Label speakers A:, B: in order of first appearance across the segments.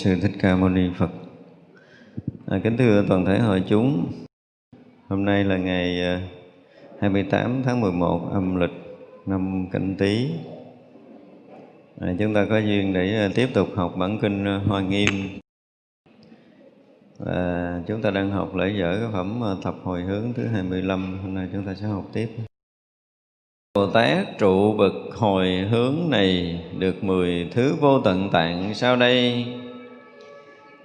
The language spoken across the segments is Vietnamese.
A: Sư Thích Ca Mâu Ni Phật. À, kính thưa toàn thể hội chúng, hôm nay là ngày à, 28 tháng 11 âm lịch năm Canh Tý. À, chúng ta có duyên để à, tiếp tục học bản kinh à, Hoa Nghiêm. Và chúng ta đang học lễ dở cái phẩm thập hồi hướng thứ 25, hôm nay chúng ta sẽ học tiếp. Bồ Tát trụ bậc hồi hướng này được mười thứ vô tận tạng sau đây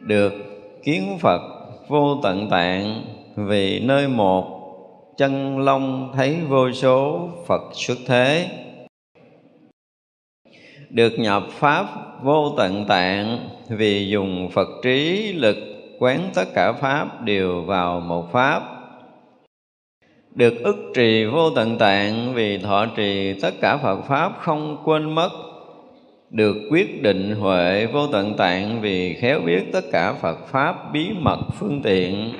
A: được kiến Phật vô tận tạng vì nơi một chân long thấy vô số Phật xuất thế. Được nhập pháp vô tận tạng vì dùng Phật trí lực quán tất cả pháp đều vào một pháp. Được ức trì vô tận tạng vì thọ trì tất cả Phật pháp không quên mất được quyết định huệ vô tận tạng vì khéo biết tất cả Phật pháp bí mật phương tiện.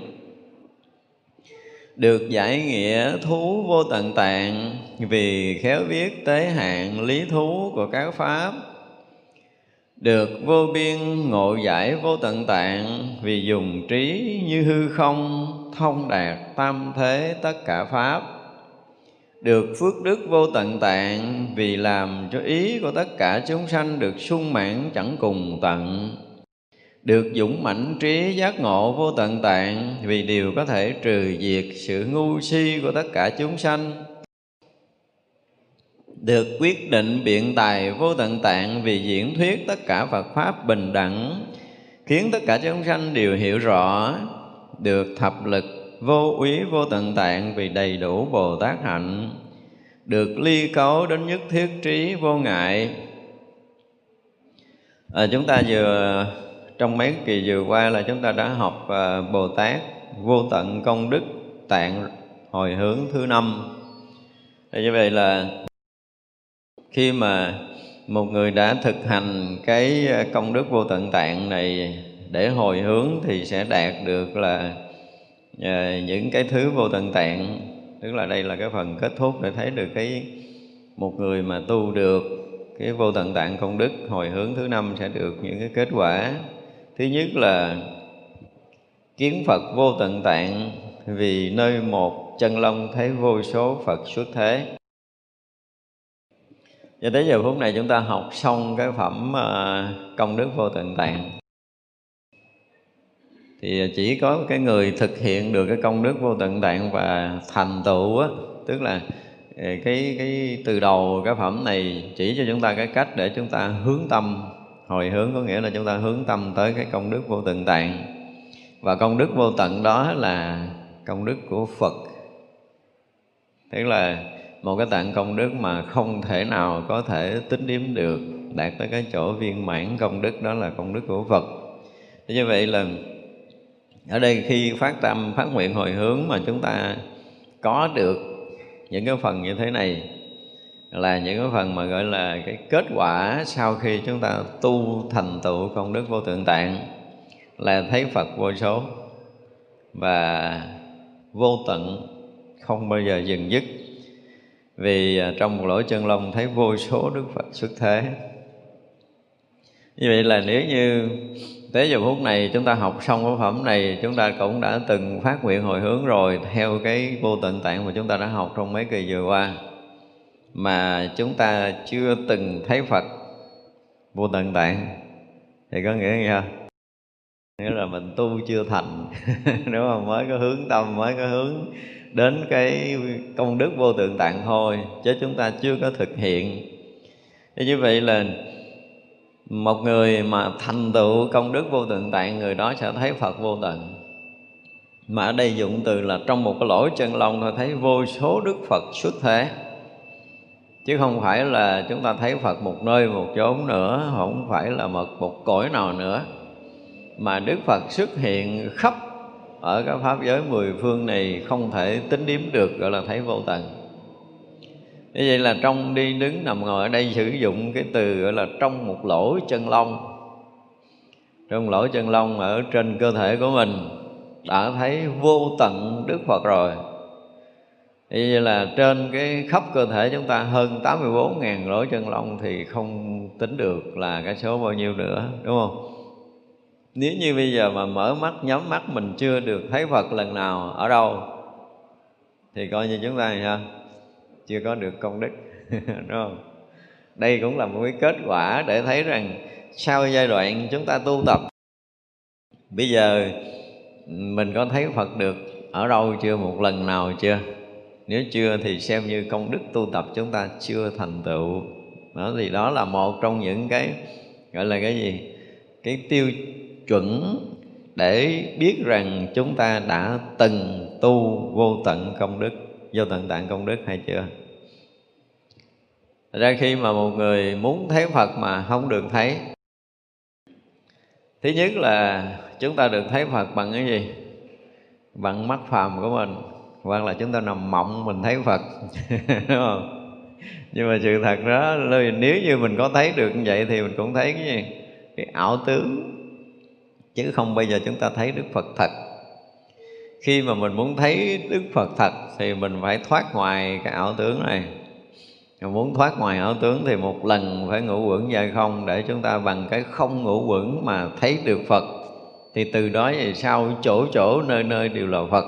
A: Được giải nghĩa thú vô tận tạng vì khéo biết tế hạn lý thú của các pháp. Được vô biên ngộ giải vô tận tạng vì dùng trí như hư không thông đạt tam thế tất cả pháp được phước đức vô tận tạng, vì làm cho ý của tất cả chúng sanh được sung mãn chẳng cùng tận. Được dũng mãnh trí giác ngộ vô tận tạng, vì điều có thể trừ diệt sự ngu si của tất cả chúng sanh. Được quyết định biện tài vô tận tạng, vì diễn thuyết tất cả Phật pháp bình đẳng, khiến tất cả chúng sanh đều hiểu rõ. Được thập lực vô úy vô tận tạng vì đầy đủ Bồ Tát hạnh được ly cấu đến nhất thiết trí vô ngại. À, chúng ta vừa trong mấy kỳ vừa qua là chúng ta đã học à, Bồ Tát vô tận công đức tạng hồi hướng thứ năm. Thì như vậy là khi mà một người đã thực hành cái à, công đức vô tận tạng này để hồi hướng thì sẽ đạt được là à, những cái thứ vô tận tạng tức là đây là cái phần kết thúc để thấy được cái một người mà tu được cái vô tận tạng công đức hồi hướng thứ năm sẽ được những cái kết quả. Thứ nhất là kiến phật vô tận tạng vì nơi một chân long thấy vô số phật xuất thế. Cho tới giờ phút này chúng ta học xong cái phẩm ờ, công đức vô tận tạng thì chỉ có cái người thực hiện được cái công đức vô tận tạng và thành tựu á, tức là ờ, cái cái từ đầu cái phẩm này chỉ cho chúng ta cái cách để chúng ta hướng tâm. Hồi hướng có nghĩa là chúng ta hướng tâm tới cái công đức vô tận tạng và công đức vô tận đó là công đức của Phật. Tức là một cái tạng công đức mà không thể nào có thể tính điếm được, đạt tới cái chỗ viên mãn công đức đó là công đức của Phật. Như vậy là ở đây khi phát tâm, phát nguyện hồi hướng mà chúng ta có được những cái phần như thế này, là những cái phần mà gọi là cái kết quả sau khi chúng ta tu thành tựu công đức vô tượng tạng, là thấy Phật vô số và vô tận không bao giờ dừng dứt. Vì à, trong một lỗ chân lông thấy vô số Đức Phật xuất thế. Như vậy là nếu như tới giờ phút này chúng ta học xong cái phẩm này, chúng ta cũng đã từng phát nguyện hồi hướng rồi theo cái vô tận tạng mà chúng ta đã học trong mấy kỳ vừa qua. Mà chúng ta chưa từng thấy Phật vô tận tạng. Thì có nghĩa gì không? nghĩa là mình tu chưa thành, đúng không? Mới có hướng tâm, mới có hướng đến cái công đức vô tượng tạng thôi, chứ chúng ta chưa có thực hiện. Như vậy là một người mà thành tựu công đức vô tượng tạng người đó sẽ thấy phật vô tận. Mà ở đây dụng từ là trong một cái lỗ chân lông thôi, thấy vô số đức phật xuất thế. Chứ không phải là chúng ta thấy phật một nơi một chốn nữa, không phải là một một cõi nào nữa. Mà đức phật xuất hiện khắp ở các pháp giới mười phương này không thể tính điếm được, gọi là thấy vô tận như vậy là trong đi đứng nằm ngồi ở đây sử dụng cái từ gọi là trong một lỗ chân lông trong lỗ chân lông ở trên cơ thể của mình đã thấy vô tận Đức Phật rồi Như vậy là trên cái khắp cơ thể chúng ta hơn 84 ngàn lỗ chân lông thì không tính được là cái số bao nhiêu nữa, đúng không? Nếu như bây giờ mà mở mắt, nhắm mắt, mình chưa được thấy Phật lần nào ở đâu, thì coi như chúng ta thì sao? Chưa có được công đức, đúng không? Đây cũng là một cái kết quả để thấy rằng sau giai đoạn chúng ta tu tập, bây giờ mình có thấy phật được ở đâu chưa, một lần nào chưa? Nếu chưa thì xem như công đức tu tập chúng ta chưa thành tựu. Đó, thì đó là một trong những cái, gọi là cái gì? Cái tiêu chuẩn để biết rằng chúng ta đã từng tu vô tận công đức vô tận tạng công đức hay chưa Thật ra khi mà một người muốn thấy Phật mà không được thấy, Thứ nhất là chúng ta được thấy Phật bằng cái gì? Bằng mắt phàm của mình, Hoặc là chúng ta nằm mộng mình thấy Phật, Đúng không? Nhưng mà sự thật đó Nếu như mình có thấy được như vậy Thì mình cũng thấy cái gì? Cái ảo tướng Chứ không bây giờ chúng ta thấy Đức Phật thật khi mà mình muốn thấy đức phật thật thì mình phải thoát ngoài cái ảo tướng này. Mà muốn thoát ngoài ảo tướng thì một lần phải ngủ quẩn dài không để chúng ta bằng cái không ngủ quẩn mà thấy được phật. Thì từ đó về sau chỗ chỗ nơi nơi đều là phật.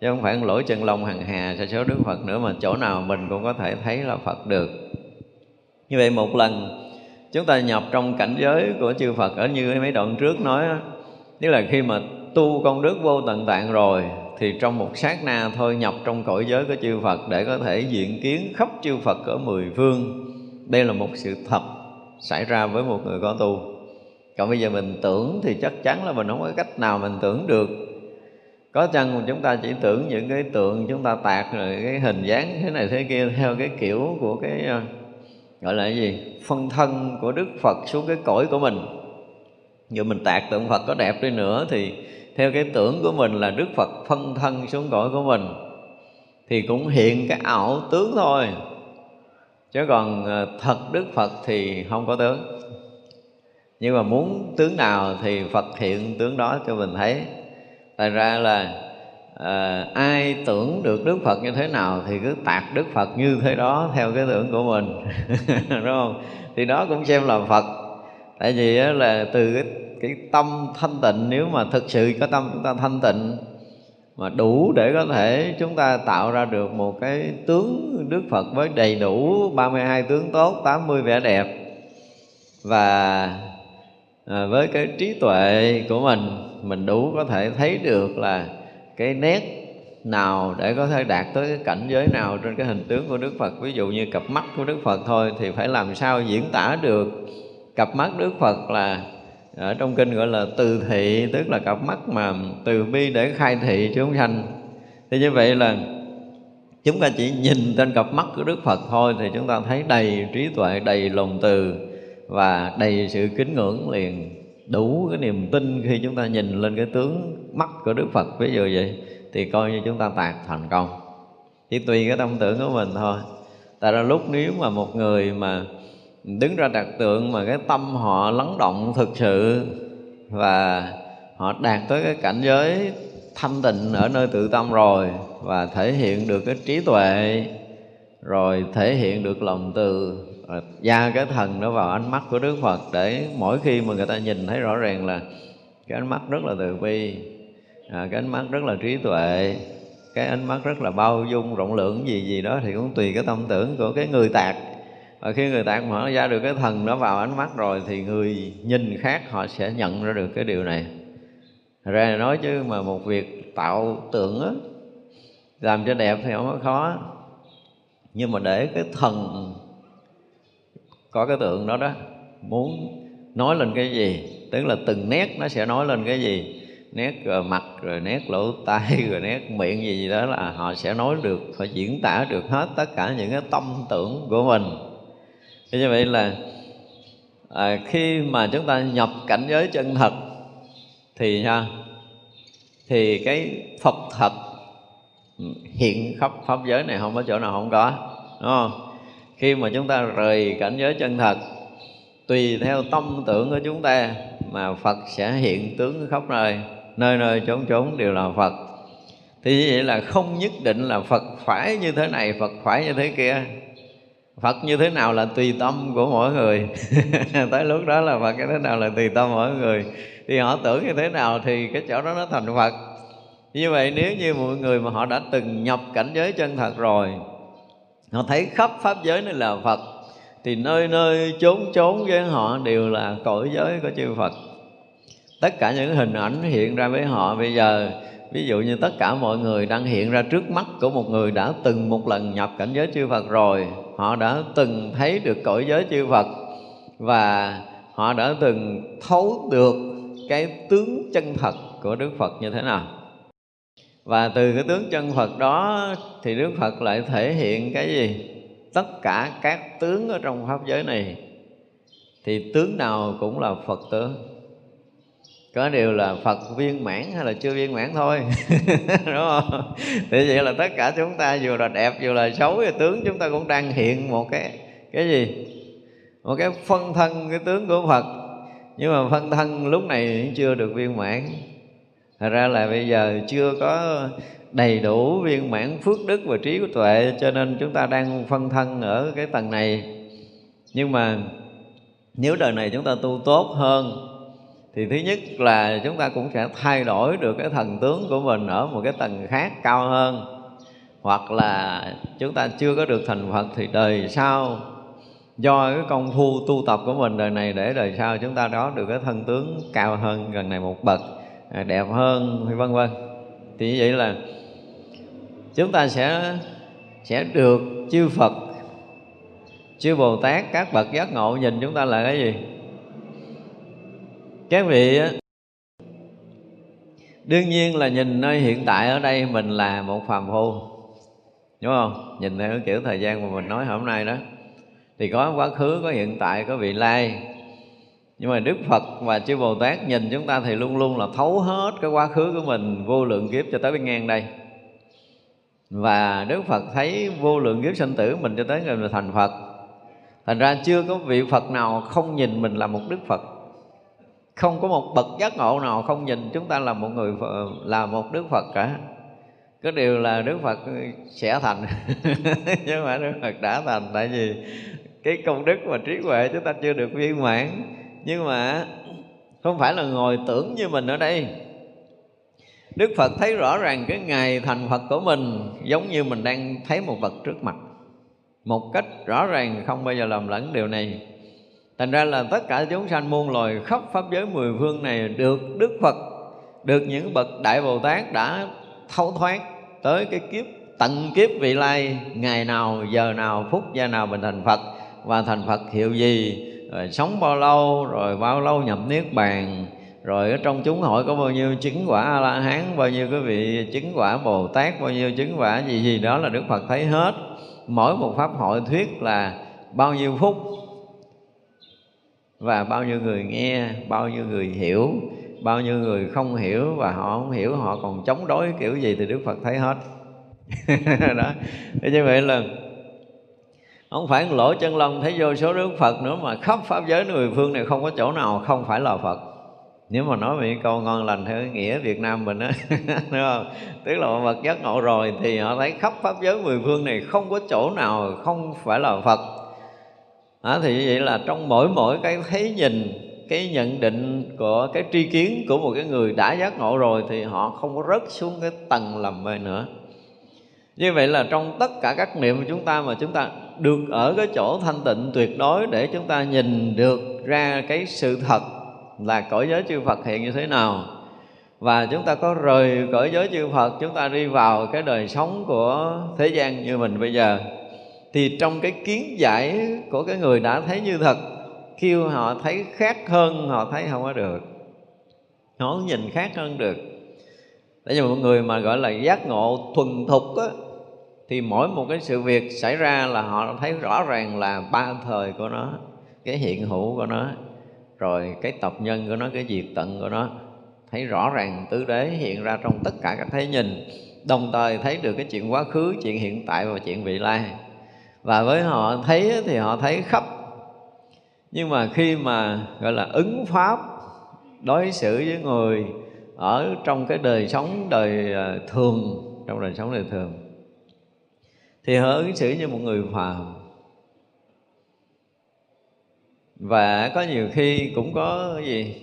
A: Chứ không phải lỗi chân lông hằng hà sa số đức phật nữa mà chỗ nào mình cũng có thể thấy là phật được. Như vậy một lần, chúng ta nhập trong cảnh giới của chư phật ở như mấy đoạn trước nói tức là khi mà tu công đức vô tận tạng rồi, thì trong một sát na thôi nhập trong cõi giới của chư Phật để có thể diện kiến khắp chư Phật ở mười phương. Đây là một sự thật xảy ra với một người có tu. Còn bây giờ mình tưởng thì chắc chắn là mình không có cách nào mình tưởng được. Có chăng chúng ta chỉ tưởng những cái tượng chúng ta tạc rồi cái hình dáng thế này thế kia theo cái kiểu của cái ờ, gọi là cái gì phân thân của Đức Phật xuống cái cõi của mình. Giờ mình tạc tượng Phật có đẹp đi nữa thì theo cái tưởng của mình là đức phật phân thân xuống cõi của mình thì cũng hiện cái ảo tướng thôi. Chứ còn ờ, thật đức phật thì không có tướng. Nhưng mà muốn tướng nào thì phật hiện tướng đó cho mình thấy. Tại ra là à, ai tưởng được đức phật như thế nào thì cứ tạc đức phật như thế đó theo cái tưởng của mình. Đúng không? Thì đó cũng xem là phật. Tại vì là từ cái cái tâm thanh tịnh nếu mà thực sự có tâm chúng ta thanh tịnh mà đủ để có thể chúng ta tạo ra được một cái tướng Đức Phật với đầy đủ 32 tướng tốt, 80 vẻ đẹp và à, với cái trí tuệ của mình mình đủ có thể thấy được là cái nét nào để có thể đạt tới cái cảnh giới nào trên cái hình tướng của Đức Phật. Ví dụ như cặp mắt của Đức Phật thôi thì phải làm sao diễn tả được cặp mắt Đức Phật là ở trong kinh gọi là từ thị, tức là cặp mắt mà từ bi để khai thị chúng sanh. Thì như vậy là chúng ta chỉ nhìn trên cặp mắt của Đức Phật thôi thì chúng ta thấy đầy trí tuệ, đầy lòng từ và đầy sự kính ngưỡng liền. Đủ cái niềm tin khi chúng ta nhìn lên cái tướng mắt của Đức Phật. Ví dụ vậy thì coi như chúng ta tạc thành công. Chỉ tùy cái tâm tưởng của mình thôi. Tại ra lúc nếu mà một người mà đứng ra đặt tượng mà cái tâm họ lắng động thực sự và họ đạt tới cái cảnh giới thanh tịnh ở nơi tự tâm rồi và thể hiện được cái trí tuệ rồi thể hiện được lòng từ gia cái thần nó vào ánh mắt của Đức Phật để mỗi khi mà người ta nhìn thấy rõ ràng là cái ánh mắt rất là từ bi à, cái ánh mắt rất là trí tuệ cái ánh mắt rất là bao dung rộng lượng gì gì đó thì cũng tùy cái tâm tưởng của cái người tạc và khi người tạc mở ra được cái thần nó vào ánh mắt rồi thì người nhìn khác họ sẽ nhận ra được cái điều này. Ra nói chứ mà một việc tạo tượng á, làm cho đẹp thì không có khó. Nhưng mà để cái thần có cái tượng đó đó, muốn nói lên cái gì, tức là từng nét nó sẽ nói lên cái gì, nét rồi mặt, rồi nét lỗ tai, rồi nét miệng gì gì đó là họ sẽ nói được phải diễn tả được hết tất cả những cái tâm tưởng của mình thế như vậy là à, khi mà chúng ta nhập cảnh giới chân thật thì ha thì cái phật thật hiện khắp pháp giới này không có chỗ nào không có đúng không? Khi mà chúng ta rời cảnh giới chân thật tùy theo tâm tưởng của chúng ta mà phật sẽ hiện tướng khắp nơi nơi nơi chốn chốn đều là phật. Thì như vậy là không nhất định là phật phải như thế này phật phải như thế kia. Phật như thế nào là tùy tâm của mỗi người. Tới lúc đó là Phật như thế nào là tùy tâm mỗi người. Thì họ tưởng như thế nào thì cái chỗ đó nó thành Phật. Như vậy nếu như mọi người mà họ đã từng nhập cảnh giới chân thật rồi, Họ thấy khắp Pháp giới này là Phật, Thì nơi nơi chốn chốn với họ đều là cõi giới của chư Phật. Tất cả những hình ảnh hiện ra với họ bây giờ ví dụ như tất cả mọi người đang hiện ra trước mắt của một người đã từng một lần nhập cảnh giới chư Phật rồi, họ đã từng thấy được cõi giới chư Phật và họ đã từng thấu được cái tướng chân thật của Đức Phật như thế nào. Và từ cái tướng chân Phật đó thì Đức Phật lại thể hiện cái gì? Tất cả các tướng ở trong pháp giới này. Thì tướng nào cũng là Phật tướng có điều là phật viên mãn hay là chưa viên mãn thôi. Đúng không? Thì vậy là tất cả chúng ta dù là đẹp, dù là xấu thì tướng, chúng ta cũng đang hiện một cái cái gì? Một cái phân thân, cái tướng của phật. Nhưng mà phân thân lúc này chưa được viên mãn. Thật ra là bây giờ chưa có đầy đủ viên mãn phước đức và trí của tuệ, cho nên chúng ta đang phân thân ở cái tầng này. Nhưng mà nếu đời này chúng ta tu tốt hơn thì thứ nhất là chúng ta cũng sẽ thay đổi được cái thần tướng của mình ở một cái tầng khác cao hơn. Hoặc là chúng ta chưa có được thành Phật thì đời sau, do cái công phu tu tập của mình đời này để đời sau chúng ta đó được cái thân tướng cao hơn, gần này một bậc à, đẹp hơn, vân vân. Thì như vậy là chúng ta sẽ sẽ được chư Phật, chư Bồ Tát, các bậc giác ngộ nhìn chúng ta là cái gì? Các vị đương nhiên là nhìn nơi hiện tại ở đây mình là một phàm phu, đúng không? Nhìn theo kiểu thời gian mà mình nói hôm nay đó. Thì có quá khứ, có hiện tại, có vị lai. Nhưng mà đức phật và chư bồ tát nhìn chúng ta thì luôn luôn là thấu hết cái quá khứ của mình, vô lượng kiếp cho tới bên ngang đây. Và đức phật thấy vô lượng kiếp sinh tử mình cho tới ngày mình thành phật. Thành ra chưa có vị phật nào không nhìn mình là một đức phật không có một bậc giác ngộ nào không nhìn chúng ta là một người là một đức phật cả. Cái điều là đức phật sẽ thành. Nhưng mà đức phật đã thành, tại vì cái công đức và trí huệ chúng ta chưa được viên mãn. Nhưng mà không phải là ngồi tưởng như mình ở đây. Đức Phật thấy rõ ràng cái ngày thành Phật của mình giống như mình đang thấy một vật trước mặt. Một cách rõ ràng, không bao giờ làm lẫn điều này thành ra là tất cả chúng sanh muôn loài khắp pháp giới mười phương này được đức phật, được những bậc đại bồ tát đã thấu thoát tới cái kiếp, tận kiếp vị lai, ngày nào, giờ nào, phút giây nào mình thành phật. Và thành phật hiệu gì? Rồi sống bao lâu? Rồi bao lâu nhập niết bàn? Rồi ở trong chúng hội có bao nhiêu chứng quả a la hán bao nhiêu cái vị chứng quả bồ tát bao nhiêu chứng quả gì gì, đó là đức phật thấy hết. Mỗi một pháp hội thuyết là bao nhiêu phút? Và bao nhiêu người nghe, bao nhiêu người hiểu, bao nhiêu người không hiểu và họ không hiểu, họ còn chống đối kiểu gì thì đức phật thấy hết. Đó. Thế như vậy là không phải lỗ chân lông thấy vô số đức phật nữa mà khắp pháp giới người phương này không có chỗ nào không phải là phật. Nếu mà nói về câu ngon lành theo nghĩa Việt Nam mình á, đúng không? Tức là Phật vật giác ngộ rồi thì họ thấy khắp pháp giới mười phương này không có chỗ nào không phải là Phật à, thì vậy là trong mỗi mỗi cái thấy nhìn cái nhận định của cái tri kiến của một cái người đã giác ngộ rồi thì họ không có rớt xuống cái tầng lầm mê nữa. Như vậy là trong tất cả các niệm của chúng ta mà chúng ta được ở cái chỗ thanh tịnh tuyệt đối để chúng ta nhìn được ra cái sự thật là cõi giới chư Phật hiện như thế nào. Và chúng ta có rời cõi giới chư Phật chúng ta đi vào cái đời sống của thế gian như mình bây giờ thì trong cái kiến giải của cái người đã thấy như thật khi họ thấy khác hơn, họ thấy không có được. Họ nhìn khác hơn được. Tại vì một người mà gọi là giác ngộ thuần thục á, thì mỗi một cái sự việc xảy ra là họ thấy rõ ràng là ba thời của nó, cái hiện hữu của nó, rồi cái tập nhân của nó, cái diệt tận của nó, thấy rõ ràng tứ đế hiện ra trong tất cả các thế nhìn, đồng thời thấy được cái chuyện quá khứ, chuyện hiện tại và chuyện vị lai và với họ thấy thì họ thấy khắp. Nhưng mà khi mà, gọi là, ứng pháp, đối xử với người ở trong cái đời sống, đời ờ, thường, trong đời sống đời thường, thì họ ứng xử như một người phàm. Và có nhiều khi cũng có gì,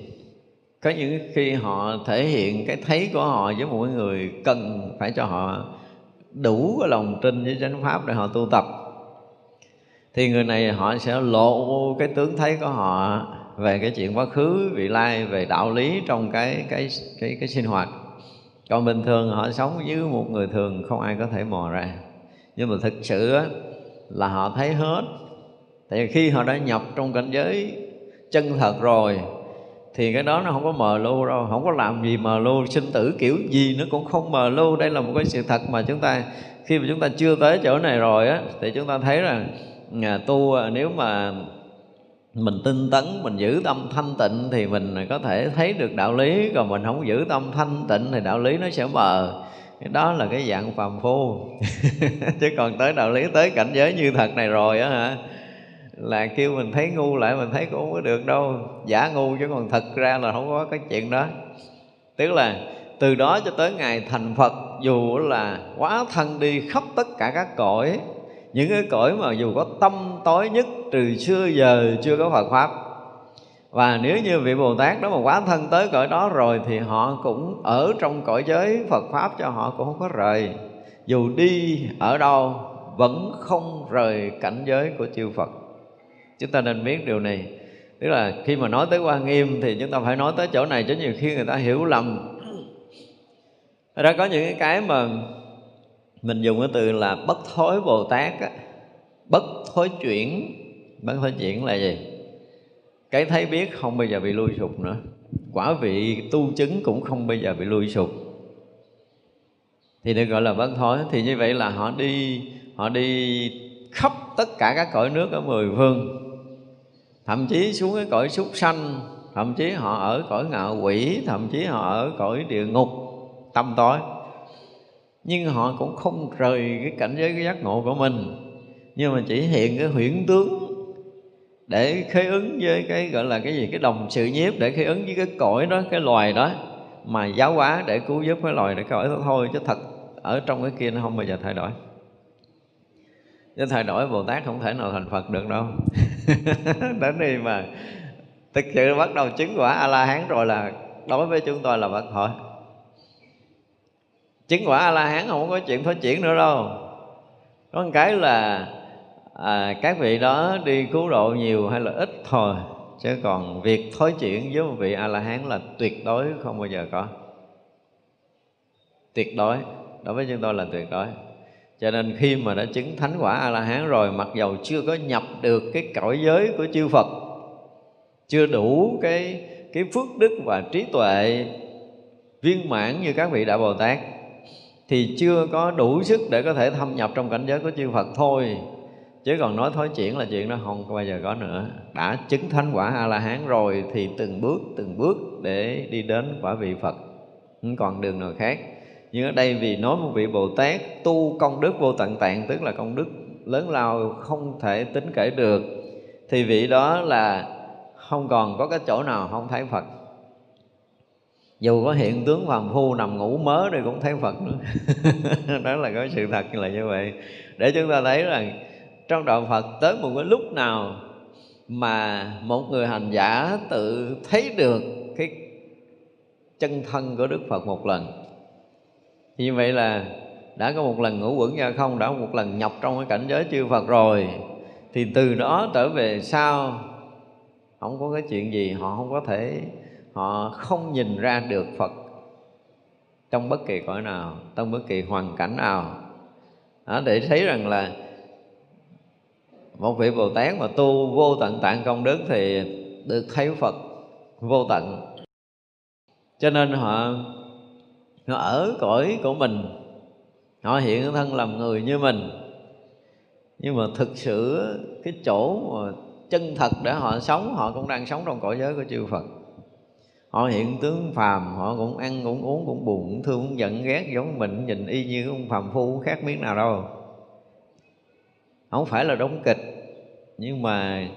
A: có những khi họ thể hiện cái thấy của họ với một người cần phải cho họ đủ cái lòng tin với chánh pháp để họ tu tập thì người này họ sẽ lộ cái tướng thấy của họ về cái chuyện quá khứ vị lai về đạo lý trong cái cái cái cái sinh hoạt. Còn bình thường họ sống như một người thường không ai có thể mò ra. Nhưng mà thực sự á, là họ thấy hết. Tại vì khi họ đã nhập trong cảnh giới chân thật rồi thì cái đó nó không có mờ lưu đâu không có làm gì mờ lưu. Sinh tử kiểu gì nó cũng không mờ lưu. Đây là một cái sự thật mà chúng ta khi mà chúng ta chưa tới chỗ này rồi á thì chúng ta thấy là nhà tu ờ, nếu mà mình tinh tấn, mình giữ tâm thanh tịnh thì mình có thể thấy được đạo lý. Còn mình không giữ tâm thanh tịnh thì đạo lý nó sẽ mờ đó là cái dạng phàm phu. Chứ còn tới đạo lý, tới cảnh giới như thật này rồi á hả, là kêu mình thấy ngu lại mình thấy cũng không có được đâu. Giả ngu chứ còn thật ra là không có cái chuyện đó. Tức là từ đó cho tới ngày thành phật, dù là quá thân đi khắp tất cả các cõi những cái cõi mà dù có tâm tối nhất, từ xưa giờ chưa có Phật pháp. Và nếu như vị Bồ Tát đó mà quá thân tới cõi đó rồi thì họ cũng ở trong cõi giới Phật pháp cho họ cũng không có rời. Dù đi ở đâu, vẫn không rời cảnh giới của chư Phật. Chúng ta nên biết điều này. Tức là khi mà nói tới quan nghiêm thì chúng ta phải nói tới chỗ này, chứ nhiều khi người ta hiểu lầm. Ra có những cái mà mình dùng cái từ là bất thối bồ tát á, bất thối chuyển. Bất thối chuyển là gì? Cái thấy biết không bao giờ bị lui sụp nữa. Quả vị tu chứng cũng không bao giờ bị lui sụp. Thì được gọi là bất thối. Thì như vậy là họ đi họ đi khắp tất cả các cõi nước ở mười phương. Thậm chí xuống cái cõi súc sanh thậm chí họ ở cõi ngạo quỷ thậm chí họ ở cõi địa ngục tâm tối nhưng họ cũng không rời cái cảnh giới, cái giác ngộ của mình. Nhưng mà chỉ hiện cái huyễn tướng để khế ứng với cái gọi là cái gì? Cái đồng sự nhiếp để khế ứng với cái cõi đó, cái loài đó. Mà giáo hóa để cứu giúp cái loài để cõi đó thôi, chứ thật ở trong cái kia nó không bao giờ thay đổi. Chứ thay đổi, bồ tát không thể nào thành phật được đâu. Đến đi mà thực sự bắt đầu chứng quả a la hán rồi là đối với chúng tôi là phật thôi chứng quả a la hán không có chuyện phát triển nữa đâu. Có một cái là à, các vị đó đi cứu độ nhiều hay là ít thôi chứ còn việc thối chuyển với một vị a la hán là tuyệt đối không bao giờ có. Tuyệt đối đối với chúng tôi là tuyệt đối. Cho nên khi mà đã chứng thánh quả a la hán rồi mặc dầu chưa có nhập được cái cõi giới của chư phật chưa đủ cái cái phước đức và trí tuệ viên mãn như các vị đại bồ tát thì chưa có đủ sức để có thể thâm nhập trong cảnh giới của chư Phật thôi. Chứ còn nói thối chuyện là chuyện đó không bao giờ có nữa. Đã chứng thánh quả a la hán rồi thì từng bước từng bước để đi đến quả vị phật. Không còn đường nào khác? Nhưng ở đây vì nói một vị bồ tát tu công đức vô tận tạng, tức là công đức lớn lao, không thể tính kể được, thì vị đó là không còn có cái chỗ nào không thấy phật dù có hiện tướng phàm phu nằm ngủ mớ thì cũng thấy phật nữa. Đó là cái sự thật là như vậy. Để chúng ta thấy rằng trong đạo phật tới một cái lúc nào mà một người hành giả tự thấy được cái chân thân của Đức Phật một lần. Như vậy là đã có một lần ngủ quẩn ra không, đã một lần nhập trong cái cảnh giới chư Phật rồi, thì từ đó trở về sau, không có cái chuyện gì họ không có thể họ không nhìn ra được Phật trong bất kỳ cõi nào trong bất kỳ hoàn cảnh nào. Đó, để thấy rằng là một vị Bồ Tát mà tu vô tận tạng công đức thì được thấy Phật vô tận. Cho nên họ họ ở cõi của mình họ hiện thân làm người như mình. Nhưng mà thực sự cái chỗ mà chân thật để họ sống họ cũng đang sống trong cõi giới của chư Phật họ hiện tướng phàm, họ cũng ăn, cũng uống, cũng buồn, cũng thương, cũng giận, ghét, giống mình, nhìn y như ông phàm phu khác miếng nào đâu. Không phải là đóng kịch, nhưng mà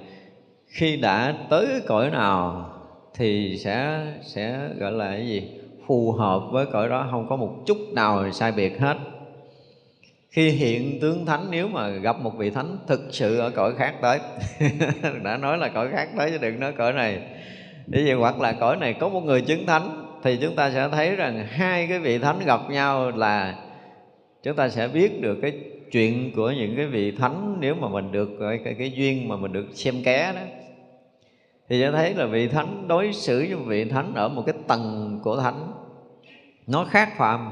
A: khi đã tới cõi nào thì sẽ sẽ gọi là cái gì? Phù hợp với cõi đó, không có một chút nào sai biệt hết. Khi hiện tướng thánh, nếu mà gặp một vị thánh thực sự ở cõi khác tới, đã nói là cõi khác tới chứ đừng nói cõi này để vậy hoặc là cõi này có một người chứng thánh thì chúng ta sẽ thấy rằng hai cái vị thánh gặp nhau là chúng ta sẽ biết được cái chuyện của những cái vị thánh nếu mà mình được cái, cái, cái duyên mà mình được xem ké đó. Thì sẽ thấy là vị thánh đối xử với vị thánh ở một cái tầng của thánh nó khác phàm.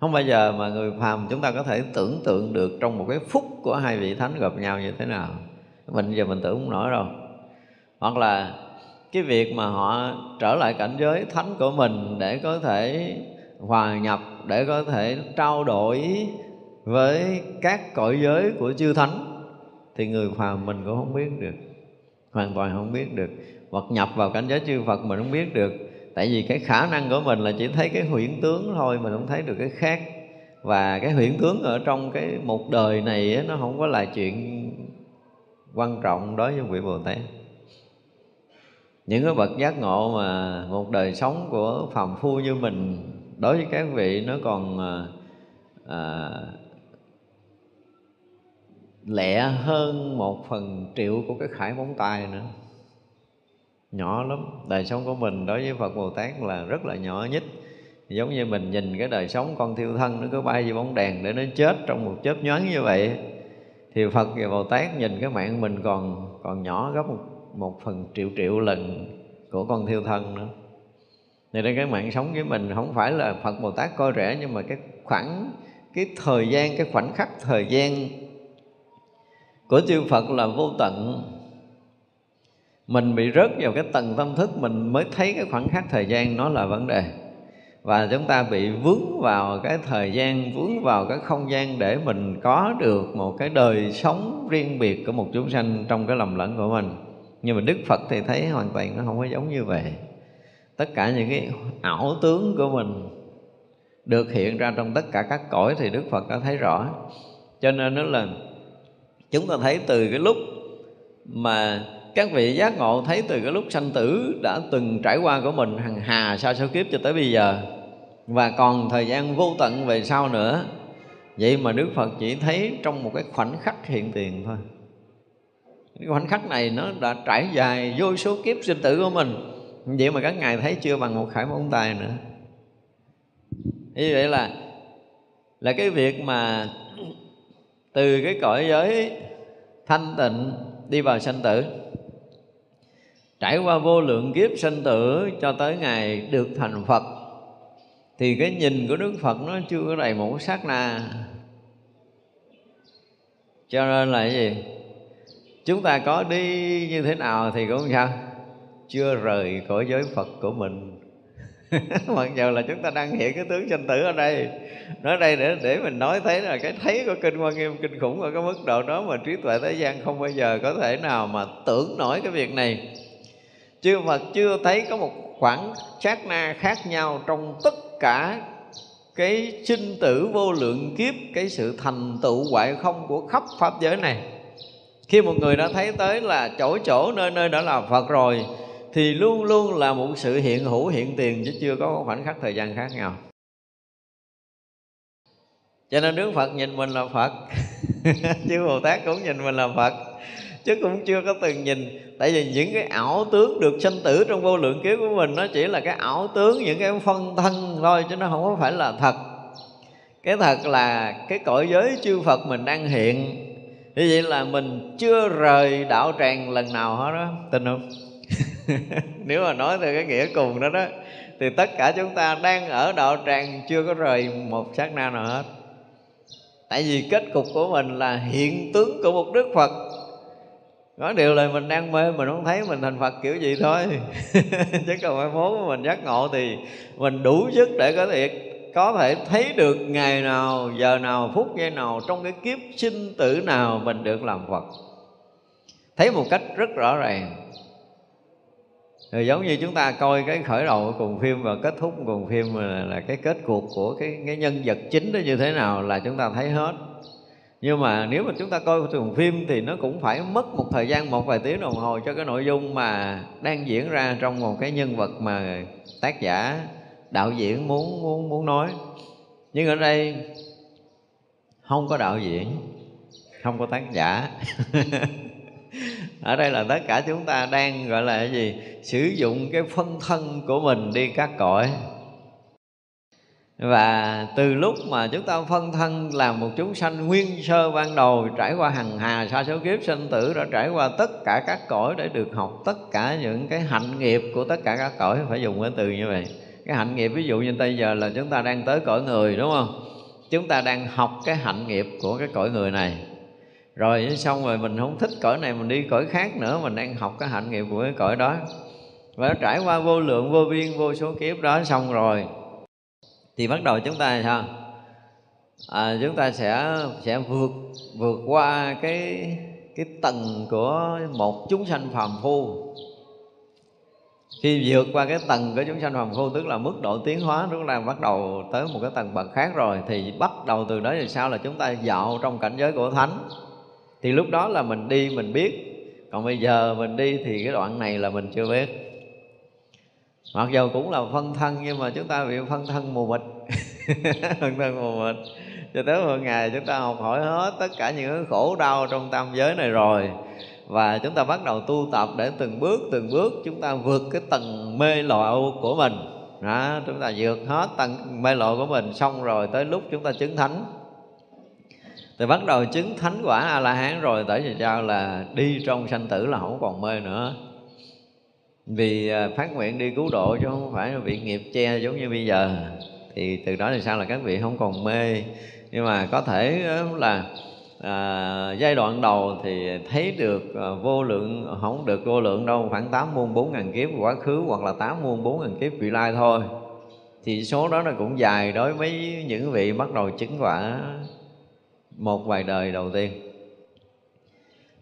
A: Không bao giờ mà người phàm chúng ta có thể tưởng tượng được trong một cái phút của hai vị thánh gặp nhau như thế nào. Mình giờ mình tưởng không nổi đâu hoặc là cái việc mà họ trở lại cảnh giới thánh của mình để có thể hòa nhập, để có thể trao đổi với các cõi giới của chư thánh, thì người phàm mình cũng không biết được. Hoàn toàn không biết được. Hoặc nhập vào cảnh giới chư Phật mình không biết được. Tại vì cái khả năng của mình là chỉ thấy cái huyễn tướng thôi, mình không thấy được cái khác. Và cái huyễn tướng ở trong cái một đời này nó không có là chuyện quan trọng đối với vị Bồ Tát những cái bậc giác ngộ mà một đời sống của phàm phu như mình đối với các vị nó còn à, à, lẹ hơn một phần triệu của cái khải móng tay nữa. Nhỏ lắm. Đời sống của mình đối với phật bồ tát là rất là nhỏ nhất. Giống như mình nhìn cái đời sống con thiêu thân nó cứ bay vô bóng đèn để nó chết trong một chớp nhoáng như vậy. Thì phật và bồ tát nhìn cái mạng mình còn còn nhỏ gấp một, một phần triệu triệu lần của con thiêu thân nữa. Thì đây, cái mạng sống với mình không phải là phật bồ tát coi rẻ, nhưng mà cái khoảng, cái thời gian, cái khoảnh khắc thời gian của chư Phật là vô tận. Mình bị rớt vào cái tầng tâm thức, mình mới thấy cái khoảng khắc thời gian nó là vấn đề. Và chúng ta bị vướng vào cái thời gian, vướng vào cái không gian để mình có được một cái đời sống riêng biệt của một chúng sanh trong cái lầm lẫn của mình nhưng mà đức phật thì thấy hoàn toàn nó không có giống như vậy. Tất cả những cái ảo tướng của mình được hiện ra trong tất cả các cõi thì đức phật đã thấy rõ. Cho nên nó là, chúng ta thấy từ cái lúc mà các vị giác ngộ thấy từ cái lúc sanh tử đã từng trải qua của mình hằng hà, sao số kiếp cho tới bây giờ. Và còn thời gian vô tận về sau nữa. Vậy mà đức phật chỉ thấy trong một cái khoảnh khắc hiện tiền thôi cái khoảnh khắc này nó đã trải dài vô số kiếp sinh tử của mình. Vậy mà các ngài thấy chưa bằng một khải môn tài nữa. Như vậy là là cái việc mà từ cái cõi giới thanh tịnh đi vào sanh tử, trải qua vô lượng kiếp sanh tử cho tới ngày được thành phật, thì cái nhìn của đức phật nó chưa có đầy một sát na. Cho nên là cái gì? Chúng ta có đi như thế nào thì cũng sao? Chưa rời khỏi giới phật của mình. Mặc dù là chúng ta đang hiện cái tướng sanh tử ở đây. Nói đây để để mình nói thấy là cái thấy của kinh quan nghiêm, kinh khủng ở cái mức độ đó mà trí tuệ thế gian không bao giờ có thể nào mà tưởng nổi cái việc này. Chư Phật chưa thấy có một khoảng sát na khác nhau trong tất cả cái sinh tử vô lượng kiếp, cái sự thành tựu hoại không của khắp pháp giới này khi một người đã thấy tới là chỗ chỗ nơi nơi đã là Phật rồi, thì luôn luôn là một sự hiện hữu, hiện tiền, chứ chưa có khoảnh khắc thời gian khác nhau. Cho nên Đức Phật nhìn mình là Phật chứ Bồ Tát cũng nhìn mình là Phật, chứ cũng chưa có từng nhìn. Tại vì những cái ảo tướng được sanh tử trong vô lượng kiếp của mình, nó chỉ là cái ảo tướng, những cái phân thân thôi, chứ nó không có phải là thật. Cái thật là cái cõi giới chư Phật mình đang hiện như vậy là mình chưa rời đạo tràng lần nào hết đó tin không nếu mà nói theo cái nghĩa cùng đó đó, thì tất cả chúng ta đang ở đạo tràng chưa có rời một sát na nào hết. Tại vì kết cục của mình là hiện tướng của một đức phật. Nói điều là mình đang mê, mình không thấy mình thành phật kiểu gì thôi. Chứ còn mai mốt mình giác ngộ thì mình đủ sức để có thể có thể thấy được ngày nào giờ nào phút giây nào trong cái kiếp sinh tử nào mình được làm phật. Thấy một cách rất rõ ràng. Rồi giống như chúng ta coi cái khởi đầu của cùng phim và kết thúc cùng phim là, là cái kết cuộc của cái, cái nhân vật chính đó như thế nào là chúng ta thấy hết. Nhưng mà nếu mà chúng ta coi cùng phim thì nó cũng phải mất một thời gian một vài tiếng đồng hồ cho cái nội dung mà đang diễn ra trong một cái nhân vật mà tác giả đạo diễn muốn muốn muốn nói. Nhưng ở đây không có đạo diễn, không có tác giả. Ở đây là tất cả chúng ta đang, gọi là cái gì, sử dụng cái phân thân của mình đi các cõi. Và từ lúc mà chúng ta phân thân làm một chúng sanh nguyên sơ ban đầu, trải qua hằng hà, sa số kiếp, sinh tử, đã trải qua tất cả các cõi để được học tất cả những cái hạnh nghiệp của tất cả các cõi, phải dùng cái từ như vậy cái hạnh nghiệp ví dụ như bây giờ là chúng ta đang tới cõi người đúng không? Chúng ta đang học cái hạnh nghiệp của cái cõi người này. Rồi xong rồi mình không thích cõi này mình đi cõi khác nữa mình đang học cái hạnh nghiệp của cái cõi đó. Và trải qua vô lượng vô biên vô số kiếp đó xong rồi thì bắt đầu chúng ta sao? À, chúng ta sẽ sẽ vượt vượt qua cái cái tầng của một chúng sanh phàm phu khi vượt qua cái tầng của chúng sanh phàm phu, tức là mức độ tiến hóa chúng ta bắt đầu tới một cái tầng bậc khác rồi, thì bắt đầu từ đó thì sao là chúng ta dạo trong cảnh giới của thánh. Thì lúc đó là mình đi mình biết. Còn bây giờ mình đi thì cái đoạn này là mình chưa biết. Mặc dù cũng là phân thân, nhưng mà chúng ta bị phân thân mù mịt. Phân thân mù mịt. Cho tới một ngày chúng ta học hỏi hết tất cả những cái khổ đau trong tam giới này rồi và chúng ta bắt đầu tu tập để từng bước từng bước chúng ta vượt cái tầng mê lộ của mình. Đó, chúng ta vượt hết tầng mê lộ của mình xong rồi tới lúc chúng ta chứng thánh. Thì bắt đầu chứng thánh quả a la hán rồi tới về sao? Là đi trong sanh tử là không còn mê nữa. Vì à, phát nguyện đi cứu độ chứ không phải bị nghiệp che giống như bây giờ. Thì từ đó thì sao? Là các vị không còn mê. Nhưng mà có thể à, là à, giai đoạn đầu thì thấy được à, vô lượng không được vô lượng đâu khoảng tám muôn bốn ngàn kiếp quá khứ hoặc là tám muôn bốn ngàn kiếp vị lai thôi. Thì số đó nó cũng dài đối với những vị bắt đầu chứng quả một vài đời đầu tiên.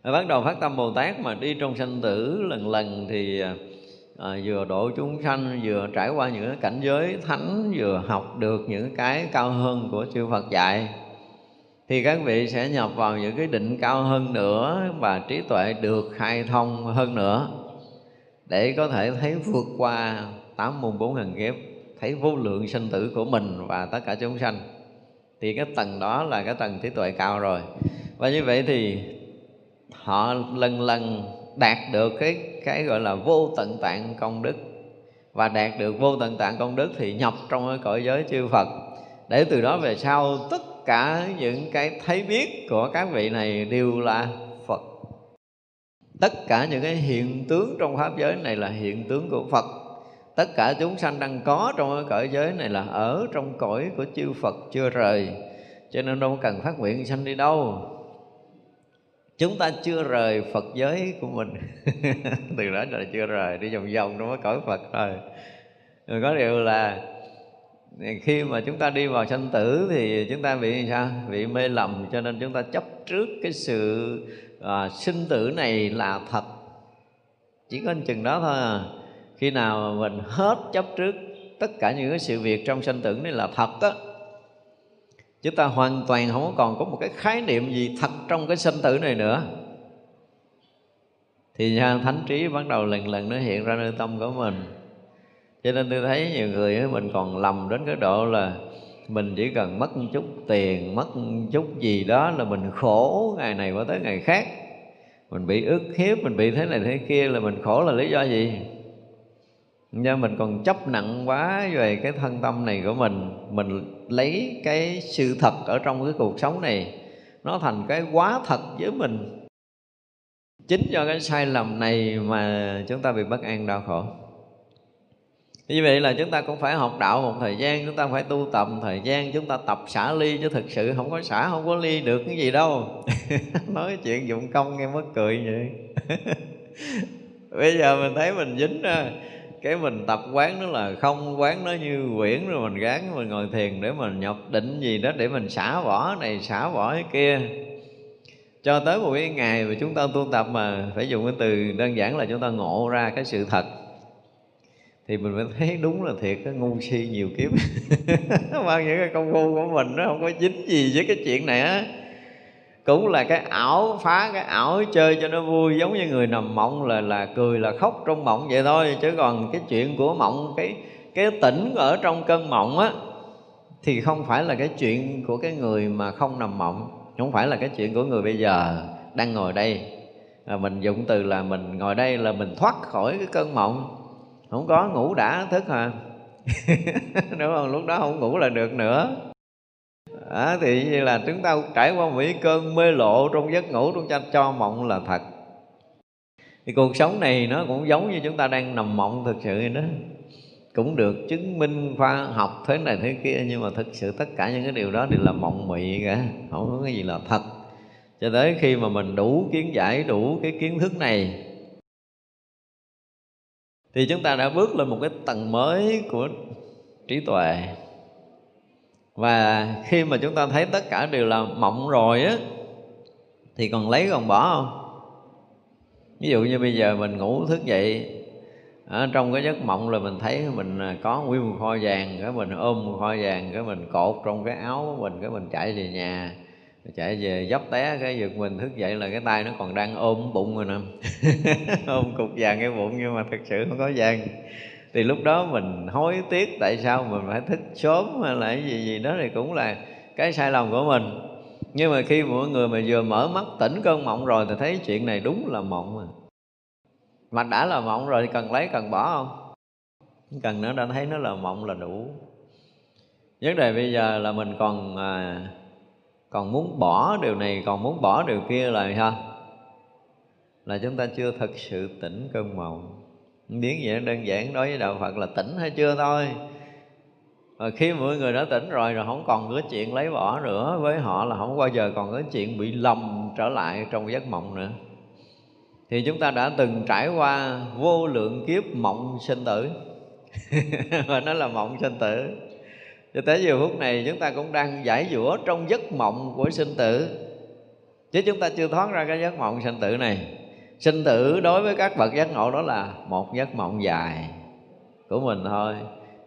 A: Bắt đầu phát tâm Bồ Tát mà đi trong sanh tử lần lần thì à, vừa độ chúng sanh vừa trải qua những cảnh giới thánh vừa học được những cái cao hơn của chư Phật dạy thì các vị sẽ nhập vào những cái định cao hơn nữa và trí tuệ được khai thông hơn nữa để có thể thấy vượt qua tám môn bốn hàng kiếp, thấy vô lượng sinh tử của mình và tất cả chúng sanh. Thì cái tầng đó là cái tầng trí tuệ cao rồi. Và như vậy thì họ lần lần đạt được cái cái gọi là vô tận tạng công đức. Và đạt được vô tận tạng công đức thì nhập trong cái cõi giới chư Phật. Để từ đó về sau tất cả những cái thấy biết của các vị này đều là Phật. Tất cả những cái hiện tướng trong pháp giới này là hiện tướng của Phật. Tất cả chúng sanh đang có trong cái cõi giới này là ở trong cõi của chư Phật chưa rời. Cho nên đâu cần phát nguyện sanh đi đâu. Chúng ta chưa rời Phật giới của mình. Từ đó là chưa rời, đi vòng vòng trong cái cõi Phật rồi rồi có điều là khi mà chúng ta đi vào sanh tử thì chúng ta bị sao? Bị mê lầm cho nên chúng ta chấp trước cái sự à, sinh tử này là thật. Chỉ có chừng đó thôi à. Khi nào mà mình hết chấp trước tất cả những cái sự việc trong sanh tử này là thật á chúng ta hoàn toàn không còn có một cái khái niệm gì thật trong cái sanh tử này nữa. Thì nha, thánh trí bắt đầu lần lần nó hiện ra nơi tâm của mình cho nên tôi thấy nhiều người mình còn lầm đến cái độ là mình chỉ cần mất một chút tiền, mất một chút gì đó là mình khổ ngày này qua tới ngày khác. Mình bị ức hiếp, mình bị thế này thế kia là mình khổ là lý do gì? Do mình còn chấp nặng quá về cái thân tâm này của mình mình lấy cái sự thật ở trong cái cuộc sống này, nó thành cái quá thật với mình. Chính do cái sai lầm này mà chúng ta bị bất an đau khổ như vậy là chúng ta cũng phải học đạo một thời gian, chúng ta phải tu tập một thời gian, chúng ta tập xả ly chứ thực sự không có xả, không có ly được cái gì đâu. Nói chuyện dụng công nghe mất cười vậy. Bây giờ mình thấy mình dính ra cái mình tập quán nó là không, quán nó như quyển rồi mình gán, mình ngồi thiền để mình nhập định gì đó để mình xả bỏ này, xả bỏ cái kia. Cho tới một cái ngày mà chúng ta tu tập mà phải dùng cái từ đơn giản là chúng ta ngộ ra cái sự thật thì mình mới thấy đúng là thiệt cái ngu si nhiều kiếp. Bao nhiêu cái công phu của mình nó không có dính gì với cái chuyện này á. Cũng là cái ảo phá cái ảo chơi cho nó vui giống như người nằm mộng là là cười là khóc trong mộng vậy thôi. Chứ còn cái chuyện của mộng cái cái tỉnh ở trong cơn mộng á thì không phải là cái chuyện của cái người mà không nằm mộng. Không phải là cái chuyện của người bây giờ đang ngồi đây. À, mình dụng từ là mình ngồi đây là mình thoát khỏi cái cơn mộng không có ngủ đã thức à đúng không? Lúc đó không ngủ là được nữa. À, thì như là chúng ta trải qua mỹ cơn mê lộ trong giấc ngủ chúng ta cho mộng là thật. Thì cuộc sống này nó cũng giống như chúng ta đang nằm mộng thực sự đó. Cũng được chứng minh khoa học thế này thế kia nhưng mà thực sự tất cả những cái điều đó đều là mộng mị cả. Không có cái gì là thật. Cho tới khi mà mình đủ kiến giải đủ cái kiến thức này thì chúng ta đã bước lên một cái tầng mới của trí tuệ. Và khi mà chúng ta thấy tất cả đều là mộng rồi á, thì còn lấy còn bỏ không? Ví dụ như bây giờ mình ngủ thức dậy, ở trong cái giấc mộng là mình thấy mình à, có nguyên một kho vàng, cái mình ôm một kho vàng, cái mình cột trong cái áo của mình, cái mình chạy về nhà chạy về dốc té cái giật mình thức dậy là cái tay nó còn đang ôm bụng rồi nè. Ôm cục vàng cái bụng nhưng mà thật sự không có vàng. Thì lúc đó mình hối tiếc tại sao mình phải thức sớm hay là cái gì gì đó thì cũng là cái sai lầm của mình. Nhưng mà khi mọi người mà vừa mở mắt tỉnh cơn mộng rồi thì thấy chuyện này đúng là mộng mà. Mà đã là mộng rồi thì cần lấy cần bỏ không? Cần nữa đã thấy nó là mộng là đủ. Vấn đề bây giờ là mình còn à, còn muốn bỏ điều này, còn muốn bỏ điều kia là sao là chúng ta chưa thực sự tỉnh cơn mộng. Biến vậy đơn giản đối với đạo phật là tỉnh hay chưa thôi. Và khi mọi người đã tỉnh rồi rồi không còn cái chuyện lấy bỏ nữa, với họ là không bao giờ còn cái chuyện bị lầm trở lại trong giấc mộng nữa. Thì chúng ta đã từng trải qua vô lượng kiếp mộng sinh tử. Và nó là mộng sinh tử cho tới giờ phút này chúng ta cũng đang giải dũa trong giấc mộng của sinh tử. Chứ chúng ta chưa thoát ra cái giấc mộng sinh tử này. Sinh tử đối với các bậc giác ngộ đó là một giấc mộng dài của mình thôi.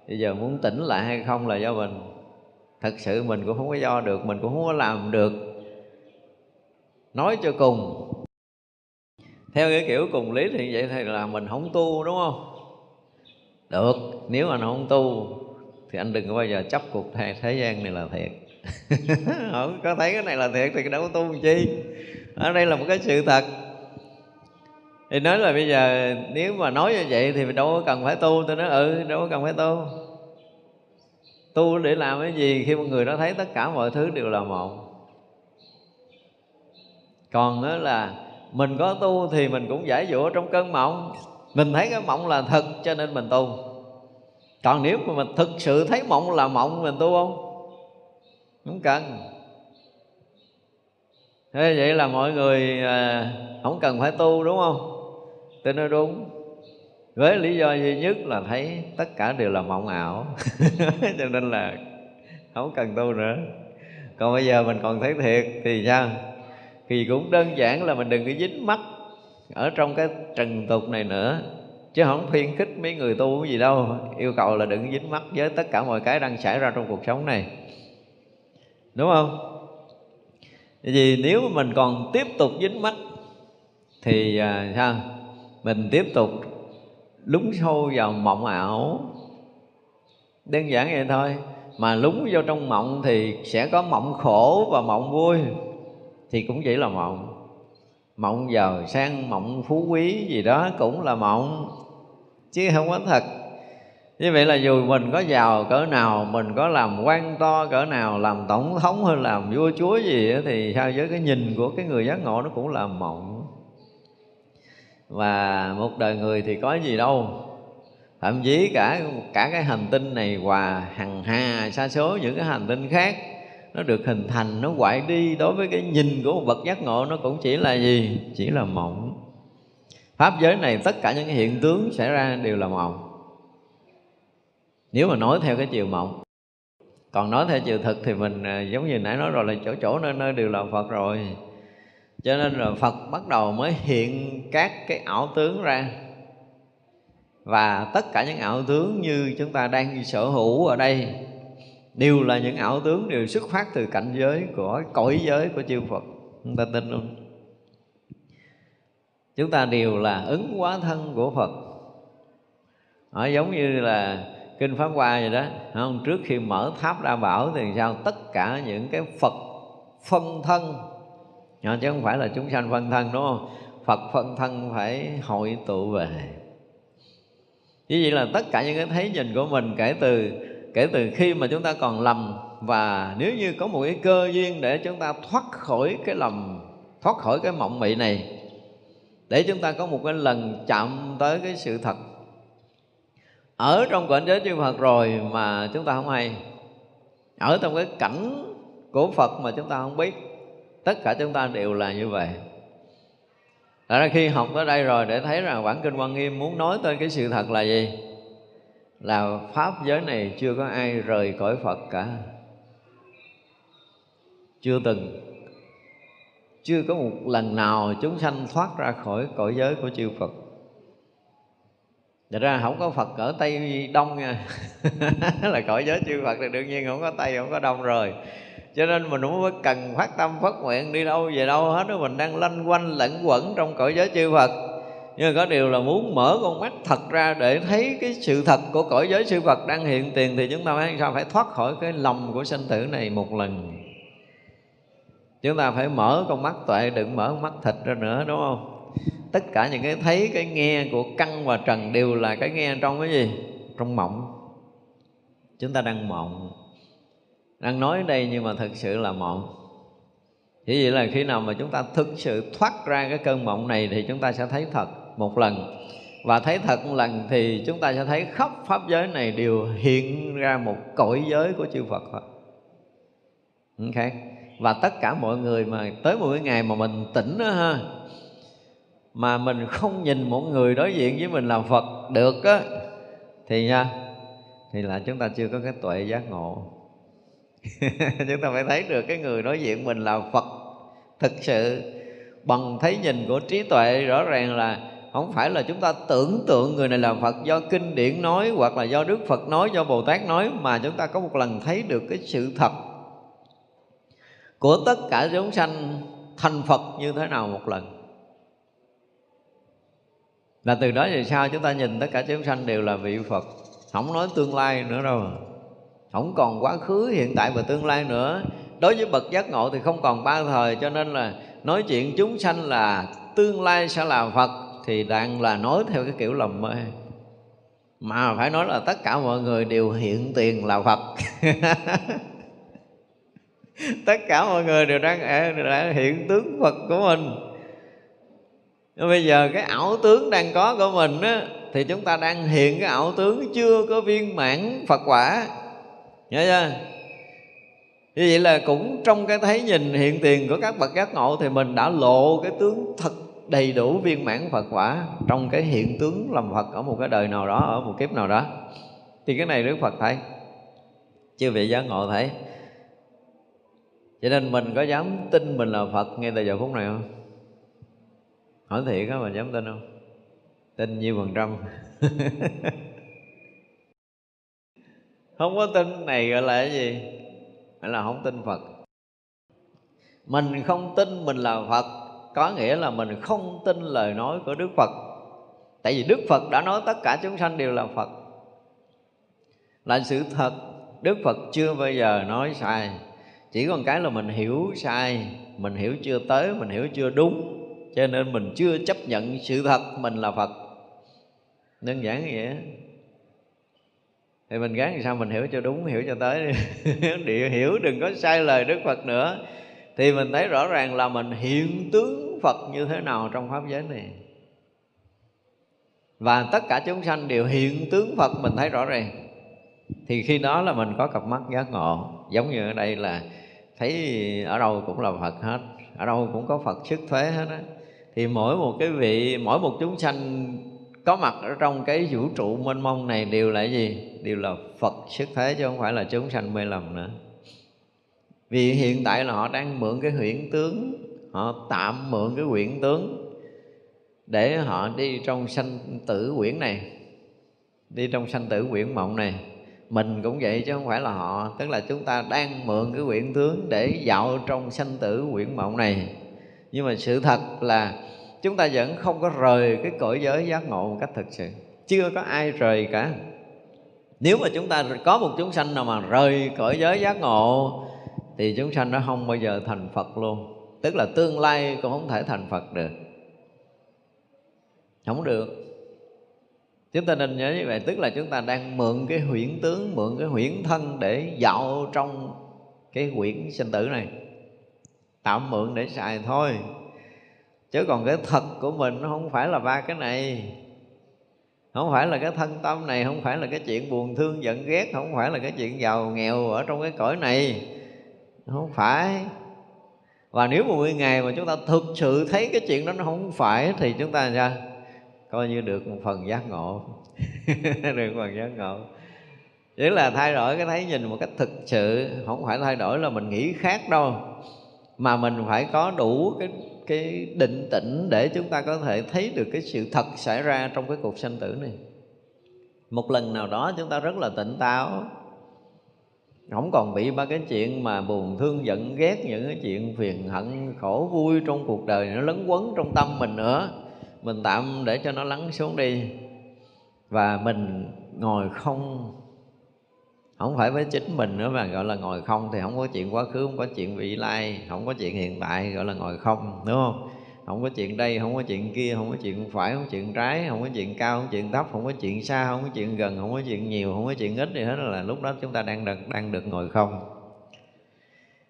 A: Bây giờ muốn tỉnh lại hay không là do mình. Thật sự mình cũng không có do được, mình cũng không có làm được. Nói cho cùng, theo cái kiểu cùng lý thì vậy thì là mình không tu, đúng không? Được, nếu anh không tu thì anh đừng có bao giờ chấp cuộc thế, thế gian này là thiệt. Không có thấy cái này là thiệt thì đâu có tu làm chi. Ở đây là một cái sự thật. Thì nói là bây giờ nếu mà nói như vậy thì đâu có cần phải tu. Tôi nói ừ đâu có cần phải tu. Tu để làm cái gì khi một người đó thấy tất cả mọi thứ đều là một. Còn đó là mình có tu thì mình cũng giải dụa trong cơn mộng. Mình thấy cái mộng là thật cho nên mình tu còn nếu mà mình thực sự thấy mộng là mộng mình tu không? Không cần. Thế vậy là mọi người à, không cần phải tu đúng không? Tôi nói đúng. Với lý do duy nhất là thấy tất cả đều là mộng ảo. Cho nên là không cần tu nữa. Còn bây giờ mình còn thấy thiệt thì sao? Thì cũng đơn giản là mình đừng có dính mắt ở trong cái trần tục này nữa chứ không khuyên khích mấy người tu cái gì đâu. Yêu cầu là đừng dính mắt với tất cả mọi cái đang xảy ra trong cuộc sống này. Đúng không? Vì nếu mà mình còn tiếp tục dính mắt thì à, sao? Mình tiếp tục lúng sâu vào mộng ảo. Đơn giản vậy thôi. Mà lúng vô trong mộng thì sẽ có mộng khổ và mộng vui. Thì cũng chỉ là mộng. Mộng giàu sang mộng phú quý gì đó cũng là mộng chứ không có thật. Như vậy là dù mình có giàu cỡ nào mình có làm quan to cỡ nào làm tổng thống hay làm vua chúa gì đó, thì sao với cái nhìn của cái người giác ngộ nó cũng là mộng. Và một đời người thì có gì đâu. Thậm chí cả cả cái hành tinh này và hằng hà sa số những cái hành tinh khác nó được hình thành nó quậy đi đối với cái nhìn của một bậc giác ngộ nó cũng chỉ là gì? Chỉ là mộng pháp giới này tất cả những hiện tướng xảy ra đều là mộng. Nếu mà nói theo cái chiều mộng, còn nói theo chiều thực thì mình à, giống như nãy nói rồi là chỗ chỗ nơi nơi đều là phật rồi. Cho nên là phật bắt đầu mới hiện các cái ảo tướng ra. Và tất cả những ảo tướng như chúng ta đang sở hữu ở đây đều là những ảo tướng đều xuất phát từ cảnh giới của cõi giới của chư Phật. Chúng ta tin không? Chúng ta đều là ứng hóa thân của Phật. Nó giống như là kinh pháp hoa vậy đó không? Trước khi mở tháp đa bảo thì sao? Tất cả những cái Phật phân thân. Chứ không phải là chúng sanh phân thân, đúng không? Phật phân thân phải hội tụ về. Như vậy là tất cả những cái thấy nhìn của mình kể từ kể từ khi mà chúng ta còn lầm. Và nếu như có một cái cơ duyên để chúng ta thoát khỏi cái lầm, thoát khỏi cái mộng mị này để chúng ta có một cái lần chạm tới cái sự thật. Ở trong cảnh giới chư Phật rồi mà chúng ta không hay. Ở trong cái cảnh của Phật mà chúng ta không biết. Tất cả chúng ta đều là như vậy. Thật ra khi học tới đây rồi để thấy rằng bản kinh Quan Nghiêm muốn nói tới cái sự thật là gì? Là Pháp giới này chưa có ai rời khỏi Phật cả. Chưa từng. Chưa có một lần nào chúng sanh thoát ra khỏi cõi giới của chư Phật. Thật ra không có Phật ở Tây Đông nha. Là cõi giới chư Phật thì đương nhiên không có Tây, không có Đông rồi. Cho nên mình cũng có cần phát tâm phát nguyện đi đâu về đâu hết đó. Mình đang lanh quanh lẫn quẩn trong cõi giới chư Phật. Nhưng mà có điều là muốn mở con mắt thật ra để thấy cái sự thật của cõi giới chư Phật đang hiện tiền thì chúng ta phải sao phải thoát khỏi cái lòng của sinh tử này một lần? Chúng ta phải mở con mắt tuệ, đừng mở con mắt thịt ra nữa, đúng không? Tất cả những cái thấy, cái nghe của căn và trần đều là cái nghe trong cái gì? Trong mộng. Chúng ta đang mộng. Đang nói đây nhưng mà thực sự là mộng. Chỉ vậy là khi nào mà chúng ta thực sự thoát ra cái cơn mộng này thì chúng ta sẽ thấy thật một lần. Và thấy thật một lần thì chúng ta sẽ thấy khắp pháp giới này đều hiện ra một cõi giới của chư Phật. Thôi ok và tất cả mọi người mà tới một cái ngày mà mình tỉnh đó ha mà mình không nhìn một người đối diện với mình là Phật được á thì nha thì là chúng ta chưa có cái tuệ giác ngộ. Chúng ta phải thấy được cái người đối diện mình là phật thực sự. Bằng thấy nhìn của trí tuệ rõ ràng là không phải là chúng ta tưởng tượng người này là Phật do kinh điển nói hoặc là do Đức Phật nói, do Bồ Tát nói mà chúng ta có một lần thấy được cái sự thật của tất cả chúng sanh thành Phật như thế nào một lần. Là từ đó về sau chúng ta nhìn tất cả chúng sanh đều là vị Phật, không nói tương lai nữa đâu. Không còn quá khứ hiện tại và tương lai nữa. Đối với bậc giác ngộ thì không còn ba thời cho nên là nói chuyện chúng sanh là tương lai sẽ là phật thì đang là nói theo cái kiểu lầm mê. Mà phải nói là tất cả mọi người đều hiện tiền là phật. tất cả mọi người đều đang, đã hiện tướng phật của mình. Bây giờ cái ảo tướng đang có của mình á thì chúng ta đang hiện cái ảo tướng chưa có viên mãn phật quả. Nhớ chưa? Như vậy là cũng trong cái thấy nhìn hiện tiền của các bậc giác ngộ thì mình đã lộ cái tướng thật đầy đủ viên mãn Phật quả trong cái hiện tướng làm Phật ở một cái đời nào đó ở một kiếp nào đó. Thì cái này Đức Phật thấy. Chưa vị giác ngộ thấy cho nên mình có dám tin mình là Phật ngay từ giờ phút này không? Hỏi thiệt á, mình dám tin không? Tin nhiêu phần trăm? Không có tin này gọi là cái gì? Gọi là không tin phật? Mình không tin mình là phật, có nghĩa là mình không tin lời nói của đức phật. Tại vì đức phật đã nói tất cả chúng sanh đều là phật. Là sự thật, đức phật chưa bao giờ nói sai chỉ còn cái là mình hiểu sai, mình hiểu chưa tới, mình hiểu chưa đúng, cho nên mình chưa chấp nhận sự thật, mình là phật. Đơn giản như vậy thì mình gắng làm sao mình hiểu cho đúng, hiểu cho tới. Đi hiểu đừng có sai lời đức phật nữa. Thì mình thấy rõ ràng là mình hiện tướng phật như thế nào trong pháp giới này. Và tất cả chúng sanh đều hiện tướng phật, mình thấy rõ ràng. Thì khi đó là mình có cặp mắt giác ngộ. Giống như ở đây là thấy ở đâu cũng là phật hết, ở đâu cũng có phật sức thế hết á. Thì mỗi một cái vị, mỗi một chúng sanh có mặt ở trong cái vũ trụ mênh mông này đều là gì? Đều là phật sức thế chứ không phải là chúng sanh mê lầm nữa. Vì hiện tại là họ đang mượn cái huyễn tướng, họ tạm mượn cái huyễn tướng để họ đi trong sanh tử quyển này, đi trong sanh tử quyển mộng này mình cũng vậy chứ không phải là họ. Tức là chúng ta đang mượn cái quyển tướng để dạo trong sanh tử quyển mộng này. Nhưng mà sự thật là chúng ta vẫn không có rời cái cõi giới giác ngộ một cách thực sự. Chưa có ai rời cả. Nếu mà chúng ta có một chúng sanh nào mà rời cõi giới giác ngộ, thì chúng sanh nó không bao giờ thành phật luôn. Tức là tương lai cũng không thể thành phật được. Không được chúng ta nên nhớ như vậy, tức là chúng ta đang mượn cái huyễn tướng, mượn cái huyễn thân để dạo trong cái huyễn sinh tử này. Tạm mượn để xài thôi. Chứ còn cái thật của mình nó không phải là ba cái này. Không phải là cái thân tâm này, không phải là cái chuyện buồn thương giận ghét, không phải là cái chuyện giàu nghèo ở trong cái cõi này. Không phải. Và nếu một ngày mà chúng ta thực sự thấy cái chuyện đó nó không phải, thì chúng ta sao? Coi như được một phần giác ngộ. Được một phần giác ngộ. Chỉ là thay đổi cái thấy nhìn một cách thực sự, không phải thay đổi là mình nghĩ khác đâu, mà mình phải có đủ cái cái định tĩnh để chúng ta có thể thấy được cái sự thật xảy ra trong cái cuộc sanh tử này. Một lần nào đó chúng ta rất là tỉnh táo, không còn bị ba cái chuyện mà buồn thương giận ghét, những cái chuyện phiền hận, khổ vui trong cuộc đời nó lấn quấn trong tâm mình nữa mình tạm để cho nó lắng xuống đi và mình ngồi không không phải với chính mình nữa mà gọi là ngồi không thì không có chuyện quá khứ không có chuyện vị lai không có chuyện hiện tại gọi là ngồi không đúng không không có chuyện đây không có chuyện kia không có chuyện phải không có chuyện trái không có chuyện cao không có chuyện thấp không có chuyện xa không có chuyện gần không có chuyện nhiều không có chuyện ít gì hết là lúc đó chúng ta đang được đang được ngồi không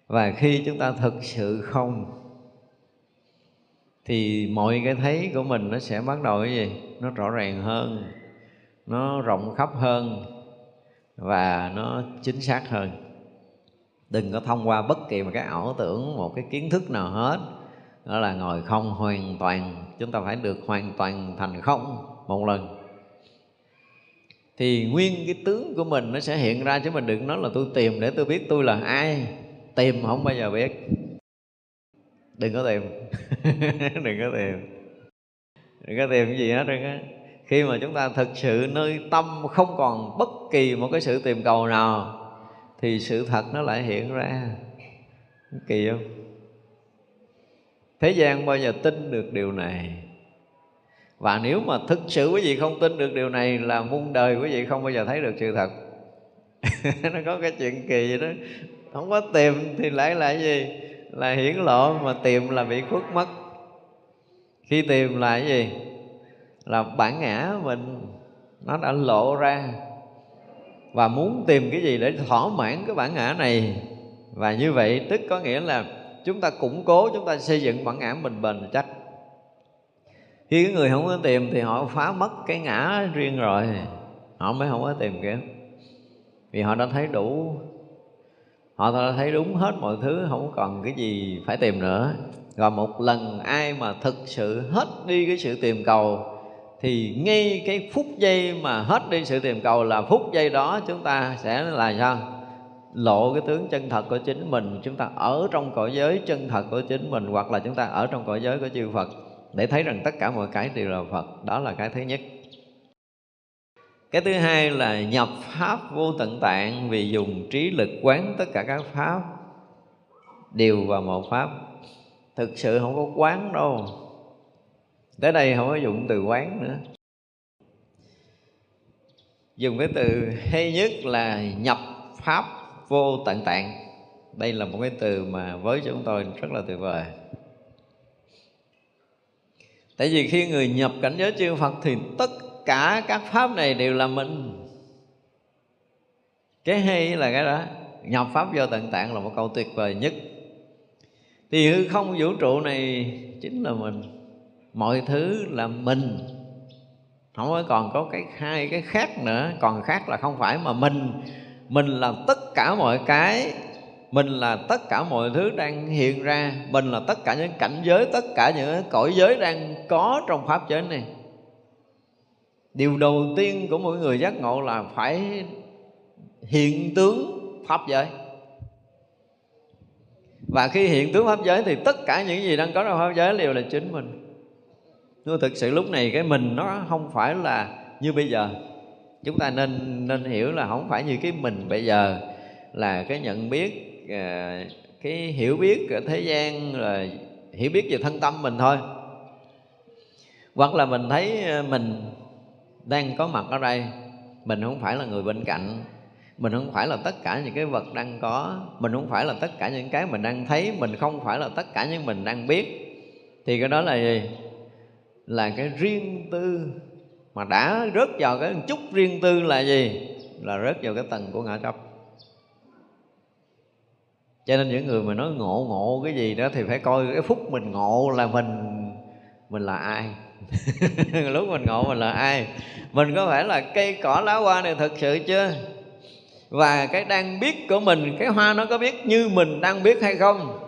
A: và khi chúng ta thực sự không thì mọi cái thấy của mình nó sẽ bắt đầu cái gì? Nó rõ ràng hơn, nó rộng khắp hơn và nó chính xác hơn. Đừng có thông qua bất kỳ một cái ảo tưởng, một cái kiến thức nào hết. Đó là ngồi không hoàn toàn, chúng ta phải được hoàn toàn thành không một lần. Thì nguyên cái tướng của mình nó sẽ hiện ra chứ mình đừng nói là tôi tìm để tôi biết tôi là ai. Tìm không bao giờ biết đừng có tìm. Đừng có tìm. Đừng có tìm cái gì hết trơn á khi mà chúng ta thực sự nơi tâm không còn bất kỳ một cái sự tìm cầu nào, thì sự thật nó lại hiện ra. Kỳ không? Thế gian bao giờ tin được điều này? Và nếu mà thực sự quý vị không tin được điều này, là muôn đời quý vị không bao giờ thấy được sự thật. Nó có cái chuyện kỳ vậy đó. Không có tìm thì lại là gì? Là hiển lộ mà tìm là bị khuất mất. Khi tìm là cái gì? Là bản ngã mình, nó đã lộ ra. Và muốn tìm cái gì để thỏa mãn cái bản ngã này? Và như vậy tức có nghĩa là chúng ta củng cố, chúng ta xây dựng bản ngã mình bền chắc. Khi cái người không có tìm thì họ phá mất cái ngã riêng rồi. Họ mới không có tìm kiếm. Vì họ đã thấy đủ họ đã thấy đúng hết mọi thứ, không còn cái gì phải tìm nữa. Và một lần ai mà thực sự hết đi cái sự tìm cầu, thì ngay cái phút giây mà hết đi sự tìm cầu là phút giây đó chúng ta sẽ là sao? Lộ cái tướng chân thật của chính mình. Chúng ta ở trong cõi giới chân thật của chính mình, hoặc là chúng ta ở trong cõi giới của chư Phật, để thấy rằng tất cả mọi cái đều là Phật. Đó là cái thứ nhất cái thứ hai là nhập pháp vô tận tạng vì dùng trí lực quán tất cả các pháp, đều vào một pháp. Thực sự không có quán đâu. Tới đây không có dụng từ quán nữa. Dùng cái từ hay nhất là nhập pháp vô tận tạng. Đây là một cái từ mà với chúng tôi rất là tuyệt vời. Tại vì khi người nhập cảnh giới chư phật thì tất cả các pháp này đều là mình. Cái hay là cái đó, nhập pháp vô tận tạng là một câu tuyệt vời nhất. Thì hư không vũ trụ này chính là mình, mọi thứ là mình. Không có còn có cái hai cái khác nữa, còn khác là không phải mà mình. Mình là tất cả mọi cái, mình là tất cả mọi thứ đang hiện ra, mình là tất cả những cảnh giới, tất cả những cõi giới đang có trong pháp giới này điều đầu tiên của mỗi người giác ngộ là phải hiện tướng pháp giới. Và khi hiện tướng pháp giới thì tất cả những gì đang có trong pháp giới đều là chính mình. Nhưng thực sự lúc này cái mình nó không phải là như bây giờ. Chúng ta nên nên hiểu là không phải như cái mình bây giờ là cái nhận biết à, cái hiểu biết ở thế gian, là hiểu biết về thân tâm mình thôi. Hoặc là mình thấy à, mình đang có mặt ở đây. Mình không phải là người bên cạnh. Mình không phải là tất cả những cái vật đang có. Mình không phải là tất cả những cái mình đang thấy. Mình không phải là tất cả những mình đang biết. Thì cái đó là gì? Là cái riêng tư. Mà đã rớt vào cái chút riêng tư là gì? Là rớt vào cái tầng của ngã chấp cho nên những người mà nói ngộ ngộ cái gì đó thì phải coi cái phút mình ngộ là mình mình là ai. lúc mình ngộ mình là ai? Mình có phải là cây cỏ lá hoa này thật sự chưa? Và cái đang biết của mình, cái hoa nó có biết như mình đang biết hay không?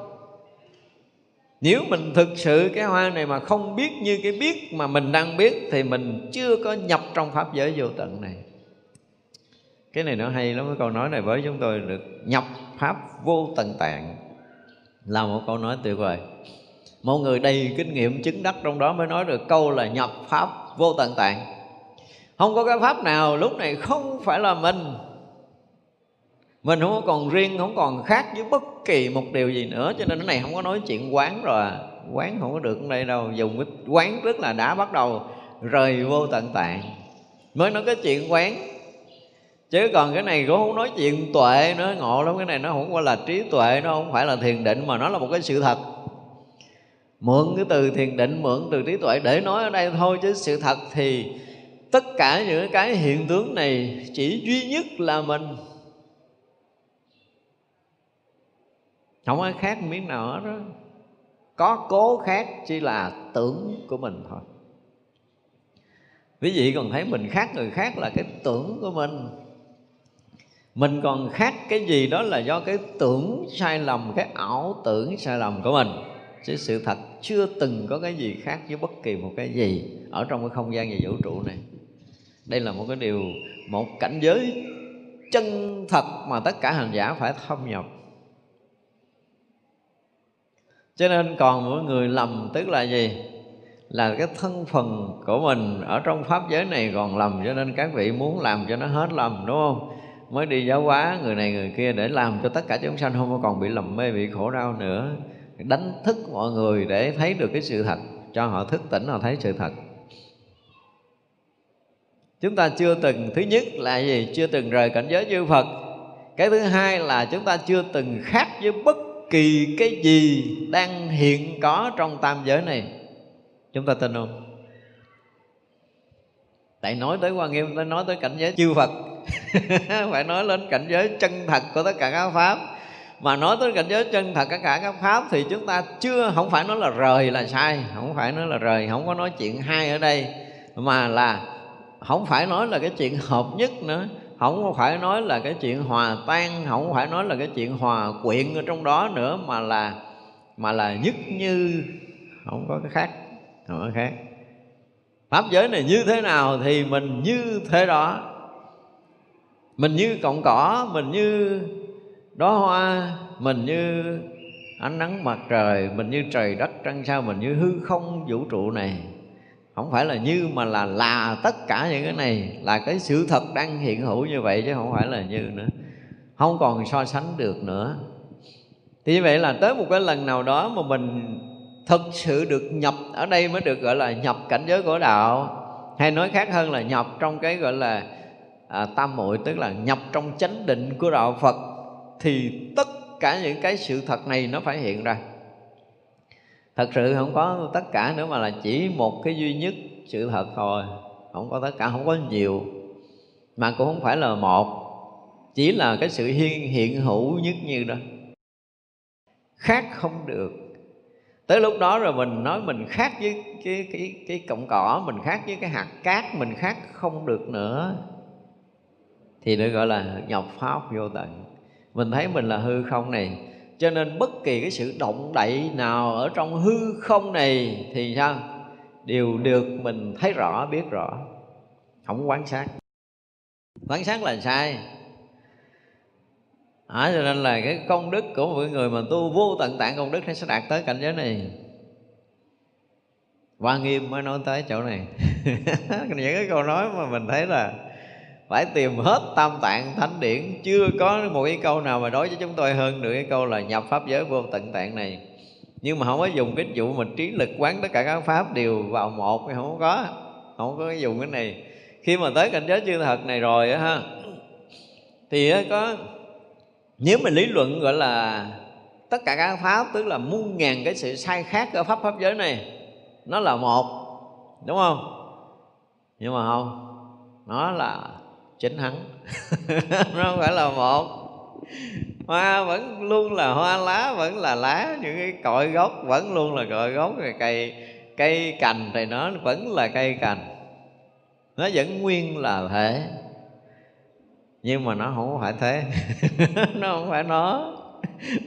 A: Nếu mình thực sự cái hoa này mà không biết như cái biết mà mình đang biết, thì mình chưa có nhập trong pháp giới vô tận này. Cái này nó hay lắm, cái câu nói này với chúng tôi được nhập pháp vô tận tạng. Là một câu nói tuyệt vời một người đầy kinh nghiệm chứng đắc trong đó mới nói được câu là nhập pháp vô tận tạng. Không có cái pháp nào lúc này không phải là mình. Mình không còn riêng, không còn khác với bất kỳ một điều gì nữa, cho nên cái này không có nói chuyện quán rồi. Quán không có được ở đây đâu, dùng cái quán rất là đã bắt đầu, rời vô tận tạng. Mới nói cái chuyện quán. Chứ còn cái này cũng không nói chuyện tuệ nữa, ngộ lắm, cái này nó không phải là trí tuệ, nó không phải là thiền định, mà nó là một cái sự thật mượn cái từ thiền định, mượn từ trí tuệ để nói ở đây thôi, chứ sự thật thì tất cả những cái hiện tướng này chỉ duy nhất là mình. Không ai khác miếng nào hết đó có cố khác chỉ là tưởng của mình thôi. Quý vị còn thấy mình khác người khác là cái tưởng của mình. Mình còn khác cái gì đó là do cái tưởng sai lầm, cái ảo tưởng sai lầm của mình chứ sự thật chưa từng có cái gì khác với bất kỳ một cái gì ở trong cái không gian và vũ trụ này. Đây là một cái điều, một cảnh giới chân thật mà tất cả hành giả phải thâm nhập. Cho nên còn mỗi người lầm tức là gì? Là cái thân phần của mình ở trong pháp giới này còn lầm, cho nên các vị muốn làm cho nó hết lầm, đúng không? Mới đi giáo hóa người này người kia để làm cho tất cả chúng sanh không còn bị lầm mê, bị khổ đau nữa đánh thức mọi người để thấy được cái sự thật, cho họ thức tỉnh, họ thấy sự thật. Chúng ta chưa từng, thứ nhất là gì? Chưa từng rời cảnh giới chư phật. Cái thứ hai là chúng ta chưa từng khác với bất kỳ cái gì đang hiện có trong tam giới này. Chúng ta tin không? Tại nói tới quan nghiêm tôi nói tới cảnh giới chư phật, phải nói lên cảnh giới chân thật của tất cả các pháp mà nói tới cảnh giới chân thật tất cả các pháp thì chúng ta chưa, không phải nói là rời là sai, không phải nói là rời, không có nói chuyện hai ở đây, mà là không phải nói là cái chuyện hợp nhất nữa, không phải nói là cái chuyện hòa tan, không phải nói là cái chuyện hòa quyện ở trong đó nữa, mà là mà là nhất như, không có cái khác, không có khác. Pháp giới này như thế nào thì mình như thế đó. Mình như cọng cỏ, mình như đó hoa mình như ánh nắng mặt trời mình như trời đất trăng sao mình như hư không vũ trụ này. Không phải là như mà là là tất cả những cái này là cái sự thật đang hiện hữu như vậy chứ không phải là như nữa. Không còn so sánh được nữa. Thì như vậy là tới một cái lần nào đó mà mình thực sự được nhập ở đây mới được gọi là nhập cảnh giới của đạo. Hay nói khác hơn là nhập trong cái gọi là à, tam muội tức là nhập trong chánh định của đạo Phật thì tất cả những cái sự thật này nó phải hiện ra. Thật sự không có tất cả nữa mà là chỉ một cái duy nhất sự thật thôi. Không có tất cả, không có nhiều, mà cũng không phải là một. Chỉ là cái sự hiện hiện hữu nhất như đó. Khác không được. Tới lúc đó rồi mình nói mình khác với cái cái cái cọng cỏ, mình khác với cái hạt cát, mình khác không được nữa. Thì được gọi là nhập pháp vô tận mình thấy mình là hư không này. Cho nên bất kỳ cái sự động đậy nào ở trong hư không này thì sao? Đều được mình thấy rõ biết rõ. Không quán sát. Quán sát là sai. À, cho nên là cái công đức của mọi người mà tu vô tận tạng công đức sẽ đạt tới cảnh giới này. Hoa Nghiêm mới nói tới chỗ này. Những cái câu nói mà mình thấy là phải tìm hết tam tạng thánh điển. Chưa có một cái câu nào mà đối với chúng tôi hơn được cái câu là nhập pháp giới vô tận tạng này. Nhưng mà không có dùng cái vụ mình trí lực quán tất cả các pháp đều vào một Không có. Không có dùng cái này. Khi mà tới cảnh giới chư thật này rồi á ha, Thì có, Nếu mà lý luận gọi là Tất cả các pháp, tức là muôn ngàn cái sự sai khác ở pháp pháp giới này, nó là một, đúng không? Nhưng mà không, nó là chính hắn. Nó không phải là một. Hoa vẫn luôn là hoa lá, vẫn là lá. Những cái cội gốc vẫn luôn là cội gốc. Rồi cây cây cành thì nó vẫn là cây cành. Nó vẫn nguyên là thể. Nhưng mà nó không phải thế. Nó không phải nó.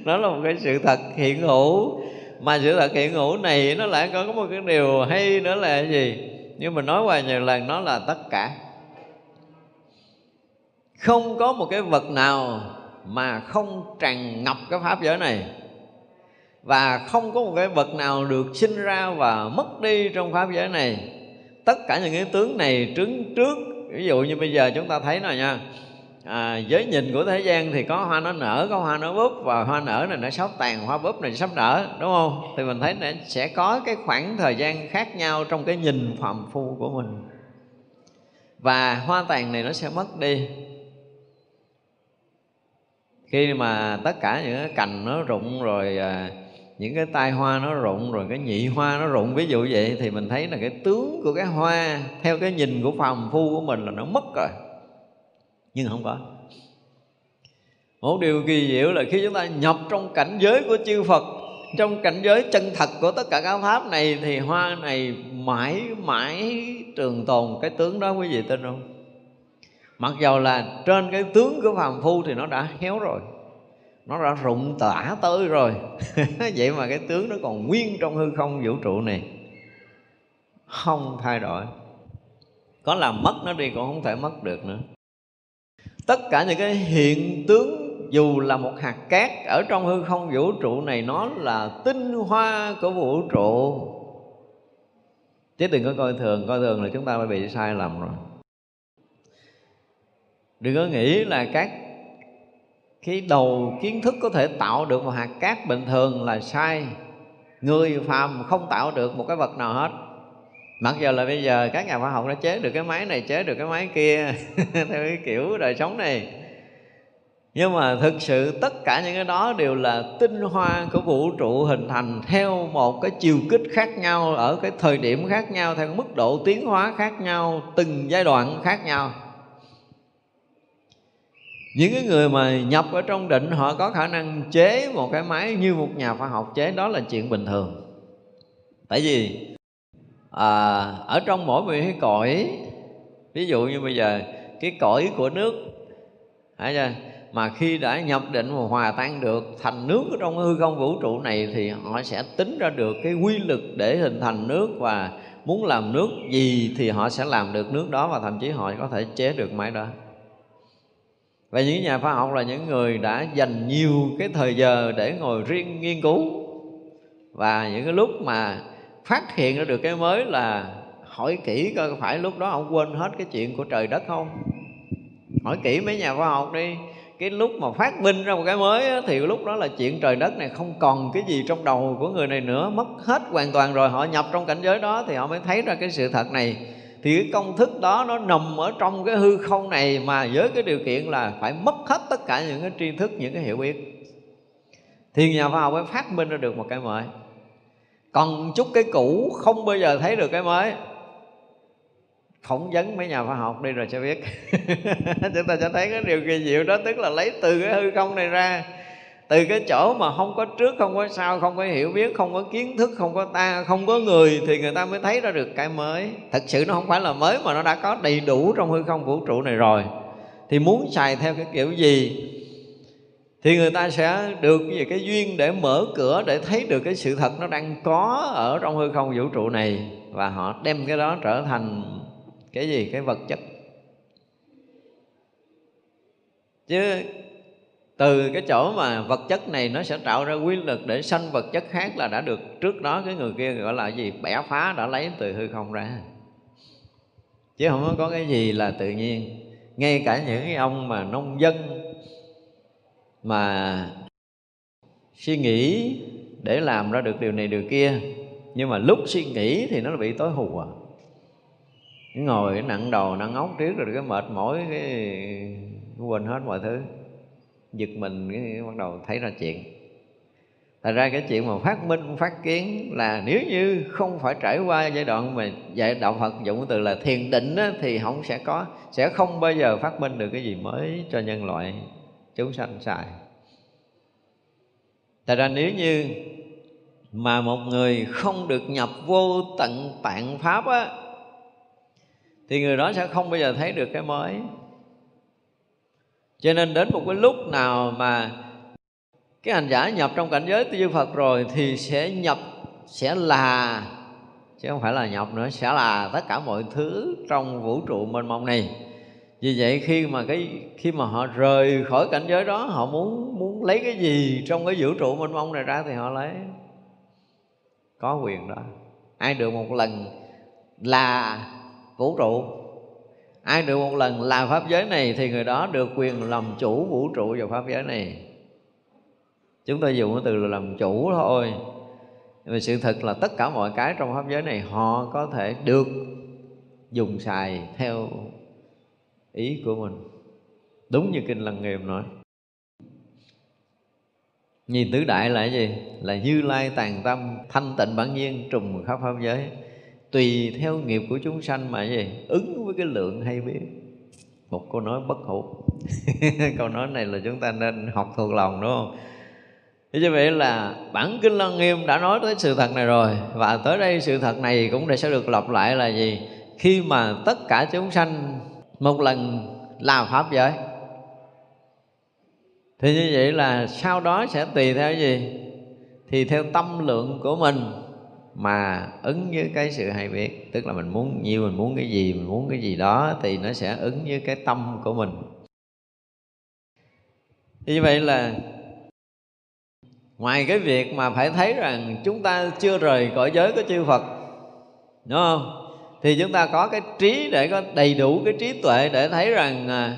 A: Nó là một cái sự thật hiện hữu. Mà sự thật hiện hữu này nó lại có một cái điều hay nữa là gì? Nhưng mà nói qua nhiều lần, nó là tất cả không có một cái vật nào mà không tràn ngập cái pháp giới này. Và không có một cái vật nào được sinh ra và mất đi trong pháp giới này. Tất cả những cái tướng này trứng trước. Ví dụ như bây giờ chúng ta thấy này nha. À, giới nhìn của thế gian thì có hoa nó nở có hoa nó búp và hoa nở này nó sắp tàn hoa búp này sắp nở đúng không? Thì mình thấy nó sẽ có cái khoảng thời gian khác nhau trong cái nhìn phạm phu của mình. Và hoa tàn này nó sẽ mất đi khi mà tất cả những cái cành nó rụng rồi à, những cái tai hoa nó rụng rồi cái nhị hoa nó rụng ví dụ vậy thì mình thấy là cái tướng của cái hoa theo cái nhìn của phàm phu của mình là nó mất rồi. Nhưng không có. Một điều kỳ diệu là khi chúng ta nhập trong cảnh giới của chư Phật trong cảnh giới chân thật của tất cả các pháp này thì hoa này mãi mãi trường tồn. Cái tướng đó quý vị tin không? Mặc dầu là trên cái tướng của phàm phu thì nó đã héo rồi. Nó đã rụng tả tới rồi. Vậy mà cái tướng nó còn nguyên trong hư không vũ trụ này. Không thay đổi. Có làm mất nó đi cũng không thể mất được nữa. Tất cả những cái hiện tướng, dù là một hạt cát ở trong hư không vũ trụ này, nó là tinh hoa của vũ trụ. Chứ đừng có coi thường. Coi thường là chúng ta đã bị sai lầm rồi đừng có nghĩ là các cái đầu kiến thức có thể tạo được một hạt cát bình thường là sai. Người phàm không tạo được một cái vật nào hết. Mặc dù là bây giờ các nhà khoa học đã chế được cái máy này, chế được cái máy kia, theo cái kiểu đời sống này. Nhưng mà thực sự tất cả những cái đó đều là tinh hoa của vũ trụ hình thành theo một cái chiều kích khác nhau, ở cái thời điểm khác nhau, theo mức độ tiến hóa khác nhau, từng giai đoạn khác nhau những cái người mà nhập ở trong định họ có khả năng chế một cái máy như một nhà khoa học chế đó là chuyện bình thường tại vì à, ở trong mỗi một cái cõi ví dụ như bây giờ cái cõi của nước phải chưa? mà khi đã nhập định và hòa tan được thành nước ở trong hư không vũ trụ này thì họ sẽ tính ra được cái quy lực để hình thành nước và muốn làm nước gì thì họ sẽ làm được nước đó và thậm chí họ có thể chế được máy đó và những nhà khoa học là những người đã dành nhiều cái thời giờ để ngồi riêng nghiên cứu. Và những cái lúc mà phát hiện ra được cái mới là hỏi kỹ coi phải lúc đó ông quên hết cái chuyện của trời đất không? Hỏi kỹ mấy nhà khoa học đi. Cái lúc mà phát minh ra một cái mới thì lúc đó là chuyện trời đất này không còn cái gì trong đầu của người này nữa, mất hết hoàn toàn rồi. Họ nhập trong cảnh giới đó thì họ mới thấy ra cái sự thật này thì cái công thức đó nó nằm ở trong cái hư không này mà với cái điều kiện là phải mất hết tất cả những cái tri thức, những cái hiểu biết. Thì nhà khoa học mới phát minh ra được một cái mới. Còn chút cái cũ không bao giờ thấy được cái mới. Phỏng vấn mấy nhà khoa học đi rồi sẽ biết. Chúng ta sẽ thấy cái điều kỳ diệu đó, tức là lấy từ cái hư không này ra từ cái chỗ mà không có trước, không có sau, không có hiểu biết, không có kiến thức, không có ta, không có người thì người ta mới thấy ra được cái mới. Thật sự nó không phải là mới mà nó đã có đầy đủ trong hư không vũ trụ này rồi. Thì muốn xài theo cái kiểu gì? Thì người ta sẽ được về cái duyên để mở cửa, để thấy được cái sự thật nó đang có ở trong hư không vũ trụ này. Và họ đem cái đó trở thành cái gì? Cái vật chất. Chứ từ cái chỗ mà vật chất này nó sẽ tạo ra quy lực để sanh vật chất khác là đã được trước đó cái người kia gọi là gì? Bẻ phá đã lấy từ hư không ra. Chứ không có cái gì là tự nhiên. Ngay cả những cái ông mà nông dân mà suy nghĩ để làm ra được điều này điều kia, nhưng mà lúc suy nghĩ thì nó bị tối hù à. Ngồi nặng đầu nặng óc trước rồi cái mệt mỏi cái quên hết mọi thứ giật mình cái bắt đầu thấy ra chuyện Thật ra cái chuyện mà phát minh, phát kiến là nếu như không phải trải qua giai đoạn mà dạy đạo Phật dụng từ là thiền định á, thì không sẽ có, sẽ không bao giờ phát minh được cái gì mới cho nhân loại chúng sanh xài. Thật ra nếu như mà một người không được nhập vô tận tạng Pháp á, thì người đó sẽ không bao giờ thấy được cái mới cho nên đến một cái lúc nào mà cái hành giả nhập trong cảnh giới tư Phật rồi thì sẽ nhập, sẽ là, chứ không phải là nhập nữa, sẽ là tất cả mọi thứ trong vũ trụ mênh mông này. Vì vậy khi mà cái, khi mà họ rời khỏi cảnh giới đó, họ muốn muốn lấy cái gì trong cái vũ trụ mênh mông này ra thì họ lấy. Có quyền đó. Ai được một lần là vũ trụ ai được một lần làm pháp giới này thì người đó được quyền làm chủ vũ trụ vào pháp giới này. Chúng ta dùng cái từ là làm chủ thôi. Nhưng mà sự thật là tất cả mọi cái trong pháp giới này họ có thể được dùng xài theo ý của mình. Đúng như kinh lăng nghiêm nói. Nhìn tứ đại là cái gì? Là như lai tàn tâm, thanh tịnh bản nhiên, trùng khắp pháp giới tùy theo nghiệp của chúng sanh mà gì? Ứng với cái lượng hay biết. Một câu nói bất hủ. Câu nói này là chúng ta nên học thuộc lòng, đúng không? Thế như vậy là bản kinh Lăng Nghiêm đã nói tới sự thật này rồi. Và tới đây sự thật này cũng sẽ được lặp lại là gì? Khi mà tất cả chúng sanh một lần làm Pháp giới, Thì như vậy là sau đó sẽ tùy theo gì? Thì theo tâm lượng của mình mà ứng với cái sự hay biết, tức là mình muốn nhiều mình muốn cái gì, mình muốn cái gì đó, thì nó sẽ ứng với cái tâm của mình. Như vậy là ngoài cái việc mà phải thấy rằng chúng ta chưa rời cõi giới của chư Phật, đúng không? Thì chúng ta có cái trí để có đầy đủ cái trí tuệ để thấy rằng à,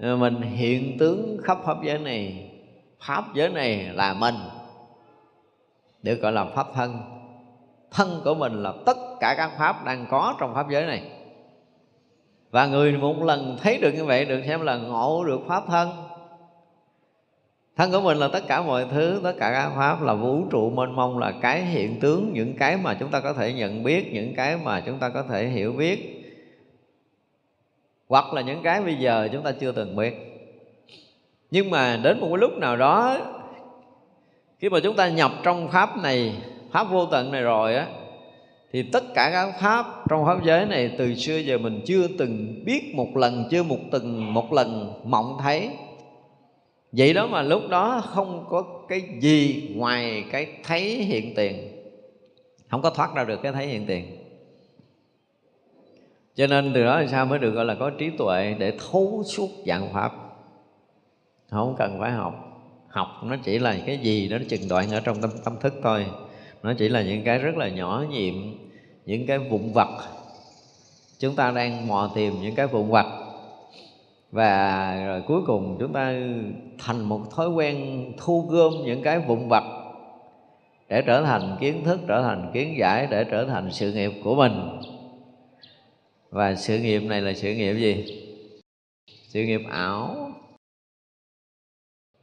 A: à, mình hiện tướng khắp pháp giới này, pháp giới này là mình, được gọi là pháp thân thân của mình là tất cả các pháp đang có trong pháp giới này. Và người một lần thấy được như vậy, được xem là ngộ được pháp thân. Thân của mình là tất cả mọi thứ, tất cả các pháp là vũ trụ mênh mông, là cái hiện tướng, những cái mà chúng ta có thể nhận biết, những cái mà chúng ta có thể hiểu biết. Hoặc là những cái bây giờ chúng ta chưa từng biết. Nhưng mà đến một cái lúc nào đó, khi mà chúng ta nhập trong pháp này pháp vô tận này rồi á thì tất cả các pháp trong pháp giới này từ xưa giờ mình chưa từng biết một lần chưa một từng một lần mộng thấy. Vậy đó mà lúc đó không có cái gì ngoài cái thấy hiện tiền. Không có thoát ra được cái thấy hiện tiền. Cho nên từ đó làm sao mới được gọi là có trí tuệ để thấu suốt dạng pháp? Không cần phải học. Học nó chỉ là cái gì đó chừng đoạn ở trong tâm, tâm thức thôi nó chỉ là những cái rất là nhỏ nhiệm, những cái vụn vặt. Chúng ta đang mò tìm những cái vụn vặt. Và rồi cuối cùng chúng ta thành một thói quen thu gom những cái vụn vặt để trở thành kiến thức, trở thành kiến giải, để trở thành sự nghiệp của mình. Và sự nghiệp này là sự nghiệp gì? Sự nghiệp ảo.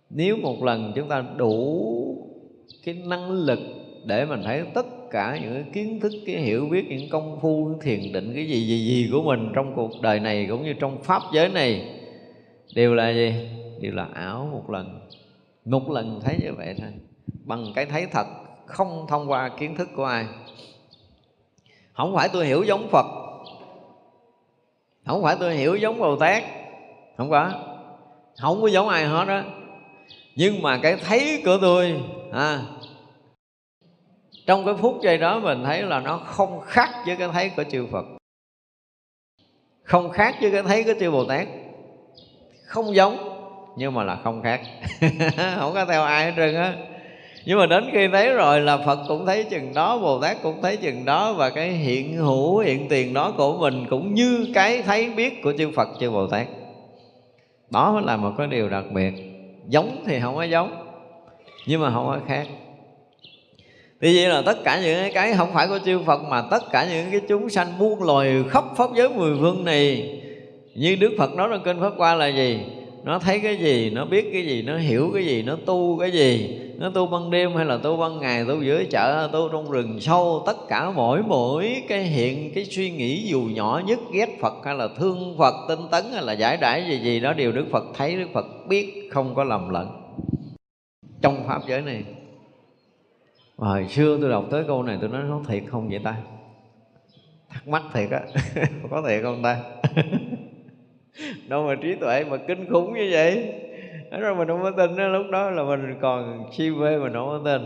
A: Nếu một lần chúng ta đủ cái năng lực để mình thấy tất cả những cái kiến thức cái hiểu biết những công phu thiền định cái gì gì gì của mình trong cuộc đời này cũng như trong pháp giới này đều là gì? Đều là ảo một lần. Một lần thấy như vậy thôi. Bằng cái thấy thật không thông qua kiến thức của ai. Không phải tôi hiểu giống phật. Không phải tôi hiểu giống bồ tát. Không có. Không có giống ai hết đó nhưng mà cái thấy của tôi à, trong cái phút giây đó mình thấy là nó không khác với cái thấy của chư Phật. Không khác với cái thấy của chư Bồ Tát. Không giống, nhưng mà là không khác. Không có theo ai hết trơn á. Nhưng mà đến khi thấy rồi là Phật cũng thấy chừng đó, Bồ Tát cũng thấy chừng đó, và cái hiện hữu, hiện tiền đó của mình cũng như cái thấy biết của chư Phật, chư Bồ Tát. Đó là một cái điều đặc biệt. Giống thì không có giống, nhưng mà không có khác thì vậy là tất cả những cái không phải của chư Phật Mà tất cả những cái chúng sanh muôn loài khắp pháp giới mười phương này. Như Đức Phật nói trong Kinh Pháp Qua là gì? Nó thấy cái gì, nó biết cái gì, nó hiểu cái gì, nó tu cái gì? Nó tu ban đêm hay là tu ban ngày, tu dưới chợ, tu trong rừng sâu? Tất cả mỗi mỗi cái hiện, cái suy nghĩ dù nhỏ nhất ghét Phật Hay là thương Phật, tinh tấn hay là giải đãi gì gì đó Đều Đức Phật thấy, Đức Phật biết, không có lầm lẫn Trong Pháp giới này và hồi xưa tôi đọc tới câu này tôi nói nó thiệt không vậy ta? Thắc mắc thiệt á. Có thiệt không ta? Đâu mà trí tuệ mà kinh khủng như vậy? Đó rồi mình không có tin đó, lúc đó là mình còn si mê mình không có tin.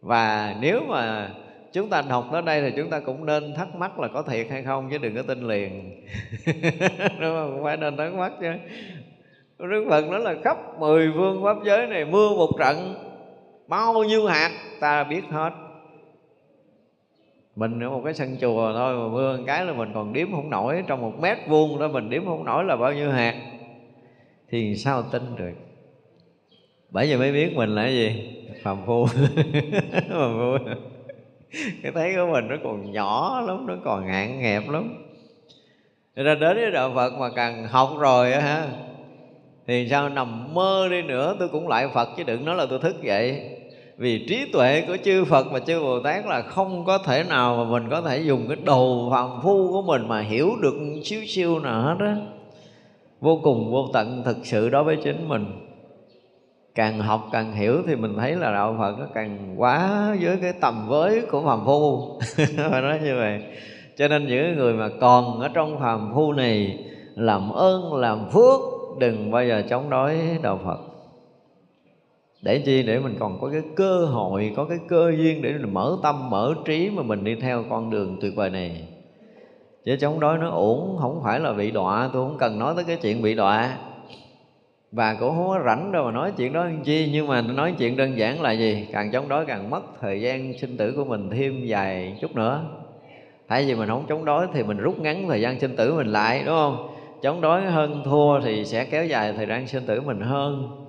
A: Và nếu mà chúng ta học tới đây thì chúng ta cũng nên thắc mắc là có thiệt hay không chứ đừng có tin liền. Đúng không? Cũng phải nên thắc mắc chứ. Đức Phật nói là khắp mười phương pháp giới này mưa một trận bao nhiêu hạt, ta biết hết. Mình ở một cái sân chùa thôi, mà mưa một cái là mình còn đếm không nổi. Trong một mét vuông đó mình đếm không nổi là bao nhiêu hạt. Thì sao tin được? Bởi vì mới biết mình là cái gì? Phàm phu. Phàm phu. Cái thấy của mình nó còn nhỏ lắm, nó còn ngạn nghẹp lắm. Nên ra đến với đạo Phật mà càng học rồi á ha, Thì sao nằm mơ đi nữa, tôi cũng lại Phật chứ đừng nói là tôi thức dậy vì trí tuệ của chư Phật và chư Bồ Tát là không có thể nào mà mình có thể dùng cái đầu phàm phu của mình mà hiểu được xíu xíu nào hết á. Vô cùng vô tận thực sự đối với chính mình. Càng học càng hiểu thì mình thấy là đạo Phật nó càng quá với cái tầm với của phàm phu. Phải nói như vậy. Cho nên những người mà còn ở trong phàm phu này, làm ơn, làm phước, đừng bao giờ chống đối đạo Phật để chi? Để mình còn có cái cơ hội, có cái cơ duyên để mình mở tâm, mở trí mà mình đi theo con đường tuyệt vời này. Chứ chống đối nó ổn không phải là bị đọa, tôi không cần nói tới cái chuyện bị đọa. Và cũng không có rảnh đâu mà nói chuyện đó làm chi? Nhưng mà nói chuyện đơn giản là gì? Càng chống đối càng mất thời gian sinh tử của mình thêm dài chút nữa. Tại vì mình không chống đối thì mình rút ngắn thời gian sinh tử mình lại, đúng không? Chống đối hơn thua thì sẽ kéo dài thời gian sinh tử mình hơn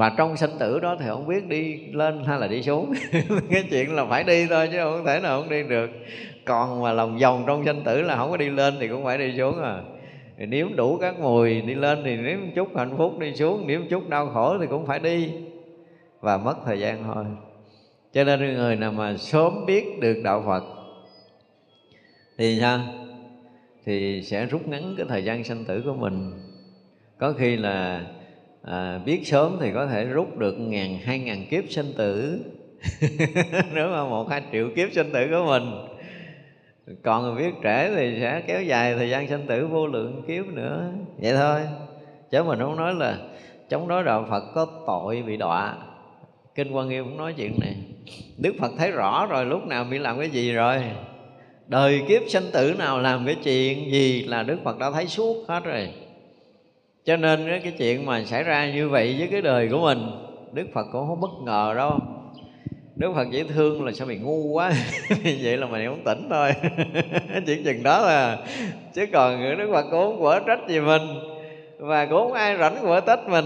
A: và trong sinh tử đó thì không biết đi lên hay là đi xuống. Cái chuyện là phải đi thôi chứ không thể nào không đi được. Còn mà lòng vòng trong sinh tử là không có đi lên thì cũng phải đi xuống à. Thì nếm đủ các mùi đi lên thì nếm chút hạnh phúc đi xuống nếm chút đau khổ thì cũng phải đi và mất thời gian thôi. Cho nên người nào mà sớm biết được đạo phật thì sao? Thì sẽ rút ngắn cái thời gian sinh tử của mình. Có khi là à, biết sớm thì có thể rút được ngàn hai ngàn kiếp sinh tử. Nếu mà một hai triệu kiếp sinh tử của mình. Còn biết trễ thì sẽ kéo dài thời gian sinh tử vô lượng kiếp nữa. Vậy thôi. Chứ mình không nói là chống đối đạo phật có tội bị đọa. Kinh quan nghiêm cũng nói chuyện này. Đức phật thấy rõ rồi lúc nào bị làm cái gì rồi? Đời kiếp sinh tử nào làm cái chuyện gì là đức phật đã thấy suốt hết rồi cho nên cái chuyện mà xảy ra như vậy với cái đời của mình, đức phật cũng không bất ngờ đâu. Đức phật dễ thương là sao mày ngu quá. Vậy là mày không tỉnh thôi. Chuyện chừng đó là chứ còn đức phật cũng không quở trách gì mình. Và cũng không ai rảnh quở trách mình.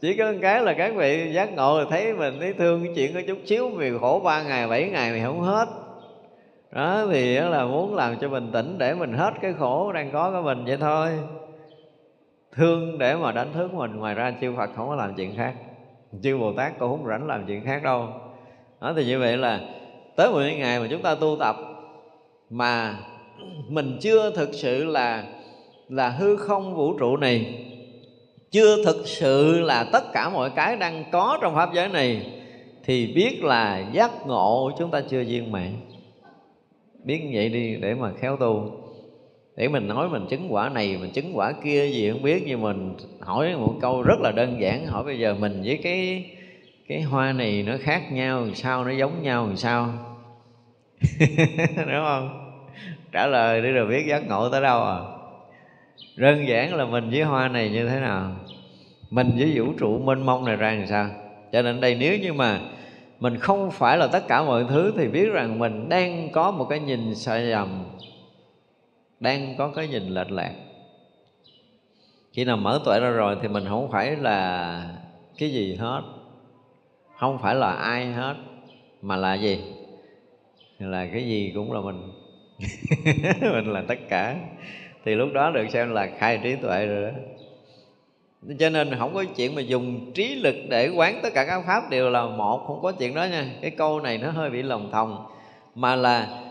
A: Chỉ có một cái là các vị giác ngộ là thấy mình thấy thương cái chuyện có chút xíu, vì khổ ba ngày, bảy ngày mày không hết. Đó, thì là muốn làm cho mình tỉnh để mình hết cái khổ đang có của mình vậy thôi thương để mà đánh thức mình. Ngoài ra chư Phật không có làm chuyện khác. Chư Bồ Tát cũng không rảnh làm chuyện khác đâu. Đó thì như vậy là tới một ngày mà chúng ta tu tập mà mình chưa thực sự là là hư không vũ trụ này, chưa thực sự là tất cả mọi cái đang có trong pháp giới này, thì biết là giác ngộ chúng ta chưa viên mãn. Biết như vậy đi để mà khéo tu để mình nói mình chứng quả này, mình chứng quả kia gì không biết, nhưng mình hỏi một câu rất là đơn giản, hỏi bây giờ mình với cái cái hoa này nó khác nhau làm sao, nó giống nhau làm sao? Đúng không? Trả lời đi rồi biết giác ngộ tới đâu à? Đơn giản là mình với hoa này như thế nào? Mình với vũ trụ mênh mông này ra làm sao? Cho nên đây nếu như mà mình không phải là tất cả mọi thứ thì biết rằng mình đang có một cái nhìn sai lầm đang có cái nhìn lệch lạc. Khi nào mở tuệ ra rồi thì mình không phải là cái gì hết, không phải là ai hết, mà là gì? Là cái gì cũng là mình. Mình là tất cả. Thì lúc đó được xem là khai trí tuệ rồi đó. Cho nên không có chuyện mà dùng trí lực để quán tất cả các pháp đều là một, không có chuyện đó nha. Cái câu này nó hơi bị lòng thòng. Mà là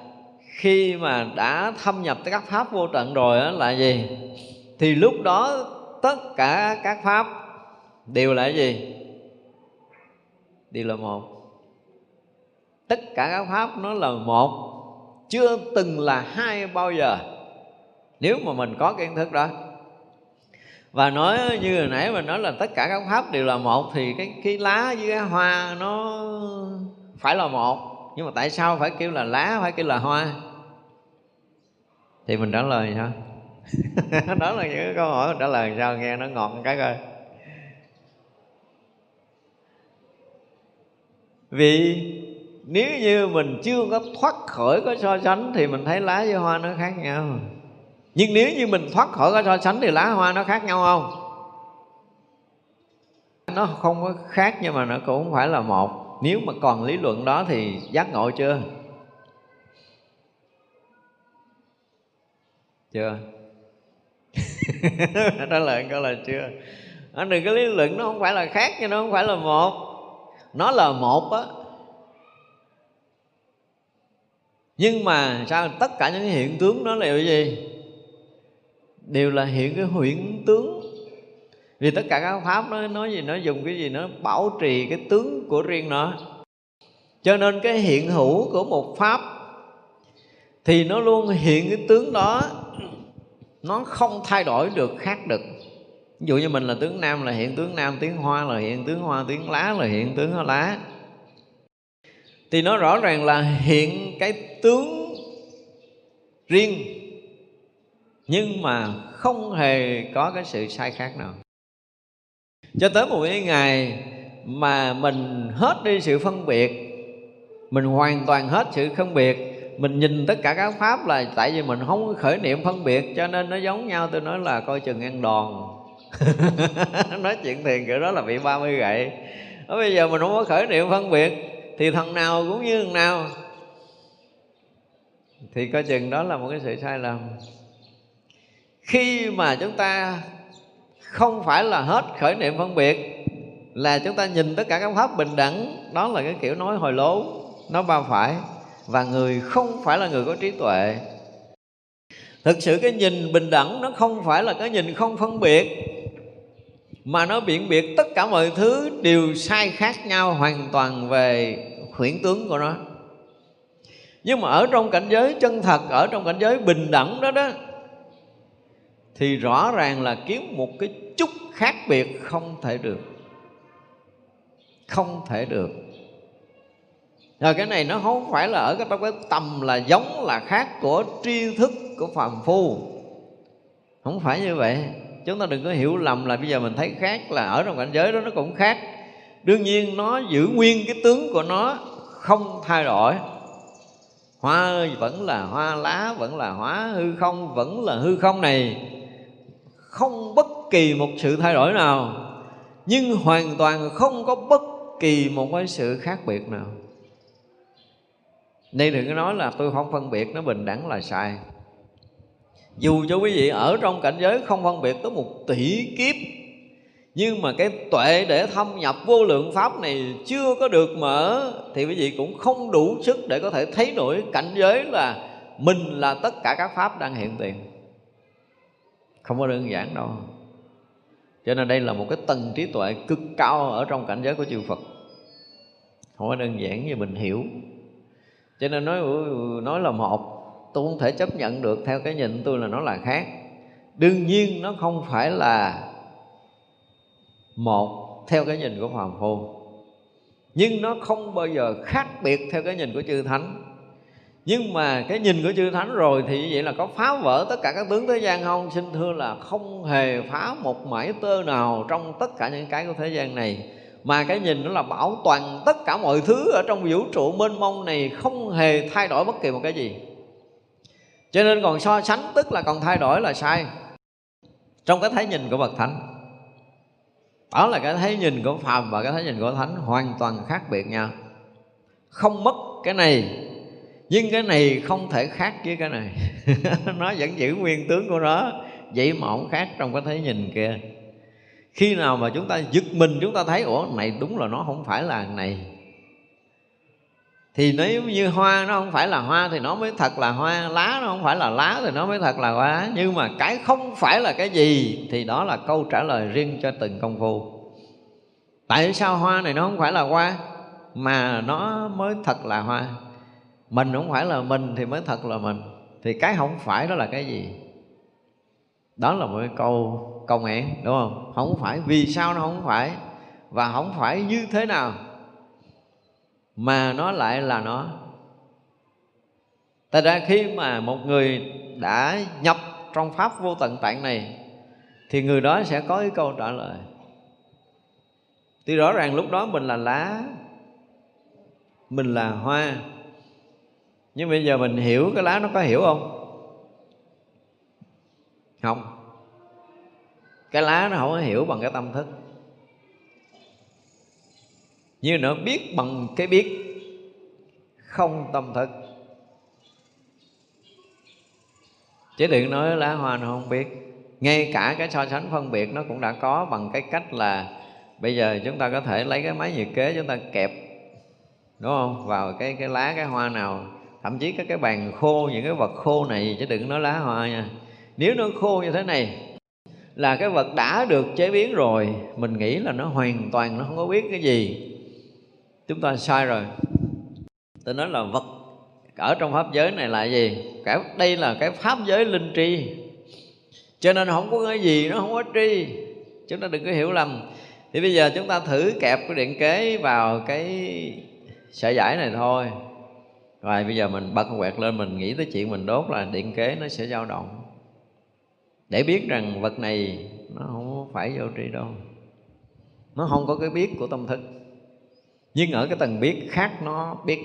A: khi mà đã thâm nhập tới các pháp vô tận rồi đó là gì? Thì lúc đó tất cả các pháp đều là gì? Đều là một. Tất cả các pháp nó là một. Chưa từng là hai bao giờ. Nếu mà mình có cái kiến thức đó. Và nói như hồi nãy mình nói là tất cả các pháp đều là một, thì cái cái lá với cái hoa nó phải là một nhưng mà tại sao phải kêu là lá, phải kêu là hoa? Thì mình trả lời sao? Đó là những câu hỏi mình trả lời sao? Nghe nó ngọt cái coi. Vì nếu như mình chưa có thoát khỏi có so sánh thì mình thấy lá với hoa nó khác nhau. Nhưng nếu như mình thoát khỏi có so sánh thì lá hoa nó khác nhau không? Nó không có khác nhưng mà nó cũng không phải là một nếu mà còn lý luận đó thì giác ngộ chưa? Chưa. Trả lời câu là chưa. Anh đừng có lý luận, nó không phải là khác nhưng nó không phải là một. Nó là một á. Nhưng mà sao tất cả những hiện tướng đó là cái gì? Đều là hiện cái huyễn tướng vì tất cả các pháp nó nói gì, nó dùng cái gì, nó bảo trì cái tướng của riêng nó. Cho nên cái hiện hữu của một pháp thì nó luôn hiện cái tướng đó, nó không thay đổi được khác được. Ví dụ như mình là tướng nam là hiện tướng nam tiếng hoa là hiện tướng hoa tiếng lá là hiện tướng lá. Thì nó rõ ràng là hiện cái tướng riêng, nhưng mà không hề có cái sự sai khác nào cho tới một cái ngày mà mình hết đi sự phân biệt, mình hoàn toàn hết sự phân biệt, mình nhìn tất cả các pháp là tại vì mình không khởi niệm phân biệt, cho nên nó giống nhau, tôi nói là coi chừng ăn đòn. Nói chuyện thiền kiểu đó là bị 30 gậy. Đó bây giờ mình không có khởi niệm phân biệt, thì thằng nào cũng như thằng nào. Thì coi chừng đó là một cái sự sai lầm. Khi mà chúng ta không phải là hết khởi niệm phân biệt, là chúng ta nhìn tất cả các pháp bình đẳng, đó là cái kiểu nói hồi lố nó ba phải. Và người không phải là người có trí tuệ. Thực sự cái nhìn bình đẳng nó không phải là cái nhìn không phân biệt, mà nó biện biệt tất cả mọi thứ đều sai khác nhau hoàn toàn về huyễn tướng của nó. Nhưng mà ở trong cảnh giới chân thật, ở trong cảnh giới bình đẳng đó đó thì rõ ràng là kiếm một cái chút khác biệt không thể được. Không thể được. Rồi cái này nó không phải là ở cái trong cái tầm là giống là khác của tri thức của phàm phu. Không phải như vậy. Chúng ta đừng có hiểu lầm là bây giờ mình thấy khác là ở trong cảnh giới đó nó cũng khác. Đương nhiên nó giữ nguyên cái tướng của nó không thay đổi. Hoa ơi vẫn là hoa lá, vẫn là hóa hư không, vẫn là hư không này không bất kỳ một sự thay đổi nào, nhưng hoàn toàn không có bất kỳ một cái sự khác biệt nào. Nên đừng có nói là tôi không phân biệt nó bình đẳng là sai. Dù cho quý vị ở trong cảnh giới không phân biệt tới một tỷ kiếp, nhưng mà cái tuệ để thâm nhập vô lượng pháp này chưa có được mở, thì quý vị cũng không đủ sức để có thể thấy nổi cảnh giới là mình là tất cả các pháp đang hiện tiền không có đơn giản đâu. Cho nên đây là một cái tầng trí tuệ cực cao ở trong cảnh giới của chư Phật. Không có đơn giản như mình hiểu. Cho nên nói nói là một tôi không thể chấp nhận được. Theo cái nhìn tôi là nó là khác. Đương nhiên nó không phải là một theo cái nhìn của phàm phu nhưng nó không bao giờ khác biệt theo cái nhìn của chư thánh nhưng mà cái nhìn của chư thánh rồi thì như vậy là có phá vỡ tất cả các tướng thế gian không? Xin thưa là không hề phá một mảy tơ nào trong tất cả những cái của thế gian này. Mà cái nhìn nó là bảo toàn tất cả mọi thứ ở trong vũ trụ mênh mông này không hề thay đổi bất kỳ một cái gì. Cho nên còn so sánh tức là còn thay đổi là sai. Trong cái thấy nhìn của bậc thánh. Đó là cái thấy nhìn của phàm và cái thấy nhìn của thánh hoàn toàn khác biệt nhau. Không mất cái này nhưng cái này không thể khác với cái này. Nó vẫn giữ nguyên tướng của nó. Vậy mà không khác trong cái thấy nhìn kia. Khi nào mà chúng ta giật mình, chúng ta thấy, ủa, này đúng là nó không phải là này. Thì nếu như hoa nó không phải là hoa thì nó mới thật là hoa. Lá nó không phải là lá thì nó mới thật là hoa. Nhưng mà cái không phải là cái gì thì đó là câu trả lời riêng cho từng công phu. Tại sao hoa này nó không phải là hoa? Mà nó mới thật là hoa mình không phải là mình thì mới thật là mình. Thì cái không phải đó là cái gì? Đó là một cái câu câu án đúng không? Không phải. Vì sao nó không phải? Và không phải như thế nào? Mà nó lại là nó. Tại ra khi mà một người đã nhập trong Pháp vô tận tạng này, Thì người đó sẽ có cái câu trả lời. Thì rõ ràng lúc đó mình là lá, Mình là hoa nhưng bây giờ mình hiểu cái lá nó có hiểu không? Không. Cái lá nó không có hiểu bằng cái tâm thức. Như nó biết bằng cái biết, không tâm thức. Chứ đừng nói lá hoa nó không biết. Ngay cả cái so sánh phân biệt nó cũng đã có bằng cái cách là bây giờ chúng ta có thể lấy cái máy nhiệt kế chúng ta kẹp, đúng không? Vào cái cái lá, cái hoa nào thậm chí các cái bàn khô, những cái vật khô này chứ đừng nói lá hoa nha. Nếu nó khô như thế này là cái vật đã được chế biến rồi, mình nghĩ là nó hoàn toàn nó không có biết cái gì. Chúng ta sai rồi. Tôi nói là vật ở trong pháp giới này là gì? Cả đây là cái pháp giới linh tri. Cho nên không có cái gì nó không có tri. Chúng ta đừng có hiểu lầm. Thì bây giờ chúng ta thử kẹp cái điện kế vào cái sợi giải này thôi rồi, bây giờ mình bật quẹt lên, mình nghĩ tới chuyện mình đốt là điện kế nó sẽ dao động. Để biết rằng vật này nó không phải vô tri đâu. Nó không có cái biết của tâm thức. Nhưng ở cái tầng biết khác nó biết.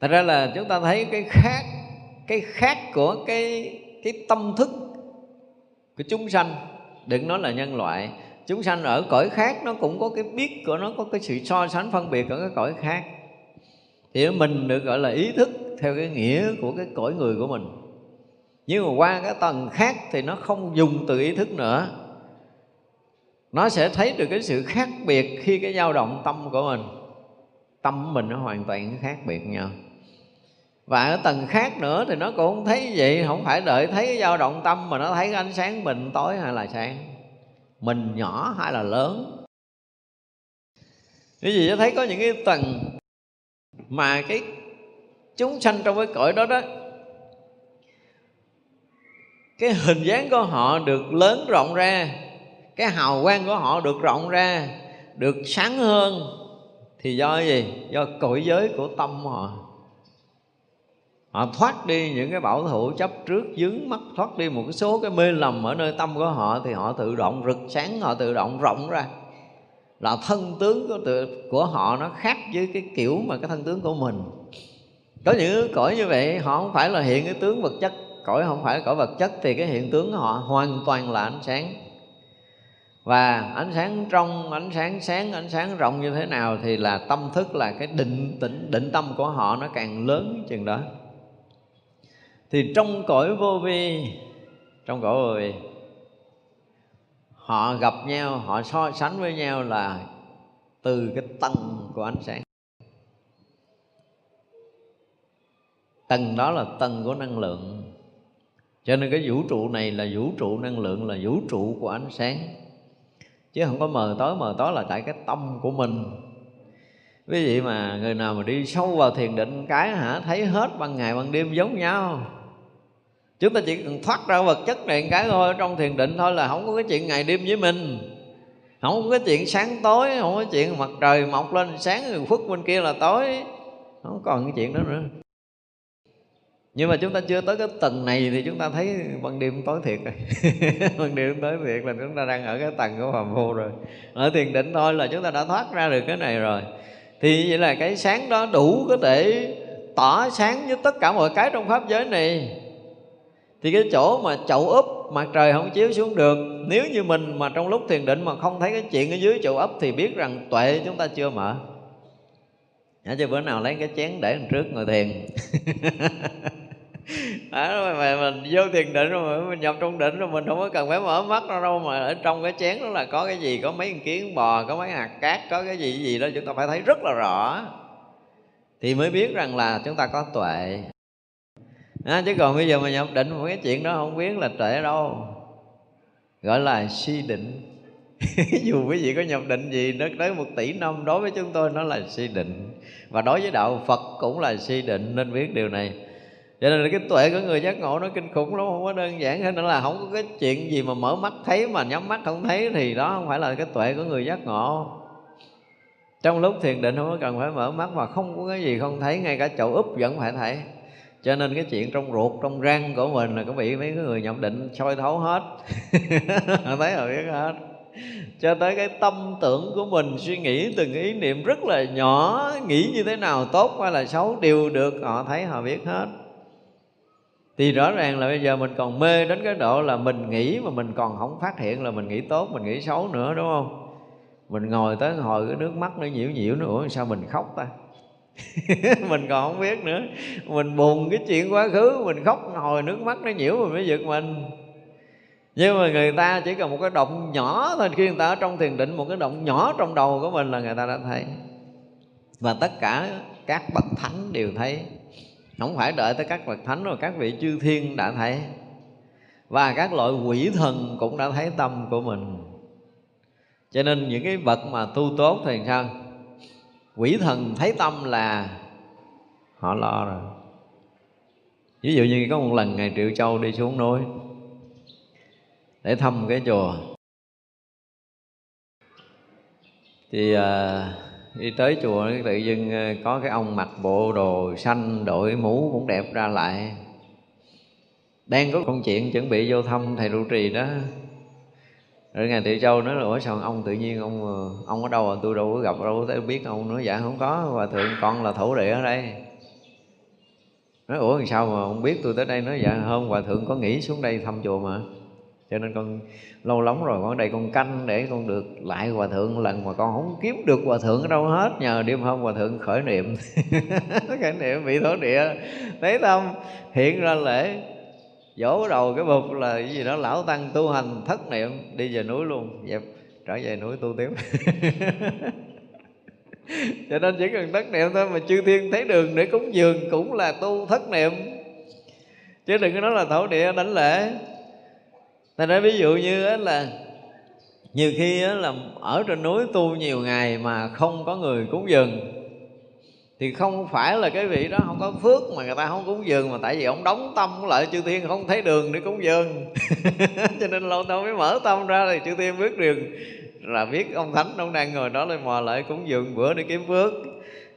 A: Thật ra là chúng ta thấy cái khác cái khác của cái cái tâm thức của chúng sanh, đừng nói là nhân loại. Chúng sanh ở cõi khác nó cũng có cái biết của nó, có cái sự so sánh phân biệt ở cái cõi khác thì mình được gọi là ý thức theo cái nghĩa của cái cõi người của mình. Nhưng mà qua cái tầng khác thì nó không dùng từ ý thức nữa. Nó sẽ thấy được cái sự khác biệt khi cái dao động tâm của mình. Tâm mình nó hoàn toàn khác biệt nhau. Và ở tầng khác nữa thì nó cũng không thấy vậy, không phải đợi thấy cái dao động tâm mà nó thấy cái ánh sáng mình tối hay là sáng. Mình nhỏ hay là lớn. Cái gì nó thấy có những cái tầng mà cái chúng sanh trong cái cõi đó đó, cái hình dáng của họ được lớn rộng ra, cái hào quang của họ được rộng ra, được sáng hơn, thì do gì? Do cõi giới của tâm họ. Họ thoát đi những cái bảo thủ chấp trước, dướng mắt, thoát đi một số cái mê lầm ở nơi tâm của họ, thì họ tự động rực sáng, họ tự động rộng ra là thân tướng của, tự, của họ nó khác với cái kiểu mà cái thân tướng của mình. Có những cõi như vậy họ không phải là hiện cái tướng vật chất. Cõi không phải cõi vật chất thì cái hiện tướng của họ hoàn toàn là ánh sáng. Và ánh sáng trong ánh sáng sáng ánh sáng rộng như thế nào thì là tâm thức là cái định tĩnh định tâm của họ nó càng lớn chừng đó. Thì trong cõi vô vi trong cõi vô vi họ gặp nhau, họ so sánh với nhau là từ cái tầng của ánh sáng. Tầng đó là tầng của năng lượng. Cho nên cái vũ trụ này là vũ trụ năng lượng, là vũ trụ của ánh sáng. Chứ không có mờ tối mờ tối là tại cái tâm của mình. Quý vị mà người nào mà đi sâu vào thiền định, cái hả, thấy hết ban ngày ban đêm giống nhau chúng ta chỉ cần thoát ra vật chất này cái thôi, trong thiền định thôi là không có cái chuyện ngày đêm với mình. Không có cái chuyện sáng tối, không có chuyện mặt trời mọc lên sáng rồi khuất bên kia là tối. Không còn cái chuyện đó nữa. Nhưng mà chúng ta chưa tới cái tầng này thì chúng ta thấy ban đêm tối thiệt rồi. Ban đêm tối thiệt là chúng ta đang ở cái tầng của phàm phu rồi. Ở thiền định thôi là chúng ta đã thoát ra được cái này rồi. Thì vậy là cái sáng đó đủ có thể tỏ sáng với tất cả mọi cái trong pháp giới này thì cái chỗ mà chậu úp mặt trời không chiếu xuống được nếu như mình mà trong lúc thiền định mà không thấy cái chuyện ở dưới chậu ấp thì biết rằng tuệ chúng ta chưa mở. Nhớ chứ bữa nào lấy cái chén để trước ngồi thiền. À, mà mình vô thiền định rồi mình nhập trong định rồi mình không có cần phải mở mắt đâu đâu mà ở trong cái chén đó là có cái gì có mấy kiến bò có mấy hạt cát có cái gì gì đó chúng ta phải thấy rất là rõ. Thì mới biết rằng là chúng ta có tuệ à, chứ còn bây giờ mà nhập định một cái chuyện đó không biết là trễ đâu. Gọi là si định. Dù quý vị có nhập định gì nó tới một tỷ năm đối với chúng tôi nó là si định. Và đối với đạo phật cũng là si định nên biết điều này. Cho nên là cái tuệ của người giác ngộ nó kinh khủng lắm không có đơn giản hết nữa là không có cái chuyện gì mà mở mắt thấy mà nhắm mắt không thấy thì đó không phải là cái tuệ của người giác ngộ. Trong lúc thiền định không có cần phải mở mắt mà không có cái gì không thấy ngay cả chậu úp vẫn phải thấy cho nên cái chuyện trong ruột, trong răng của mình là cũng bị mấy cái người nhậm định soi thấu hết. Thấy rồi biết hết. Cho tới cái tâm tưởng của mình, suy nghĩ từng ý niệm rất là nhỏ, nghĩ như thế nào tốt hay là xấu đều được, họ thấy họ biết hết. Thì rõ ràng là bây giờ mình còn mê đến cái độ là mình nghĩ mà mình còn không phát hiện là mình nghĩ tốt, mình nghĩ xấu nữa, đúng không? Mình ngồi tới hồi cái nước mắt nó nhiễu nhiễu nữa ủa sao mình khóc ta? mình còn không biết nữa. Mình buồn cái chuyện quá khứ, mình khóc hồi nước mắt nó nhiễu mình mới giật mình. Nhưng mà người ta chỉ cần một cái động nhỏ thôi, khi người ta ở trong thiền định, một cái động nhỏ trong đầu của mình là người ta đã thấy. Và tất cả các bậc thánh đều thấy. Không phải đợi tới các bậc thánh rồi, các vị chư thiên đã thấy. Và các loại quỷ thần cũng đã thấy tâm của mình. Cho nên những cái bậc mà tu tốt thì sao? Quỷ thần thấy tâm là họ lo rồi. Ví dụ như có một lần ngày triệu châu đi xuống núi để thăm cái chùa thì à, đi tới chùa tự dưng ờ, có cái ông mặc bộ đồ xanh đội mũ cũng đẹp ra lại. Đang có công chuyện chuẩn bị vô thăm thầy trụ trì đó rồi ngài Thị Châu nói là, ủa sao ông tự nhiên ông ờ, ông ở đâu à? Tôi đâu có gặp, đâu có biết ông nói dạ không có hòa thượng, con là thổ địa ở đây. Nói, ủa, làm sao mà ông biết tôi tới đây? Nói dạ không hòa thượng có nghỉ xuống đây thăm chùa mà. Cho nên con, lâu lắm rồi, con ở đây con canh để con được lại hòa thượng lần mà con không kiếm được hòa thượng ở đâu hết, nhờ đêm hôm hòa thượng khởi niệm. Khởi niệm bị thổ địa. Thấy tâm hiện ra lễ vỗ đầu cái bụt là cái gì đó, lão tăng tu hành thất niệm, đi về núi luôn. Dẹp trở về núi tu tiếp. Cho nên chỉ cần thất niệm thôi mà chư thiên thấy đường để cúng dường cũng là tu thất niệm. Chứ đừng có nói là thổ địa đánh lễ. Thành ra ví dụ như là nhiều khi là ở trên núi tu nhiều ngày mà không có người cúng dường thì không phải là cái vị đó không có phước mà người ta không cúng dường, mà tại vì ông đóng tâm lại chư thiên không thấy đường để cúng dường. Cho nên lâu đâu mới mở tâm ra thì chư thiên biết đường. Là biết ông thánh ông đang ngồi đó lên mò lại cúng dường bữa để kiếm phước.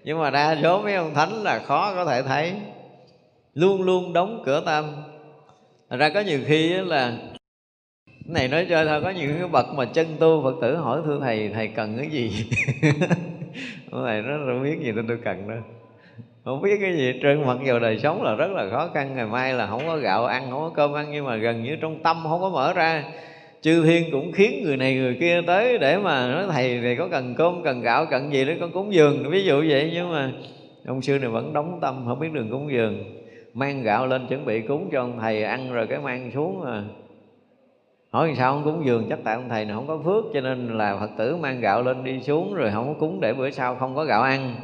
A: Nhưng mà đa số mấy ông thánh là khó có thể thấy. Luôn luôn đóng cửa tâm. Thật ra có nhiều khi là này nói chơi thôi, có những cái bậc mà chân tu phật tử hỏi thưa thầy thầy cần cái gì? thầy nó không biết gì nên tôi cần đâu. Không biết cái gì trơn, mặc dù đời sống là rất là khó khăn, ngày mai là không có gạo ăn, không có cơm ăn, nhưng mà gần như trong tâm không có mở ra. Chư thiên cũng khiến người này người kia tới để mà nói, thầy thì có cần cơm, cần gạo, cần gì đó, con cúng dường. Ví dụ vậy, nhưng mà ông sư này vẫn đóng tâm, không biết đường cúng dường. Mang gạo lên chuẩn bị cúng cho ông thầy ăn rồi cái mang xuống à hỏi sao không cúng dường, chắc tại ông thầy này không có phước, cho nên là phật tử mang gạo lên đi xuống rồi không có cúng để bữa sau không có gạo ăn.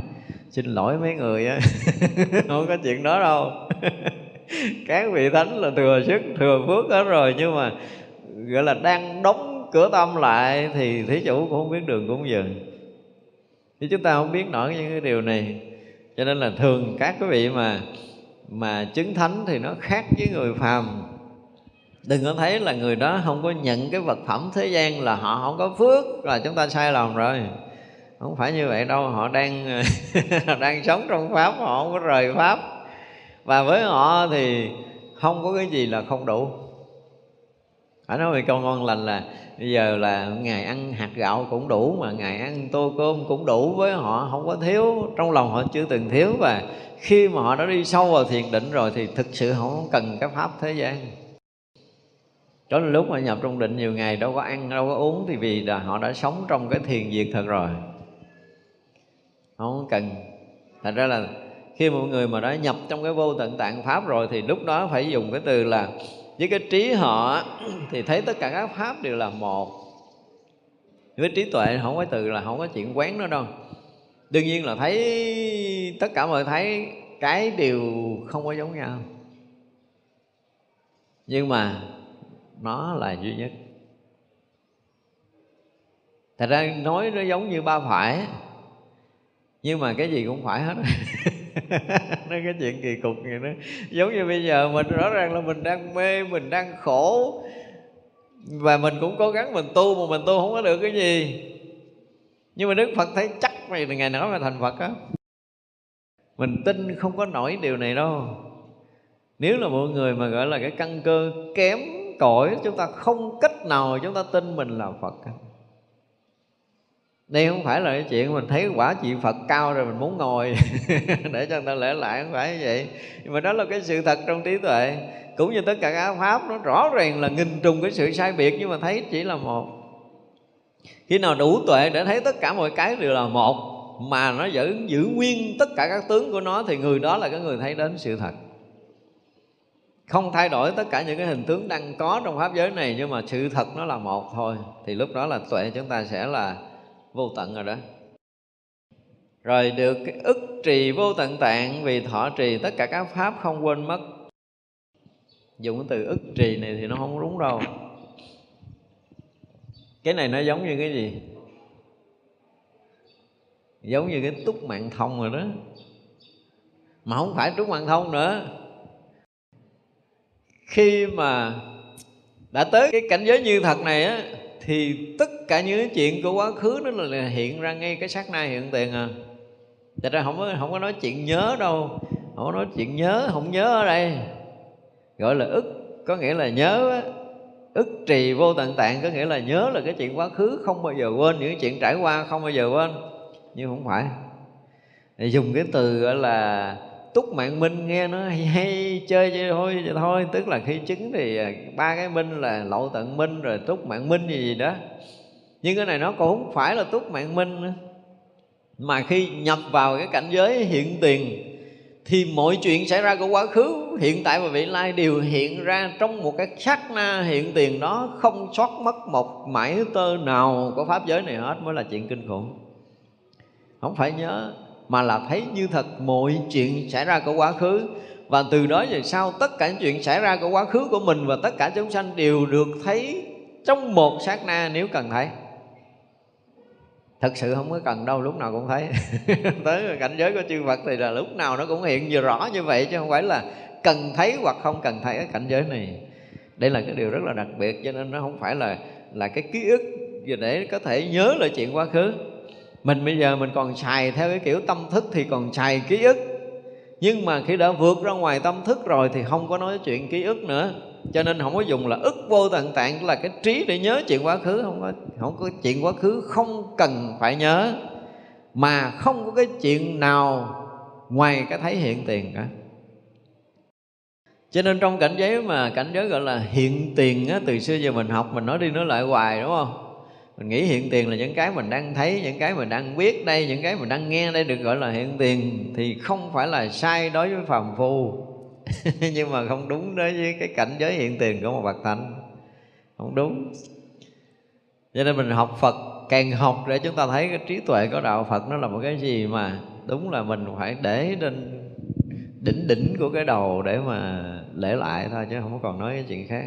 A: Xin lỗi mấy người á, không có chuyện đó đâu. Các vị thánh là thừa sức, thừa phước hết rồi, nhưng mà, gọi là, đang đóng cửa tâm lại thì thí chủ cũng không biết đường cúng dường. Thì chúng ta không biết nổi những cái điều này. Cho nên là thường các quý vị mà mà chứng thánh thì nó khác với người phàm đừng có thấy là người đó không có nhận cái vật phẩm thế gian là họ không có phước, là chúng ta sai lầm rồi. Không phải như vậy đâu, họ đang đang sống trong pháp, họ không có rời pháp. Và với họ thì không có cái gì là không đủ. Phải nói về câu ngon lành là, bây giờ là ngày ăn hạt gạo cũng đủ mà ngày ăn tô cơm cũng đủ với họ, không có thiếu. Trong lòng họ chưa từng thiếu và khi mà họ đã đi sâu vào thiền định rồi thì thực sự họ không cần cái pháp thế gian đó là lúc mà nhập trong định nhiều ngày, đâu có ăn, đâu có uống, thì vì là họ đã sống trong cái thiền diệt thật rồi. Không cần. Thành ra là khi một người mà đã nhập trong cái vô tận tạng pháp rồi, thì lúc đó phải dùng cái từ là, với cái trí họ thì thấy tất cả các pháp đều là một. Với trí tuệ không có từ là không có chuyện quán nữa đâu. Đương nhiên là thấy tất cả mọi thấy cái đều không có giống nhau. Nhưng mà nó là duy nhất. Thật ra nói nó giống như ba phải, nhưng mà cái gì cũng phải hết. Nó cái chuyện kỳ cục vậy đó. Giống như bây giờ mình, rõ ràng là mình đang mê, mình đang khổ, và mình cũng cố gắng mình tu mà mình tu không có được cái gì. Nhưng mà đức phật thấy chắc mày ngày nào mà thành phật á. Mình tin không có nổi điều này đâu. Nếu là một người mà gọi là cái căn cơ kém cõi, chúng ta không cách nào chúng ta tin mình là phật đây không phải là cái chuyện mình thấy quả vị Phật cao rồi mình muốn ngồi để cho người ta lễ lại, không phải như vậy. Nhưng mà đó là cái sự thật trong trí tuệ. Cũng như tất cả các pháp, nó rõ ràng là nghìn trùng cái sự sai biệt, nhưng mà thấy chỉ là một. Khi nào đủ tuệ để thấy tất cả mọi cái đều là một, mà nó giữ giữ nguyên tất cả các tướng của nó, thì người đó là cái người thấy đến sự thật không thay đổi tất cả những cái hình tướng đang có trong pháp giới này, nhưng mà sự thật nó là một thôi. Thì lúc đó là tuệ chúng ta sẽ là vô tận rồi đó. Rồi được cái ức trì vô tận tạng vì thọ trì, tất cả các pháp không quên mất. Dùng cái từ ức trì này thì nó không đúng đâu. Cái này nó giống như cái gì? Giống như cái túc mạng thông rồi đó. Mà không phải túc mạng thông nữa khi mà đã tới cái cảnh giới như thật này á thì tất cả những chuyện của quá khứ nó là hiện ra ngay cái sát na hiện tiền à. Thật ra không có, không có nói chuyện nhớ đâu Không có nói chuyện nhớ, không nhớ ở đây. Gọi là ức, có nghĩa là nhớ á. Ức trì vô tận tạng có nghĩa là nhớ là cái chuyện quá khứ không bao giờ quên những chuyện trải qua không bao giờ quên. Nhưng không phải. Thì dùng cái từ gọi là túc mạng minh nghe nó hay, hay chơi chơi thôi vậy thôi. Tức là khi chứng thì à, ba cái minh là lậu tận minh rồi túc mạng minh gì gì đó. Nhưng cái này nó cũng không phải là túc mạng minh nữa. Mà khi nhập vào cái cảnh giới hiện tiền thì mọi chuyện xảy ra của quá khứ hiện tại và vị lai đều hiện ra trong một cái sát na hiện tiền đó không sót mất một mảy tơ nào của pháp giới này hết mới là chuyện kinh khủng. Không phải nhớ mà là thấy như thật mọi chuyện xảy ra của quá khứ. Và từ đó về sau, tất cả những chuyện xảy ra của quá khứ của mình và tất cả chúng sanh đều được thấy trong một sát na nếu cần thấy. Thật sự không có cần đâu, lúc nào cũng thấy. Tới cảnh giới của chư Phật thì là lúc nào nó cũng hiện vừa rõ như vậy, chứ không phải là cần thấy hoặc không cần thấy cái cảnh giới này. Đây là cái điều rất là đặc biệt, cho nên nó không phải là là cái ký ức để có thể nhớ lại chuyện quá khứ mình bây giờ mình còn xài theo cái kiểu tâm thức thì còn xài ký ức. Nhưng mà khi đã vượt ra ngoài tâm thức rồi thì không có nói chuyện ký ức nữa. Cho nên không có dùng là ức vô tận tạng là cái trí để nhớ chuyện quá khứ. Không có không có chuyện quá khứ không cần phải nhớ. Mà không có cái chuyện nào ngoài cái thấy hiện tiền cả. Cho nên trong cảnh giới mà cảnh giới gọi là hiện tiền á, từ xưa giờ mình học mình nói đi nói lại hoài đúng không? Mình nghĩ hiện tiền là những cái mình đang thấy, những cái mình đang biết đây, những cái mình đang nghe đây được gọi là hiện tiền, thì không phải là sai đối với phàm phu. Nhưng mà không đúng đối với cái cảnh giới hiện tiền của một bậc thánh. Không đúng. Cho nên mình học phật, càng học để chúng ta thấy cái trí tuệ của đạo phật nó là một cái gì mà đúng là mình phải để trên đỉnh đỉnh của cái đầu để mà lễ lại thôi, chứ không còn nói cái chuyện khác.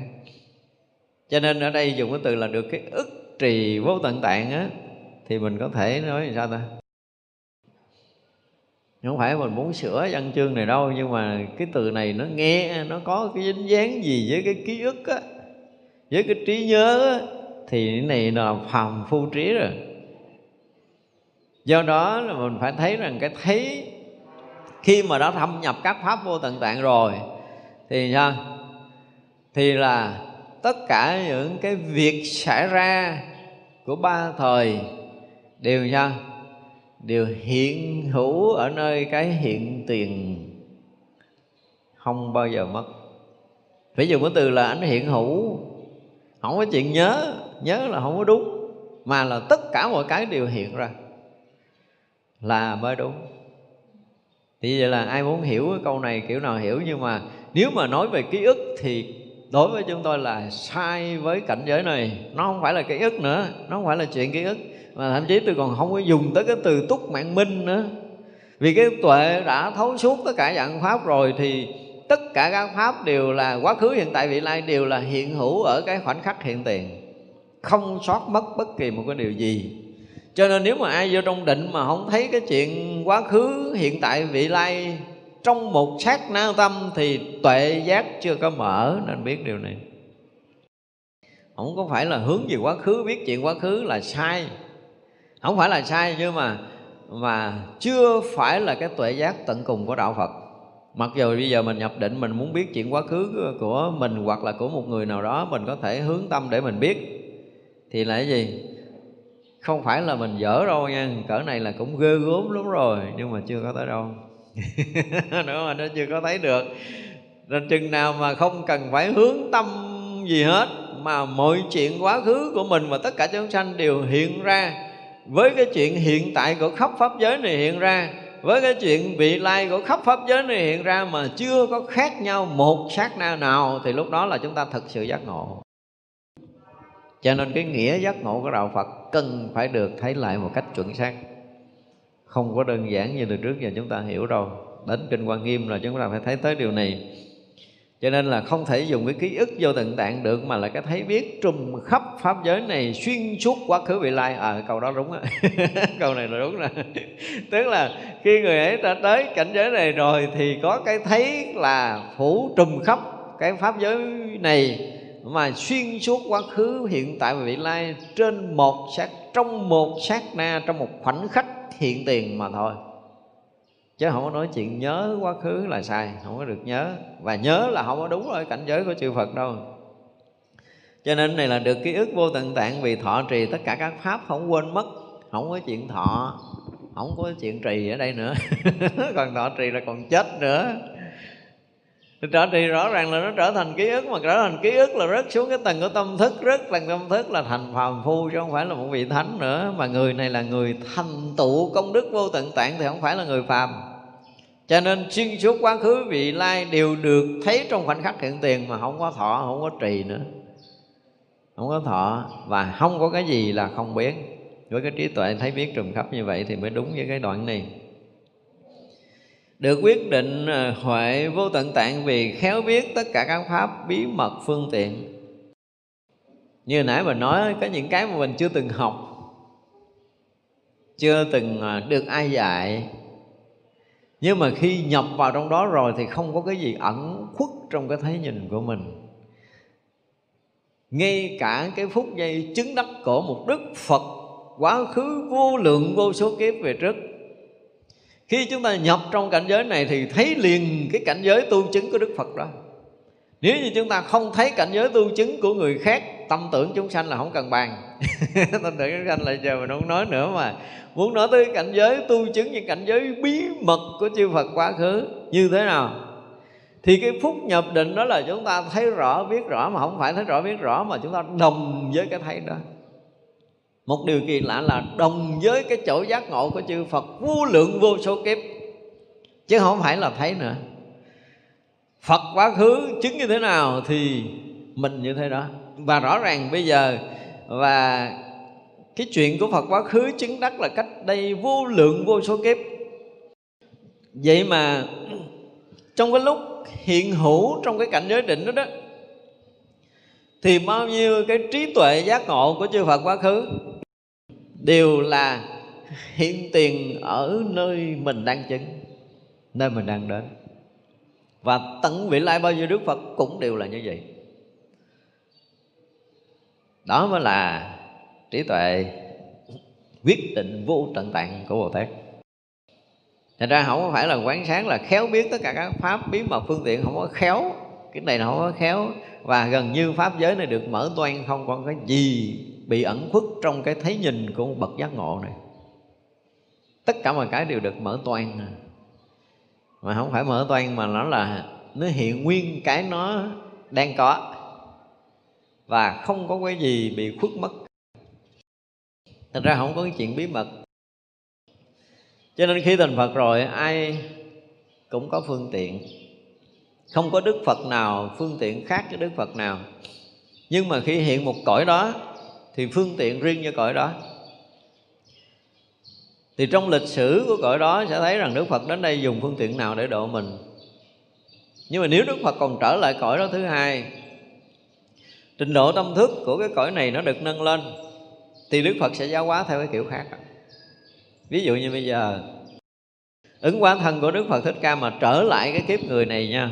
A: Cho nên ở đây dùng cái từ là được cái ức trì vô tận tạng á thì mình có thể nói sao ta? Không phải mình muốn sửa văn chương này đâu nhưng mà cái từ này nó nghe nó có cái dính dáng gì với cái ký ức á với cái trí nhớ á, thì cái này là phàm phu trí rồi. Do đó là mình phải thấy rằng cái thấy khi mà đã thâm nhập các pháp vô tận tạng rồi thì sao? Thì là tất cả những cái việc xảy ra của ba thời đều nha, đều hiện hữu ở nơi cái hiện tiền không bao giờ mất. Phải dùng cái từ là anh hiện hữu không có chuyện nhớ nhớ là không có đúng mà là tất cả mọi cái đều hiện ra là mới đúng. Thì vậy là ai muốn hiểu cái câu này kiểu nào hiểu nhưng mà nếu mà nói về ký ức thì đối với chúng tôi là sai với cảnh giới này. Nó không phải là ký ức nữa, nó không phải là chuyện ký ức. Mà thậm chí tôi còn không có dùng tới cái từ túc mạng minh nữa. Vì cái tuệ đã thấu suốt tất cả dạng pháp rồi thì tất cả các pháp đều là, quá khứ, hiện tại, vị lai đều là hiện hữu ở cái khoảnh khắc hiện tiền. Không sót mất bất kỳ một cái điều gì. Cho nên nếu mà ai vô trong định mà không thấy cái chuyện quá khứ, hiện tại, vị lai trong một sát na tâm thì tuệ giác chưa có mở, nên biết điều này. Không có phải là hướng về quá khứ, biết chuyện quá khứ là sai. Không phải là sai, nhưng mà mà chưa phải là cái tuệ giác tận cùng của đạo Phật. Mặc dù bây giờ mình nhập định, mình muốn biết chuyện quá khứ của mình hoặc là của một người nào đó, mình có thể hướng tâm để mình biết. Thì là cái gì? Không phải là mình dở đâu nha, cỡ này là cũng ghê gớm lắm rồi, nhưng mà chưa có tới đâu. nữa mà nó chưa có thấy được. Nên chừng nào mà không cần phải hướng tâm gì hết, mà mọi chuyện quá khứ của mình và tất cả chúng sanh đều hiện ra. Với cái chuyện hiện tại của khắp pháp giới này hiện ra, với cái chuyện vị lai của khắp pháp giới này hiện ra mà chưa có khác nhau một sát na nào, thì lúc đó là chúng ta thực sự giác ngộ. Cho nên cái nghĩa giác ngộ của đạo phật cần phải được thấy lại một cách chuẩn xác không có đơn giản như từ trước, giờ chúng ta hiểu đâu đến kinh quan nghiêm là chúng ta phải thấy tới điều này. Cho nên là không thể dùng cái ký ức vô tận tạng được, mà là cái thấy biết trùm khắp pháp giới này xuyên suốt quá khứ vị lai. À câu đó đúng á. Câu này là đúng rồi. Tức là khi người ấy đã tới cảnh giới này rồi thì có cái thấy là phủ trùm khắp cái pháp giới này mà xuyên suốt quá khứ hiện tại và vị lai trên một sát trong một sát na, trong một khoảnh khắc hiện tiền mà thôi. Chứ không có nói chuyện nhớ quá khứ là sai, không có được nhớ. Và nhớ là không có đúng ở cảnh giới của chư Phật đâu. Cho nên này là được ký ức vô tận tạng vì thọ trì tất cả các pháp, không quên mất, không có chuyện thọ, không có chuyện trì ở đây nữa. Còn thọ trì là còn chết nữa trở thì rõ ràng là nó trở thành ký ức mà, trở thành ký ức là rớt xuống cái tầng của tâm thức rất tầng tâm thức là thành phàm phu chứ không phải là một vị thánh nữa. Mà người này là người thành tựu công đức vô tận tạng thì không phải là người phàm. Cho nên xuyên suốt quá khứ vị lai đều được thấy trong khoảnh khắc hiện tiền mà không có thọ, không có trì nữa. Không có thọ và không có cái gì là không biết với cái trí tuệ thấy biết trùm khắp như vậy thì mới đúng với cái đoạn này được quyết định ờ, huệ vô tận tạng vì khéo biết tất cả các pháp bí mật phương tiện. Như nãy mình nói, có những cái mà mình chưa từng học, chưa từng ờ, được ai dạy. Nhưng mà khi nhập vào trong đó rồi thì không có cái gì ẩn khuất trong cái thấy nhìn của mình. Ngay cả cái phút giây chứng đắc của một đức phật, quá khứ vô lượng vô số kiếp về trước khi chúng ta nhập trong cảnh giới này thì thấy liền cái cảnh giới tu chứng của đức phật đó. Nếu như chúng ta không thấy cảnh giới tu chứng của người khác, tâm tưởng chúng sanh là không cần bàn. Tâm tưởng chúng sanh là giờ mình không nói nữa mà. Muốn nói tới cảnh giới tu chứng những cảnh giới bí mật của chư Phật quá khứ, như thế nào? Thì cái phút nhập định đó là chúng ta thấy rõ, biết rõ mà không phải thấy rõ, biết rõ mà chúng ta đồng với cái thấy đó một điều kỳ lạ là đồng với cái chỗ giác ngộ của chư Phật, vô lượng vô số kiếp. Chứ không phải là thấy nữa. Phật quá khứ chứng như thế nào thì mình như thế đó. Và rõ ràng bây giờ, và cái chuyện của Phật quá khứ chứng đắc là cách đây vô lượng vô số kiếp. Vậy mà trong cái lúc hiện hữu trong cái cảnh giới định đó đó, thì bao nhiêu cái trí tuệ giác ngộ của chư Phật quá khứ đều là hiện tiền ở nơi mình đang chứng, nơi mình đang đến. Và tận vị lai bao nhiêu đức phật cũng đều là như vậy. Đó mới là trí tuệ quyết định vô tận tạng của bồ tát. Thành ra không phải là quán sáng là khéo biết tất cả các pháp, bí mật, phương tiện, không có khéo. Cái này nó không có khéo. Và gần như pháp giới này được mở toan không còn cái gì bị ẩn khuất trong cái thấy nhìn của một bậc giác ngộ này. Tất cả mọi cái đều được mở toan Mà không phải mở toan mà nó là, Nó hiện nguyên cái nó đang có. Và không có cái gì bị khuất mất. Thật ra không có cái chuyện bí mật. Cho nên khi thành phật rồi, ai cũng có phương tiện. Không có đức phật nào, phương tiện khác với đức phật nào. Nhưng mà khi hiện một cõi đó thì phương tiện riêng cho cõi đó. Thì trong lịch sử của cõi đó sẽ thấy rằng đức phật đến đây dùng phương tiện nào để độ mình. Nhưng mà nếu đức phật còn trở lại cõi đó thứ hai, trình độ tâm thức của cái cõi này nó được nâng lên, thì đức phật sẽ giáo hóa theo cái kiểu khác. Ví dụ như bây giờ, ứng hóa thân của đức phật thích ca mà trở lại cái kiếp người này nha,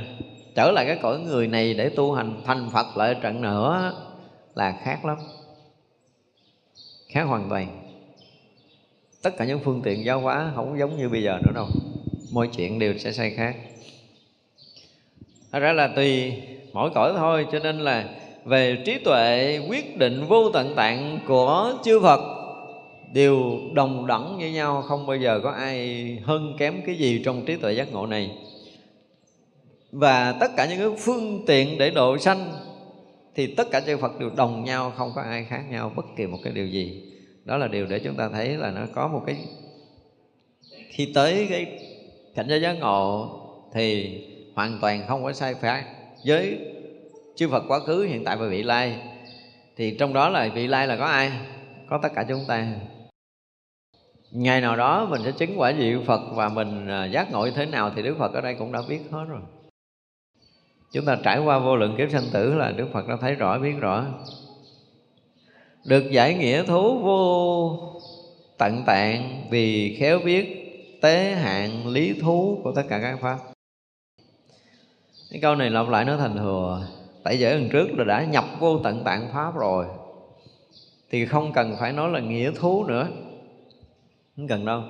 A: trở lại cái cõi người này để tu hành, thành phật lại trận nữa là khác lắm khác hoàn toàn. Tất cả những phương tiện giáo hóa không giống như bây giờ nữa đâu. Mọi chuyện đều sẽ sai khác. Thật ra là tùy mỗi cõi thôi, cho nên là về trí tuệ quyết định vô tận tạng của chư Phật đều đồng đẳng với nhau, không bao giờ có ai hơn kém cái gì trong trí tuệ giác ngộ này. Và tất cả những cái phương tiện để độ sanh thì tất cả chư Phật đều đồng nhau, không có ai khác nhau bất kỳ một cái điều gì. Đó là điều để chúng ta thấy là nó có một cái, khi tới cái cảnh giới giác ngộ thì hoàn toàn không có sai khác với chư Phật quá khứ, hiện tại và vị lai, thì trong đó là vị lai là có ai? Có tất cả chúng ta. Ngày nào đó mình sẽ chứng quả vị Phật và mình à, giác ngộ thế nào thì Đức Phật ở đây cũng đã biết hết rồi chúng ta trải qua vô lượng kiếp sanh tử là Đức Phật đã thấy rõ, biết rõ. Được giải nghĩa thú vô tận tạng vì khéo biết tế hạn lý thú của tất cả các pháp. Cái câu này lặp lại nó thành thừa tại giới lần trước là đã nhập vô tận tạng pháp rồi, thì không cần phải nói là nghĩa thú nữa. Không cần đâu.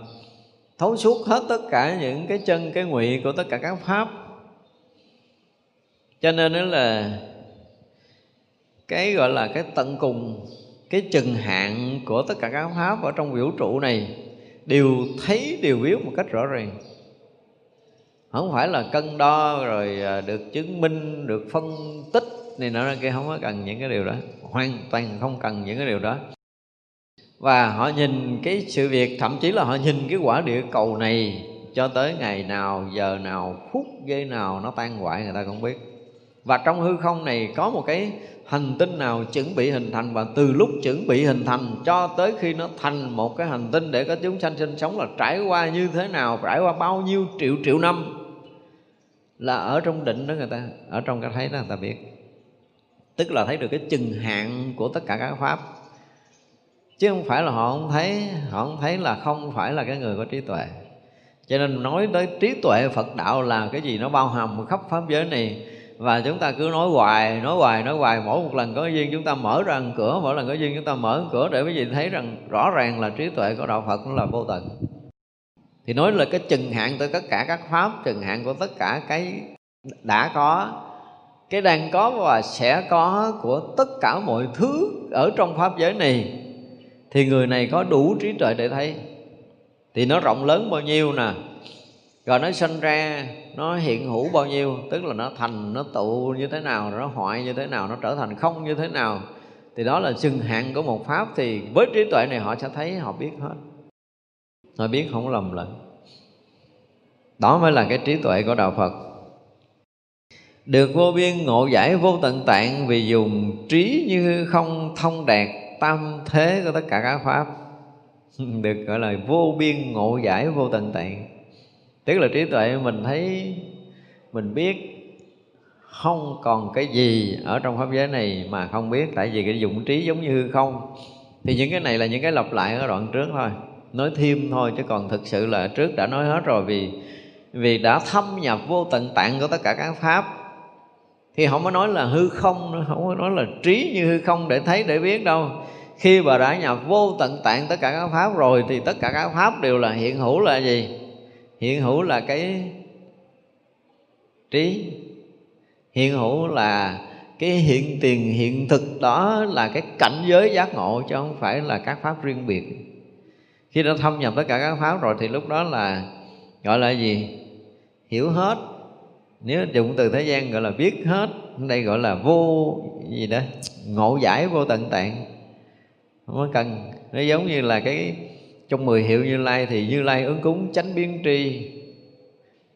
A: Thấu suốt hết tất cả những cái chân, cái ngụy của tất cả các pháp cho nên đó là cái gọi là cái tận cùng, cái chừng hạn của tất cả các pháp ở trong vũ trụ này đều thấy đều biết một cách rõ ràng. Không phải là cân đo rồi à, được chứng minh, được phân tích này nọ kia, không có cần những cái điều đó. Hoàn toàn không cần những cái điều đó. Và họ nhìn cái sự việc, thậm chí là họ nhìn cái quả địa cầu này cho tới ngày nào, giờ nào, phút giây nào nó tan hoại người ta không biết và trong hư không này có một cái hành tinh nào chuẩn bị hình thành và từ lúc chuẩn bị hình thành cho tới khi nó thành một cái hành tinh để có chúng sanh sinh sống là trải qua như thế nào, trải qua bao nhiêu triệu triệu năm là ở trong định đó người ta, ở trong cái thấy đó người ta biết. Tức là thấy được cái chừng hạn của tất cả các pháp. Chứ không phải là họ không thấy, họ không thấy là không phải là cái người có trí tuệ. Cho nên nói tới trí tuệ phật đạo là cái gì nó bao hàm khắp pháp giới này và chúng ta cứ nói hoài nói hoài nói hoài. Mỗi một lần có duyên, chúng ta mở ra cửa. Mỗi lần có duyên, chúng ta mở cửa để quý vị thấy rằng rõ ràng là trí tuệ của đạo phật nó là vô tận. Thì nói là cái chừng hạn tới tất cả các pháp, chừng hạn của tất cả cái đã có, cái đang có và sẽ có của tất cả mọi thứ ở trong pháp giới này, thì người này có đủ trí tuệ để thấy. Thì nó rộng lớn bao nhiêu nè? Rồi nó sinh ra, nó hiện hữu bao nhiêu, tức là nó thành, nó tụ như thế nào nó hoại như thế nào, nó trở thành không như thế nào. Thì đó là chừng hạn của một pháp, thì với trí tuệ này họ sẽ thấy, họ biết hết. Họ biết không lầm lẫn. Đó mới là cái trí tuệ của đạo phật. Được vô biên ngộ giải vô tận tạng vì dùng trí như không thông đạt tam thế của tất cả các pháp. Được gọi là vô biên ngộ giải vô tận tạng tức là trí tuệ mình thấy, mình biết không còn cái gì ở trong pháp giới này mà không biết. Tại vì cái dụng trí giống như hư không. Thì những cái này là những cái lặp lại ở đoạn trước thôi. Nói thêm thôi chứ còn thực sự là trước đã nói hết rồi. Vì vì đã thâm nhập vô tận tạng của tất cả các pháp. Thì không có nói là hư không nữa, không có nói là trí như hư không để thấy, để biết đâu. Khi bà đã nhập vô tận tạng tất cả các pháp rồi thì tất cả các pháp đều là hiện hữu là gì? Hiện hữu là cái trí. Hiện hữu là cái hiện tiền, hiện thực. Đó là cái cảnh giới giác ngộ chứ không phải là các pháp riêng biệt. Khi đã thâm nhập tất cả các pháp rồi thì lúc đó là gọi là gì? Hiểu hết. Nếu dùng từ thế gian gọi là biết hết đây gọi là vô gì đó? Ngộ giải vô tận tạng. Không có cần. Nó giống như là cái trong mười hiệu như lai thì như lai ứng cúng chánh biến tri.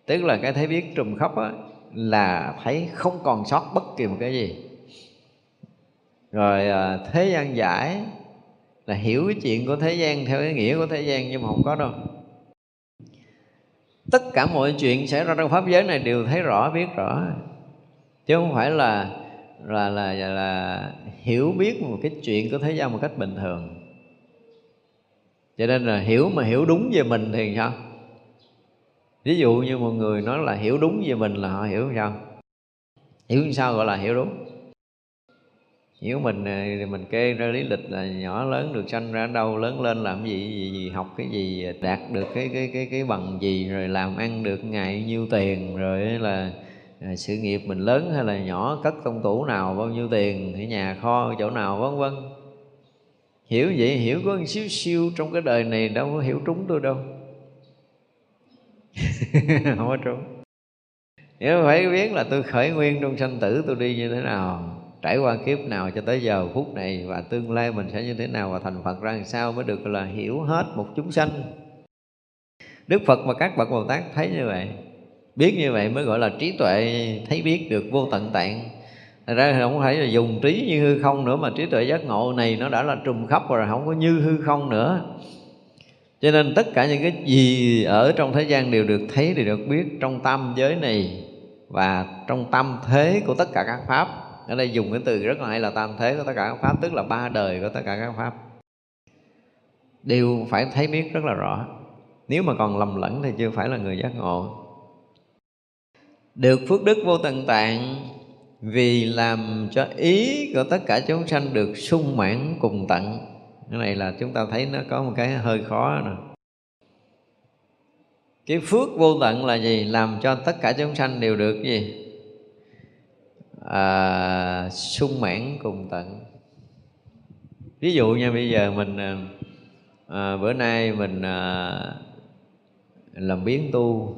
A: Tức là cái thấy biết trùm khắp á là thấy không còn sót bất kỳ một cái gì. Rồi à, thế gian giải là hiểu cái chuyện của thế gian theo cái nghĩa của thế gian nhưng mà không có đâu. Tất cả mọi chuyện xảy ra trong pháp giới này đều thấy rõ biết rõ. Chứ không phải là là là là, là hiểu biết một cái chuyện của thế gian một cách bình thường cho nên là hiểu mà hiểu đúng về mình thì sao? Ví dụ như một người nói là hiểu đúng về mình là họ hiểu sao? Hiểu sao gọi là hiểu đúng? Hiểu mình thì mình kê ra lý lịch là nhỏ lớn được sanh ra đâu lớn lên làm gì gì, gì học cái gì đạt được cái cái cái cái bằng gì rồi làm ăn được ngày nhiêu tiền rồi là à, sự nghiệp mình lớn hay là nhỏ cất công tủ nào bao nhiêu tiền ở nhà kho chỗ nào vân vân hiểu vậy, hiểu có một xíu siêu trong cái đời này, đâu có hiểu trúng tôi đâu. Không có trúng. Nếu phải biết là tôi khởi nguyên trong sanh tử, tôi đi như thế nào, trải qua kiếp nào cho tới giờ phút này, và tương lai mình sẽ như thế nào, và thành Phật ra làm sao mới được là hiểu hết một chúng sanh. Đức Phật và các bậc Bồ Tát thấy như vậy, biết như vậy mới gọi là trí tuệ, thấy biết được vô tận tạng. Thật ra không phải là dùng trí như hư không nữa, Mà trí tuệ giác ngộ này nó đã là trùm khắp rồi, Không có như hư không nữa. Cho nên tất cả những cái gì ở trong thế gian đều được thấy, Đều được biết trong tâm giới này Và trong tâm thế của tất cả các Pháp. Ở đây dùng cái từ rất là hay là tam thế của tất cả các Pháp, Tức là ba đời của tất cả các Pháp. Đều phải thấy biết rất là rõ. Nếu mà còn lầm lẫn thì chưa phải là người giác ngộ. Được phước đức vô tận tạng vì làm cho ý của tất cả chúng sanh được sung mãn cùng tận. Cái này là chúng ta thấy nó có một cái hơi khó nè. Cái phước vô tận là gì? Làm cho tất cả chúng sanh đều được gì? À, sung mãn cùng tận. Ví dụ như bây giờ mình à, à, bữa nay mình à, làm biến tu.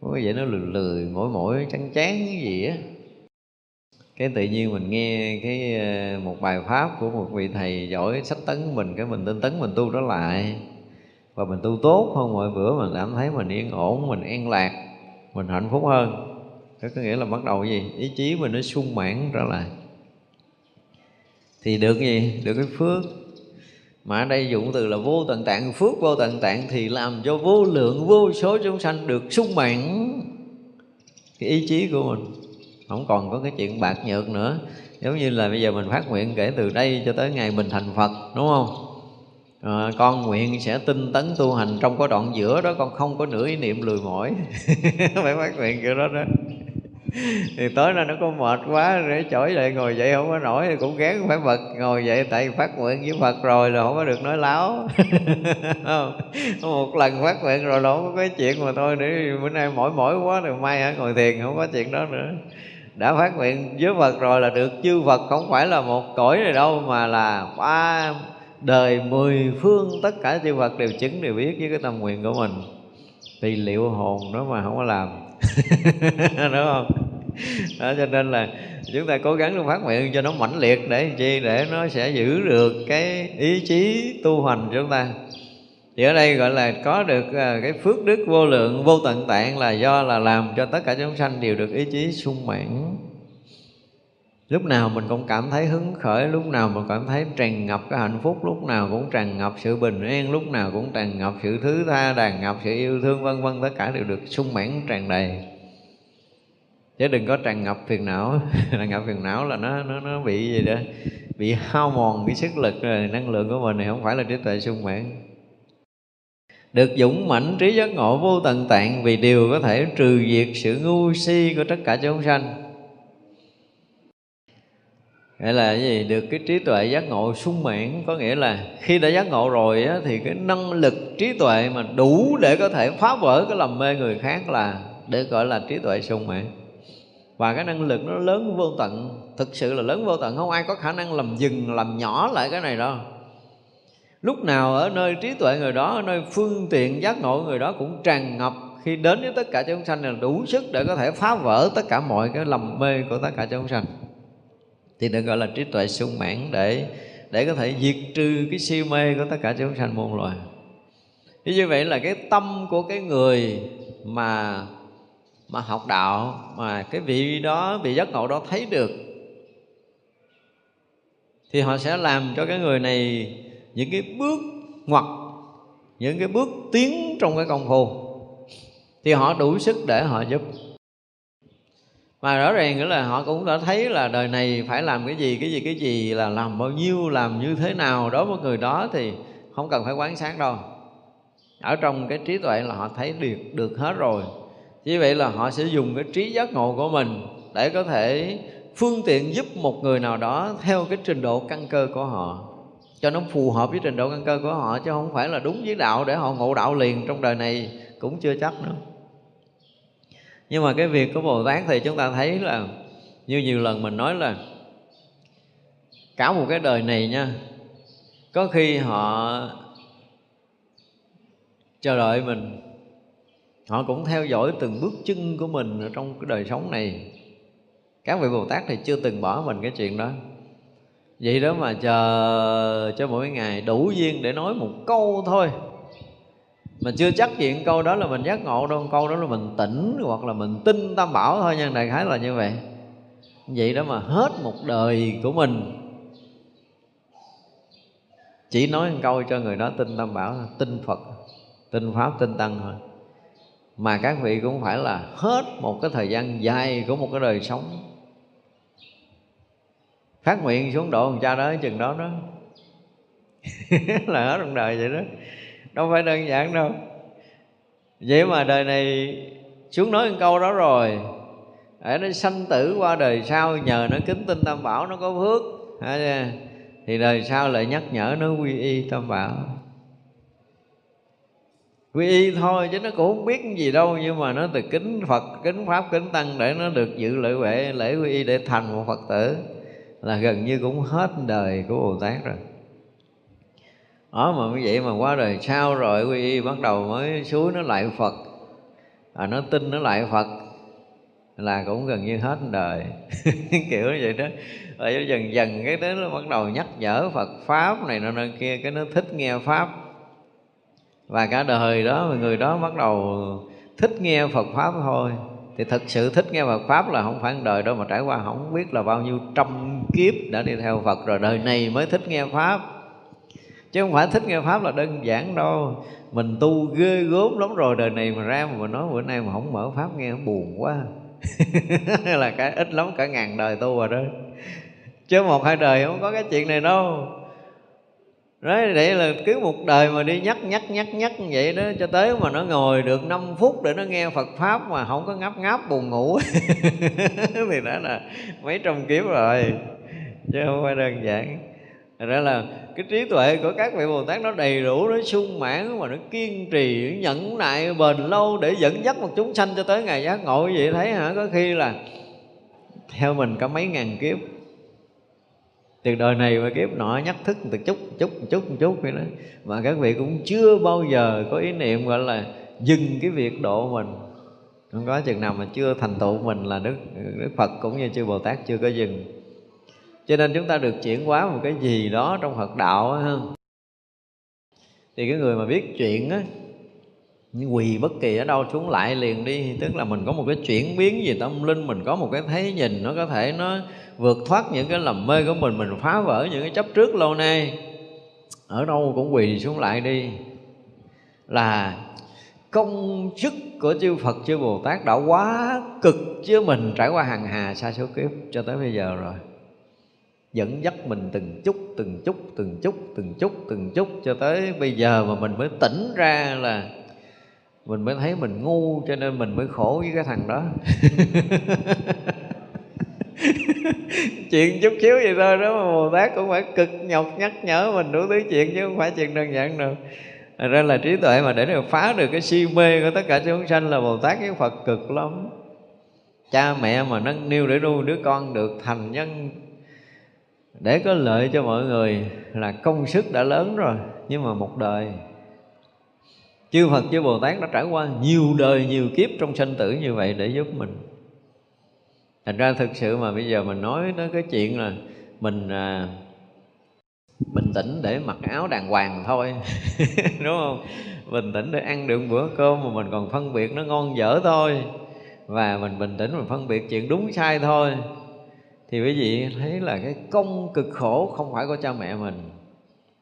A: Có vậy nó lười lười mỗi mỗi chán chán cái gì á cái tự nhiên mình nghe cái ờ, một bài pháp của một vị thầy giỏi sách tấn mình, cái mình tinh tấn mình tu trở lại và mình tu tốt hơn mọi bữa mình cảm thấy mình yên ổn, mình an lạc, mình hạnh phúc hơn. Đó có nghĩa là bắt đầu gì? Ý chí mình nó sung mãn trở lại. Thì được gì? Được cái phước. Mà ở đây dụng từ là vô tận tạng, phước vô tận tạng thì làm cho vô lượng, vô số chúng sanh được sung mãn. Cái ý chí của mình không còn có cái chuyện bạc nhược nữa. Giống như là bây giờ mình phát nguyện kể từ đây cho tới ngày mình thành phật đúng không? À, con nguyện sẽ tinh tấn tu hành trong cái đoạn giữa đó con không có nửa ý niệm lười mỏi. Phải phát nguyện kiểu đó đó. Thì tối nay nó có mệt quá để chổi lại ngồi dậy không có nổi thì cũng gán phải bật ngồi dậy tại phát nguyện với phật rồi là không có được nói láo. Không một lần phát nguyện rồi là không có cái chuyện mà thôi để bữa nay mỏi mỏi quá thì mai hả ngồi thiền không có chuyện đó nữa đã phát nguyện với Phật rồi là được chư Phật không phải là một cõi này đâu mà là ba đời mười phương tất cả chư Phật đều chứng đều biết với cái tâm nguyện của mình. Thì liệu hồn đó mà không có làm. Đúng không? Đó, cho nên là chúng ta cố gắng phát nguyện cho nó mãnh liệt để chi? Để nó sẽ giữ được cái ý chí tu hành của chúng ta thì ở đây gọi là có được à, cái phước đức vô lượng, vô tận tạng là do là làm cho tất cả chúng sanh đều được ý chí sung mãn. Lúc nào mình cũng cảm thấy hứng khởi, lúc nào mình cảm thấy tràn ngập cái hạnh phúc, lúc nào cũng tràn ngập sự bình an, lúc nào cũng tràn ngập sự thứ tha, tràn ngập sự yêu thương, vân vân, tất cả đều được sung mãn, tràn đầy. Chứ đừng có tràn ngập phiền não. Tràn ngập phiền não là nó nó nó bị gì đó, bị hao mòn cái sức lực rồi năng lượng của mình này không phải là trí tuệ sung mãn được dũng mãnh trí giác ngộ vô tận tạng vì điều có thể trừ diệt sự ngu si của tất cả chúng sanh. Nghĩa là cái gì? Được cái trí tuệ giác ngộ sung mãn Có nghĩa là khi đã giác ngộ rồi á, Thì cái năng lực trí tuệ mà đủ để có thể phá vỡ cái lầm mê người khác là Để gọi là trí tuệ sung mãn. Và cái năng lực nó lớn vô tận Thực sự là lớn vô tận Không ai có khả năng làm dừng, làm nhỏ lại cái này đâu. Lúc nào ở nơi trí tuệ người đó, Ở nơi phương tiện giác ngộ người đó cũng tràn ngập. Khi đến với tất cả chúng sanh là đủ sức để có thể phá vỡ tất cả mọi cái lầm mê của tất cả chúng sanh. Thì được gọi là trí tuệ sung mãn để để có thể diệt trừ cái si mê của tất cả chúng sanh muôn loài. Thì như vậy là cái tâm của cái người mà mà học đạo, mà cái vị đó, vị giác ngộ đó thấy được, thì họ sẽ làm cho cái người này những cái bước ngoặt, những cái bước tiến trong cái công phu thì họ đủ sức để họ giúp. Mà rõ ràng nghĩa là họ cũng đã thấy là đời này phải làm cái gì cái gì cái gì là làm bao nhiêu, làm như thế nào đối với người đó thì không cần phải quán sát đâu. Ở trong cái trí tuệ là họ thấy được được hết rồi. Như vậy là họ sẽ dùng cái trí giác ngộ của mình để có thể phương tiện giúp một người nào đó theo cái trình độ căn cơ của họ cho nó phù hợp với trình độ căn cơ của họ, chứ không phải là đúng với đạo để họ ngộ đạo liền trong đời này cũng chưa chắc nữa. Nhưng mà cái việc của bồ tát thì chúng ta thấy là, như nhiều lần mình nói là, cả một cái đời này nha, có khi họ chờ đợi mình, họ cũng theo dõi từng bước chân của mình ở trong cái đời sống này. Các vị bồ tát thì chưa từng bỏ mình cái chuyện đó vậy đó mà chờ, cho mỗi ngày đủ duyên để nói một câu thôi. Mình chưa chắc chuyện câu đó là mình giác ngộ đâu câu đó là mình tỉnh hoặc là mình tin tam bảo thôi nhưng đại khái là như vậy. Vậy đó mà hết một đời của mình. Chỉ nói một câu cho người đó tin tam bảo, tin phật, tin pháp, tin tăng thôi. Mà các vị cũng phải là hết một cái thời gian dài của một cái đời sống phát nguyện xuống độ cha đó chừng đó đó. Là hết trong đời vậy đó. Đâu phải đơn giản đâu. Vậy mà đời này xuống nói một câu đó rồi. Để nó sanh tử qua đời sau, nhờ nó kính tin tam bảo, nó có phước. Thì đời sau lại nhắc nhở nó quy y tam bảo. Quy y thôi chứ nó cũng không biết gì đâu, nhưng mà nó từ kính phật, kính pháp, kính tăng để nó được dự lễ huệ, lễ quy y để thành một phật tử là gần như cũng hết đời của bồ tát rồi. Đó mà như vậy mà qua đời sau rồi quy y bắt đầu mới suối nó lại phật. À, nó tin nó lại phật là cũng gần như hết đời. Kiểu như vậy đó. Rồi dần dần cái đó nó bắt đầu nhắc nhở phật pháp này nọ kia cái nó thích nghe pháp. Và cả đời đó người đó bắt đầu thích nghe phật pháp thôi thì thực sự thích nghe Phật pháp là không phải đời đâu, mà trải qua không biết là bao nhiêu trăm kiếp đã đi theo Phật rồi, đời này mới thích nghe pháp. Chứ không phải thích nghe pháp là đơn giản đâu. Mình tu ghê gốm lắm rồi, đời này mà ra mà mình nói bữa nay mà không mở pháp nghe buồn quá. Là cái ít lắm, cả ngàn đời tu rồi đó. Chứ một hai đời không có cái chuyện này đâu. Đấy, để là cứ một đời mà đi nhắc nhắc nhắc nhắc như vậy đó cho tới mà nó ngồi được 5 phút để nó nghe Phật pháp mà không có ngáp ngáp buồn ngủ. Thì đó là mấy trăm kiếp rồi chứ không phải đơn giản. Đó là cái trí tuệ của các vị Bồ Tát nó đầy đủ, nó sung mãn mà nó kiên trì, nó nhẫn nại bền lâu để dẫn dắt một chúng sanh cho tới ngày giác ngộ. Vậy thấy hả? Có khi là theo mình cả mấy ngàn kiếp từ đời này và kiếp nọ nhắc thức từ chút chút chút chút vậy đó. Mà các vị cũng chưa bao giờ có ý niệm gọi là dừng cái việc độ mình. Không có chừng nào mà chưa thành tựu mình là đức đức phật cũng như chư bồ tát chưa có dừng. Cho nên chúng ta được chuyển hóa một cái gì đó trong Phật đạo á thì cái người mà biết chuyện á quỳ bất kỳ ở đâu xuống lại liền đi, tức là mình có một cái chuyển biến gì tâm linh, mình có một cái thấy nhìn, nó có thể nó vượt thoát những cái lầm mê của mình mình phá vỡ những cái chấp trước lâu nay. Ở đâu cũng quỳ xuống lại đi. Là công chức của chư Phật, chư Bồ Tát đã quá cực chứ mình, trải qua hàng hà xa số kiếp cho tới bây giờ rồi. Dẫn dắt mình từng chút từng chút từng chút từng chút từng chút cho tới bây giờ mà mình mới tỉnh ra là mình mới thấy mình ngu cho nên mình mới khổ với cái thằng đó. chuyện chút xíu vậy thôi, đó mà bồ tát cũng phải cực nhọc nhắc nhở mình đủ thứ chuyện chứ không phải chuyện đơn giản được Thật ra là trí tuệ mà để được phá được cái si mê của tất cả chúng sanh là Bồ Tát với Phật cực lắm. Cha mẹ mà nâng niu để nuôi đứa con được thành nhân, Để có lợi cho mọi người là công sức đã lớn rồi, Nhưng mà một đời. Chư Phật chư Bồ Tát đã trải qua nhiều đời, nhiều kiếp trong sanh tử như vậy để giúp mình. Thành ra thực sự mà bây giờ mình nói tới cái chuyện là mình à, bình tĩnh để mặc áo đàng hoàng thôi đúng không? Bình tĩnh để ăn được bữa cơm mà mình còn phân biệt nó ngon dở thôi. Và mình bình tĩnh mình phân biệt chuyện đúng sai thôi. Thì quý vị thấy là cái công cực khổ không phải của cha mẹ mình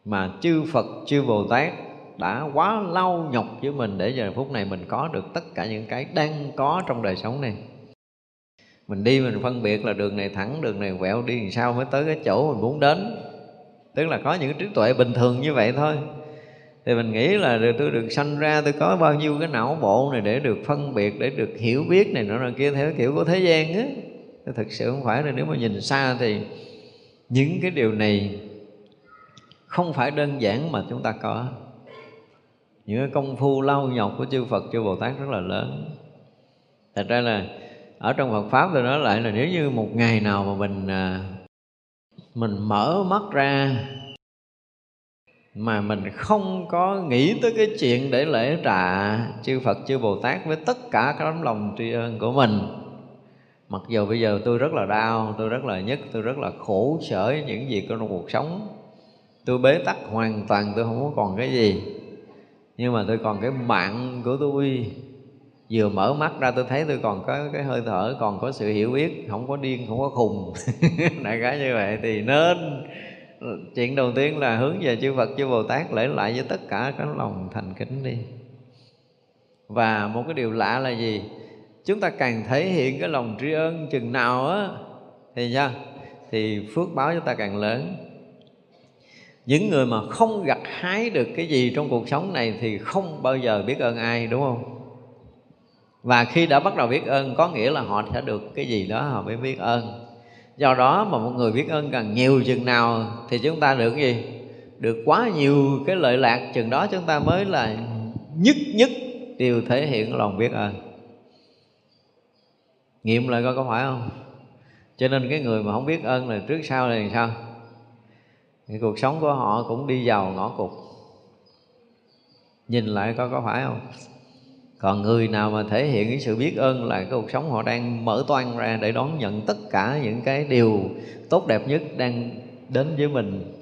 A: mà chư Phật chư Bồ Tát đã quá lau nhọc với mình để giờ phút này mình có được tất cả những cái đang có trong đời sống này mình đi mình phân biệt là đường này thẳng, đường này quẹo, đi làm sao mới tới cái chỗ mình muốn đến. Tức là có những trí tuệ bình thường như vậy thôi. Thì mình nghĩ là tôi được sanh ra, tôi có bao nhiêu cái não bộ này để được phân biệt, để được hiểu biết này nọ kia theo kiểu của thế gian á. Thực sự không phải là nếu mà nhìn xa thì những cái điều này không phải đơn giản mà chúng ta có. Những cái công phu lau nhọc của chư Phật, chư Bồ Tát rất là lớn. Thật ra là ở trong Phật pháp tôi nói lại là nếu như một ngày nào mà mình à, mình mở mắt ra mà mình không có nghĩ tới cái chuyện để lễ trà chư Phật, chư Bồ Tát với tất cả các tấm lòng tri ân của mình. Mặc dù bây giờ tôi rất là đau, tôi rất là nhức, tôi rất là khổ sở những gì trong cuộc sống. Tôi bế tắc hoàn toàn, tôi không có còn cái gì. Nhưng mà tôi còn cái mạng của tôi vừa mở mắt ra tôi thấy tôi còn có cái hơi thở, còn có sự hiểu biết, không có điên, không có khùng. Đại khái như vậy. Thì nên, chuyện đầu tiên là hướng về chư Phật, chư Bồ Tát, lễ lại với tất cả cái lòng thành kính đi. Và một cái điều lạ là gì? Chúng ta càng thể hiện cái lòng tri ân chừng nào á, thì nha thì phước báo chúng ta càng lớn. Những người mà không gặt hái được cái gì trong cuộc sống này thì không bao giờ biết ơn ai, đúng không? Và khi đã bắt đầu biết ơn, có nghĩa là họ sẽ được cái gì đó họ mới biết ơn. Do đó mà một người biết ơn càng nhiều chừng nào thì chúng ta được cái gì? Được quá nhiều cái lợi lạc, chừng đó chúng ta mới là nhất nhất điều thể hiện lòng biết ơn. Nghiệm lại coi có phải không? Cho nên cái người mà không biết ơn là trước sau là sao? Thì cuộc sống của họ cũng đi vào ngõ cụt. Nhìn lại coi có phải không? Còn người nào mà thể hiện cái sự biết ơn là cái cuộc sống họ đang mở toan ra để đón nhận tất cả những cái điều tốt đẹp nhất đang đến với mình.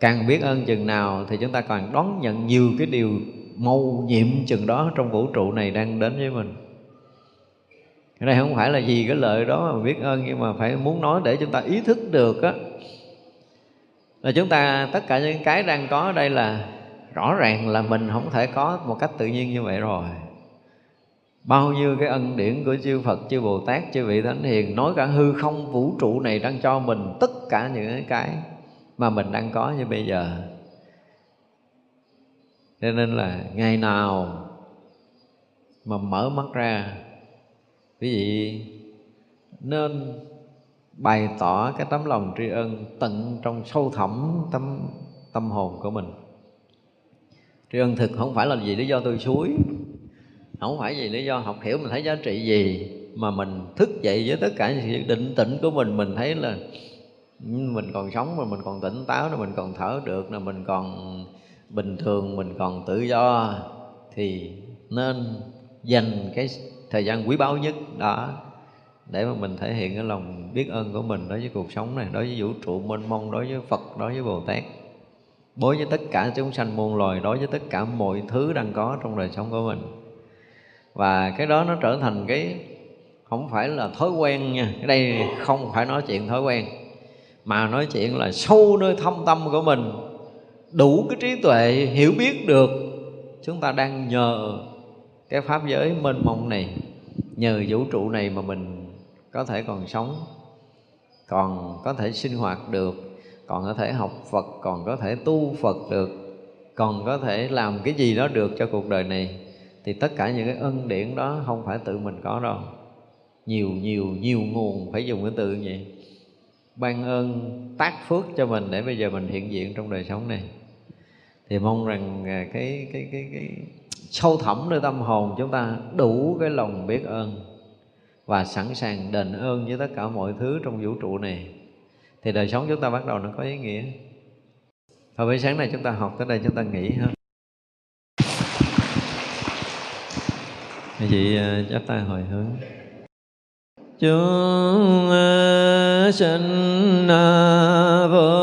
A: Càng biết ơn chừng nào thì chúng ta còn đón nhận nhiều cái điều mâu nhiệm chừng đó trong vũ trụ này đang đến với mình. Cái này không phải là gì cái lợi đó mà biết ơn, nhưng mà phải muốn nói để chúng ta ý thức được á. Là chúng ta, tất cả những cái đang có ở đây là rõ ràng là mình không thể có một cách tự nhiên như vậy rồi. Bao nhiêu cái ân điển của chư Phật, chư Bồ Tát, chư vị thánh hiền nói cả hư không vũ trụ này đang cho mình tất cả những cái mà mình đang có như bây giờ. Cho nên là ngày nào mà mở mắt ra, quý vị nên bày tỏ cái tấm lòng tri ân tận trong sâu thẳm tâm tâm hồn của mình tri ân thực không phải là gì lý do tôi suối. Không phải gì lý do học hiểu mình thấy giá trị gì, mà mình thức dậy với tất cả sự định tĩnh của mình. Mình thấy là mình còn sống mà mình còn tỉnh táo là mình còn thở được là mình còn bình thường, mình còn tự do, thì nên dành cái thời gian quý báu nhất đó để mà mình thể hiện cái lòng biết ơn của mình đối với cuộc sống này, đối với vũ trụ mênh mông, đối với phật, đối với bồ tát đối với tất cả chúng sanh muôn loài, đối với tất cả mọi thứ đang có trong đời sống của mình. Và cái đó nó trở thành cái, không phải là thói quen nha. Cái đây không phải nói chuyện thói quen, mà nói chuyện là sâu nơi thâm tâm của mình, đủ cái trí tuệ hiểu biết được chúng ta đang nhờ cái pháp giới mênh mông này, nhờ vũ trụ này mà mình có thể còn sống, còn có thể sinh hoạt được còn có thể học Phật, còn có thể tu Phật được, còn có thể làm cái gì đó được cho cuộc đời này. Thì tất cả những cái ân điển đó không phải tự mình có đâu. Nhiều nhiều nhiều nguồn phải dùng cái từ như vậy. Ban ơn, tác phước cho mình để bây giờ mình hiện diện trong đời sống này. Thì mong rằng à, cái cái cái cái sâu thẳm nơi tâm hồn chúng ta đủ cái lòng biết ơn và sẵn sàng đền ơn với tất cả mọi thứ trong vũ trụ này thì đời sống chúng ta bắt đầu nó có ý nghĩa. Thôi buổi sáng này chúng ta học, tới đây chúng ta nghỉ ha. Quý vị ờ, chắp tay hồi hướng. Chúng ờ, sinh ờ, vô